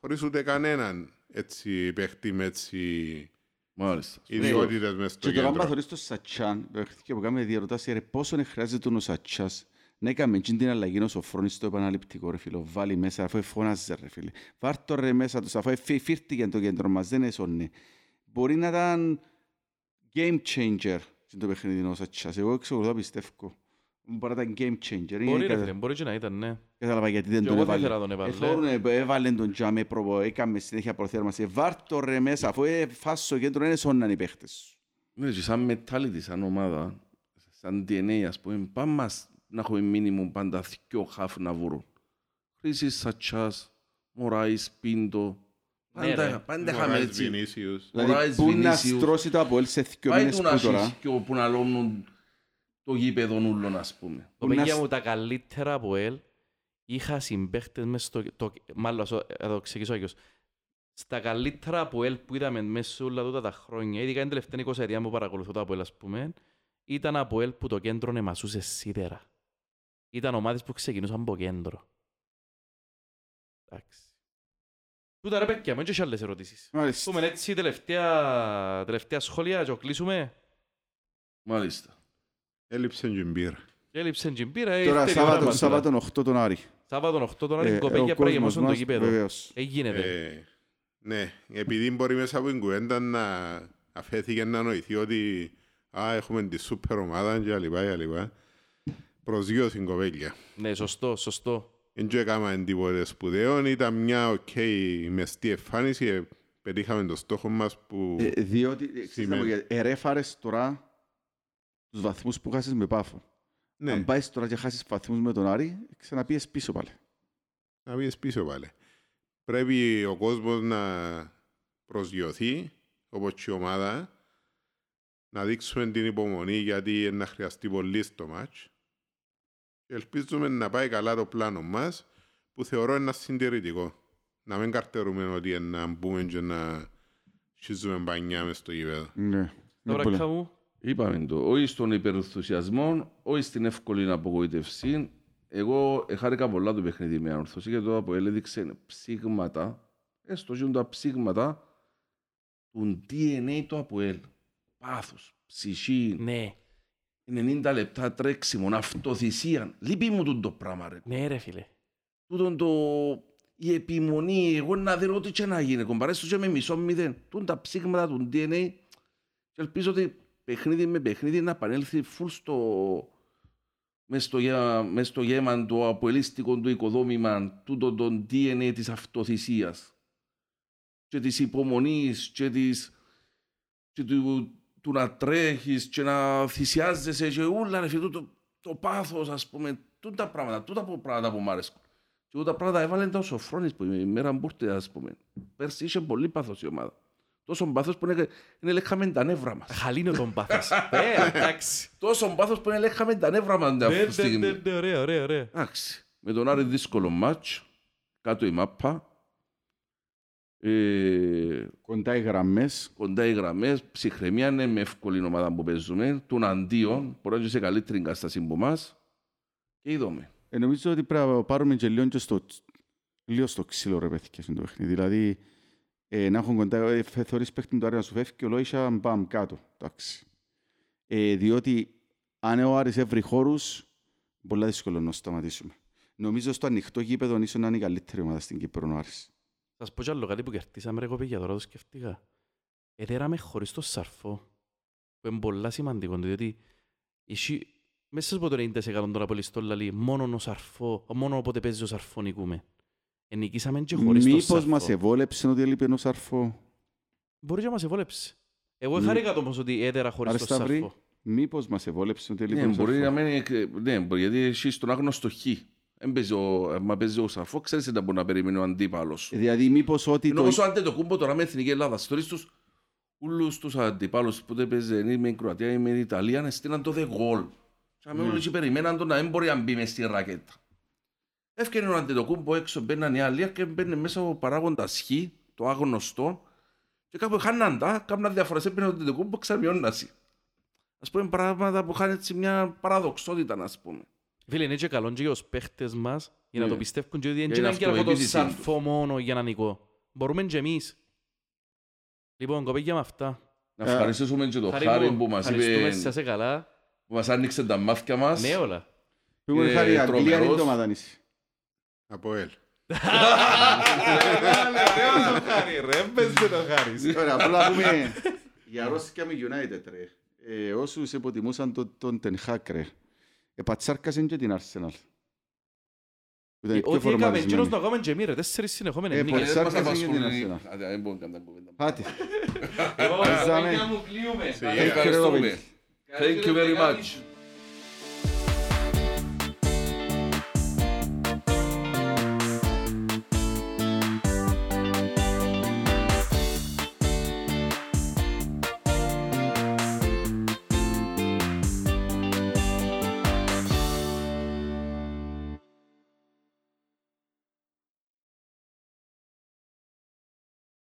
χωρίς ούτε κανέναν έτσι παίχτη με έτσι Μάλιστα. ιδιότητες μες στο Και τώρα κέντρο. άμα θωρείς το Σατσάν, παίχτηκε που κάνουμε διαρωτάσει, ρε πόσο είναι χρειάζεται ο Σατσάς; Να έκαμε εκείνη την αλλαγή ο Σοφρόνης στο επαναληπτικό ρε φίλο, βάλει μέσα αφού φώναζε ρε φίλε. Βάρ' το ρε μέσα τους αφού εφή- φύρτηκε το κέντρο μας, δεν έσωνε. Μπορεί να ήταν game changer στην το παιχνίδι ο Σατσάς, εγώ εξακολουθώ να πιστεύω. Μπορεί να ήταν game changer. Είναι Μπορεί ρε κατα- φίλε, μπορεί και να ήταν, ναι. Κατάλαβα γιατί δεν Και τον εγώ δεν έβαλε. ήθελα να τον έβαλε. Εθώρουν, ε, έβαλε τον τζάμε προβο, έκαμε συνέχεια προθέρμαση. Βάρ' το ρε μέσα, αφού ε, φας στο κέντρο, είναι σώναν οι παίχτες σου. Ναι, και σαν mentality, σαν ομάδα, σαν DNA, ας πούμε, πάμε μας να έχουμε μίνιμουμ πάντα δυο χαφ να βρουν. Χρήσης, Σατσάς, Μωράης, Πίντο. Ναι, Πάντα, ρε. πάντα είχαμε Μωράης, έτσι. Βινίσιους. Δηλαδή, Μωράης, πού να Βινίσιους. στρώσει το Αποέλ σε δύο Πάει μήνες του που να τώρα; έχεις και που να λώνουν το γήπεδο ούλων, ας πούμε. Το Που να παιδιά σ- μου τα καλύτερα από ελ είχα συμπαίχτες μες στο... Το, μάλλον, ας το- θα το ξεκινήσω αγιώς. Στα καλύτερα από ελ που είδαμε μέσα σε όλα τούτα τα χρόνια, ειδικά την τελευταία 20 ετία που παρακολουθώ το από ελ, ας πούμε, ήταν από ελ που το κέντρο εμασούσε σίδερα. Ήταν ομάδες που ξεκινούσαν από κέντρο. Εντάξει. Τούτα ρε παιδιά, μην και άλλες ερωτήσεις. Μάλιστα. Πούμε έτσι τελευταία, τελευταία σχόλια και κλείσουμε. Μάλιστα. Έλειψε και η μπύρα. Έλειψε την πύρα, ε, Τώρα ήρθε η ώρα Σάββατο, μας τώρα. Σάββατον 8 τον Άρη. Σάββατον 8 τώρα Ε, την ο κοπέγια πρέπει να κόσμος γεμώσουν το μας, γήπεδο. βεβαίως. Ε, γίνεται. Ε, ναι, επειδή μπορεί μέσα από την κουβέντα να αφέθηκε να νοηθεί ότι α, έχουμε τη σούπερ ομάδα και λοιπά και λοιπά. Προσγείωσε την κοπέλια. Ναι, σωστό, σωστό. Δεν και έκαναμε τίποτε σπουδαίο, ήταν μια οκ μεστή εμφάνιση, ε, πετύχαμε το στόχο μας που... Ε, Διότι, ε, ξέρεις να πω Σημαίνει. γιατί, ερέφαρες τώρα τους βαθμούς που χάσεις με πάφο. Αν ναι, πάεις τώρα και χάσεις βαθμούς με τον Άρη, ξαναπίες πίσω πάλι. να βγεις πίσω πάλι. Πρέπει ο κόσμος να προσγειωθεί, όπως και η ομάδα, να δείξουμε την υπομονή γιατί είναι να χρειαστεί πολύ στο μάτς. Και ελπίζουμε να πάει καλά το πλάνο μας, που θεωρώ ένα συντηρητικό. Να μην καρτερούμε ότι είναι να μπούμε και να σχίζουμε μπανιά μες στο γήπεδο. Ναι. Τα Είναι βρακά πολλά. μου, Είπαμε το, όχι στον υπερενθουσιασμό, όχι στην εύκολη απογοήτευση. Εγώ χάρηκα πολλά το παιχνίδι με ανορθωσή και το από έδειξε ψήγματα, έστω και τα ψήγματα του DNA του ΑΠΟΕΛ. Πάθος, ψυχή, ναι, 90 λεπτά τρέξιμο, αυτοθυσία. Λείπει μου τούτο το πράγμα ρε. ναι ρε φίλε. Τούτον το... Η επιμονή, εγώ να δω ό,τι και να γίνει, κομπαρέστο και με μισό μηδέν. Τούν τα ψήγματα του DNA και ελπίζω ότι παιχνίδι με παιχνίδι να επανέλθει φουλ στο... μες στο, γέ- μες στο γέμα το αποελίστικο του οικοδόμημα τούτο το DNA της αυτοθυσίας και της υπομονής και, της, και του, του να τρέχεις και να θυσιάζεσαι και ούλα ρε φίλε, τούτο, το πάθος ας πούμε, τούτα πράγματα, τούτα που- πράγματα που μ' αρέσκουν. Και τούτα πράγματα έβαλε τα ο Σοφρόνης που η μέρα μπουρτε ας πούμε. Πέρσι είχε πολύ πάθος η ομάδα. Τόσο πάθος που είναι, είναι λέγαμε τα νεύρα μας. Χαλίνο τον πάθος. Ε, εντάξει. Τόσο πάθος που είναι λέγαμε τα νεύρα μας Ναι, αυτή τη ναι, στιγμή. ναι, ναι, ωραία, ωραία, ωραία. Εντάξει. Με τον Άρη δύσκολο μάτς, κάτω η μάπα. Ε, Κοντά οι γραμμές. κοντά οι γραμμές, ψυχραιμία είναι με εύκολη ομάδα που παίζουμε, των αντίον, μπορεί να είναι σε καλύτερη κατάσταση από εμάς και είδαμε. Ε, νομίζω ότι πρέπει να πάρουμε και λίγο, και στο, λίγο στο ξύλο ρε παιδιά στο παιχνίδι. Δηλαδή, ε, να έχουν κοντά, ε, φε- θωρείς παίχτη του Άρη να σου φεύγει και ο Λόισα μπαμ κάτω. Εντάξει. Ε, διότι αν ο Άρης έβρει χώρους, πολύ δύσκολο να σταματήσουμε. Νομίζω στο ανοιχτό γήπεδο ίσως να είναι η καλύτερη ομάδα στην Κύπρο ο Άρης. Θα πω κι άλλο κάτι που κερδίσαμε ρε κοπήγια, τώρα το σκεφτήκα. Εδέραμε χωρίς το σαρφό. Που είναι πολλά σημαντικό, διότι εσύ, μέσα από το 90% των απολυστών λαλεί, μόνο ο σαρφό, μόνο όποτε παίζει ο σαρφό νικούμε. Ενικήσαμε και χωρίς το Μήπως σαρφό. μας εβόλεψε ότι έλειπε ένα σαρφό. Μπορεί και να μας εβόλεψε. Εγώ Μη- χάρηκα το πως ότι έδερα χωρίς Άρη το Σταυρή, σαρφό. μήπως μας εβόλεψε ότι έλειπε Ναι, ένα μπορεί να σαρφό. μένει, ναι, μπορεί, γιατί εσύ στον άγνωστο χ. Εν παίζει ο, μα παίζει ο Σαρφό, ξέρεις τι να μπορεί να περιμένει ο αντίπαλος. Ε, Δηλαδή μήπως ότι Ενώ το... όπως ο Αντετοκούμπο τώρα με Εθνική Ελλάδα, στορείς τους ούλους τους αντιπάλους που δεν παίζει με η Κροατία ή με την Ιταλία, να στείλαν το δε γκολ. Και με όλοι και περιμέναν το να μην μπορεί να μπει μες στη ρακέτα. Έφτιανε ο Αντετοκούμπο έξω, μπαίναν οι άλλοι και μπαίνει μέσα ο παράγοντας χ, το άγνωστο, και κάπου χάναν τα, κάμουν διαφορές, έπαιρνε ο Αντετοκούμπο, ξαμειώνασαι. Ας πούμε πράγματα που είχαν έτσι μια παραδοξότητα, ας πούμε. Φίλε, είναι και καλό και για τους παίχτες μας για να Ναι. το πιστεύουν και ότι δεν Για είναι την και αυτό το αυτοεπίθεση τους. σαρφό μόνο για να νικώ. Μπορούμε και εμείς. Λοιπόν, κοπήγια με αυτά. Να Ε, ευχαριστήσουμε και τον Χάρη Χάρη μου, που μας ευχαριστούμε, είπε, σας καλά. που μας άνοιξε τα μάτια μας. Ναι, όλα. Που ήμουν ε, χάρη, η Αγγλία είναι τρομερός. το μαδανίσι. Από ελ. Ωραία, απλά να πούμε για Ρώσικα με United, ρε. Ε, όσους υποτιμούσαν τον, τον Ten Hag, ρε. Επατσάρκασαν και την Arsenal. Που ήταν η πιο Ό,τι έκαμε, φορμαρισμένη. εκείνος να κάνουμε και εμείς, ρε. Τέσσερις Ε, συνεχόμενες πολύ- νίκες. Δεν μας Σάρκας είναι απασχολεί. την Arsenal. Άντε, δεν μπορούμε να κάνουμε κουβέντα. Πάτε. Λοιπόν, Ζάμε. κοπήγια μου, κλείουμε. Σιγά. Thank you, Ευχαριστούμε. Robin. Thank you very much.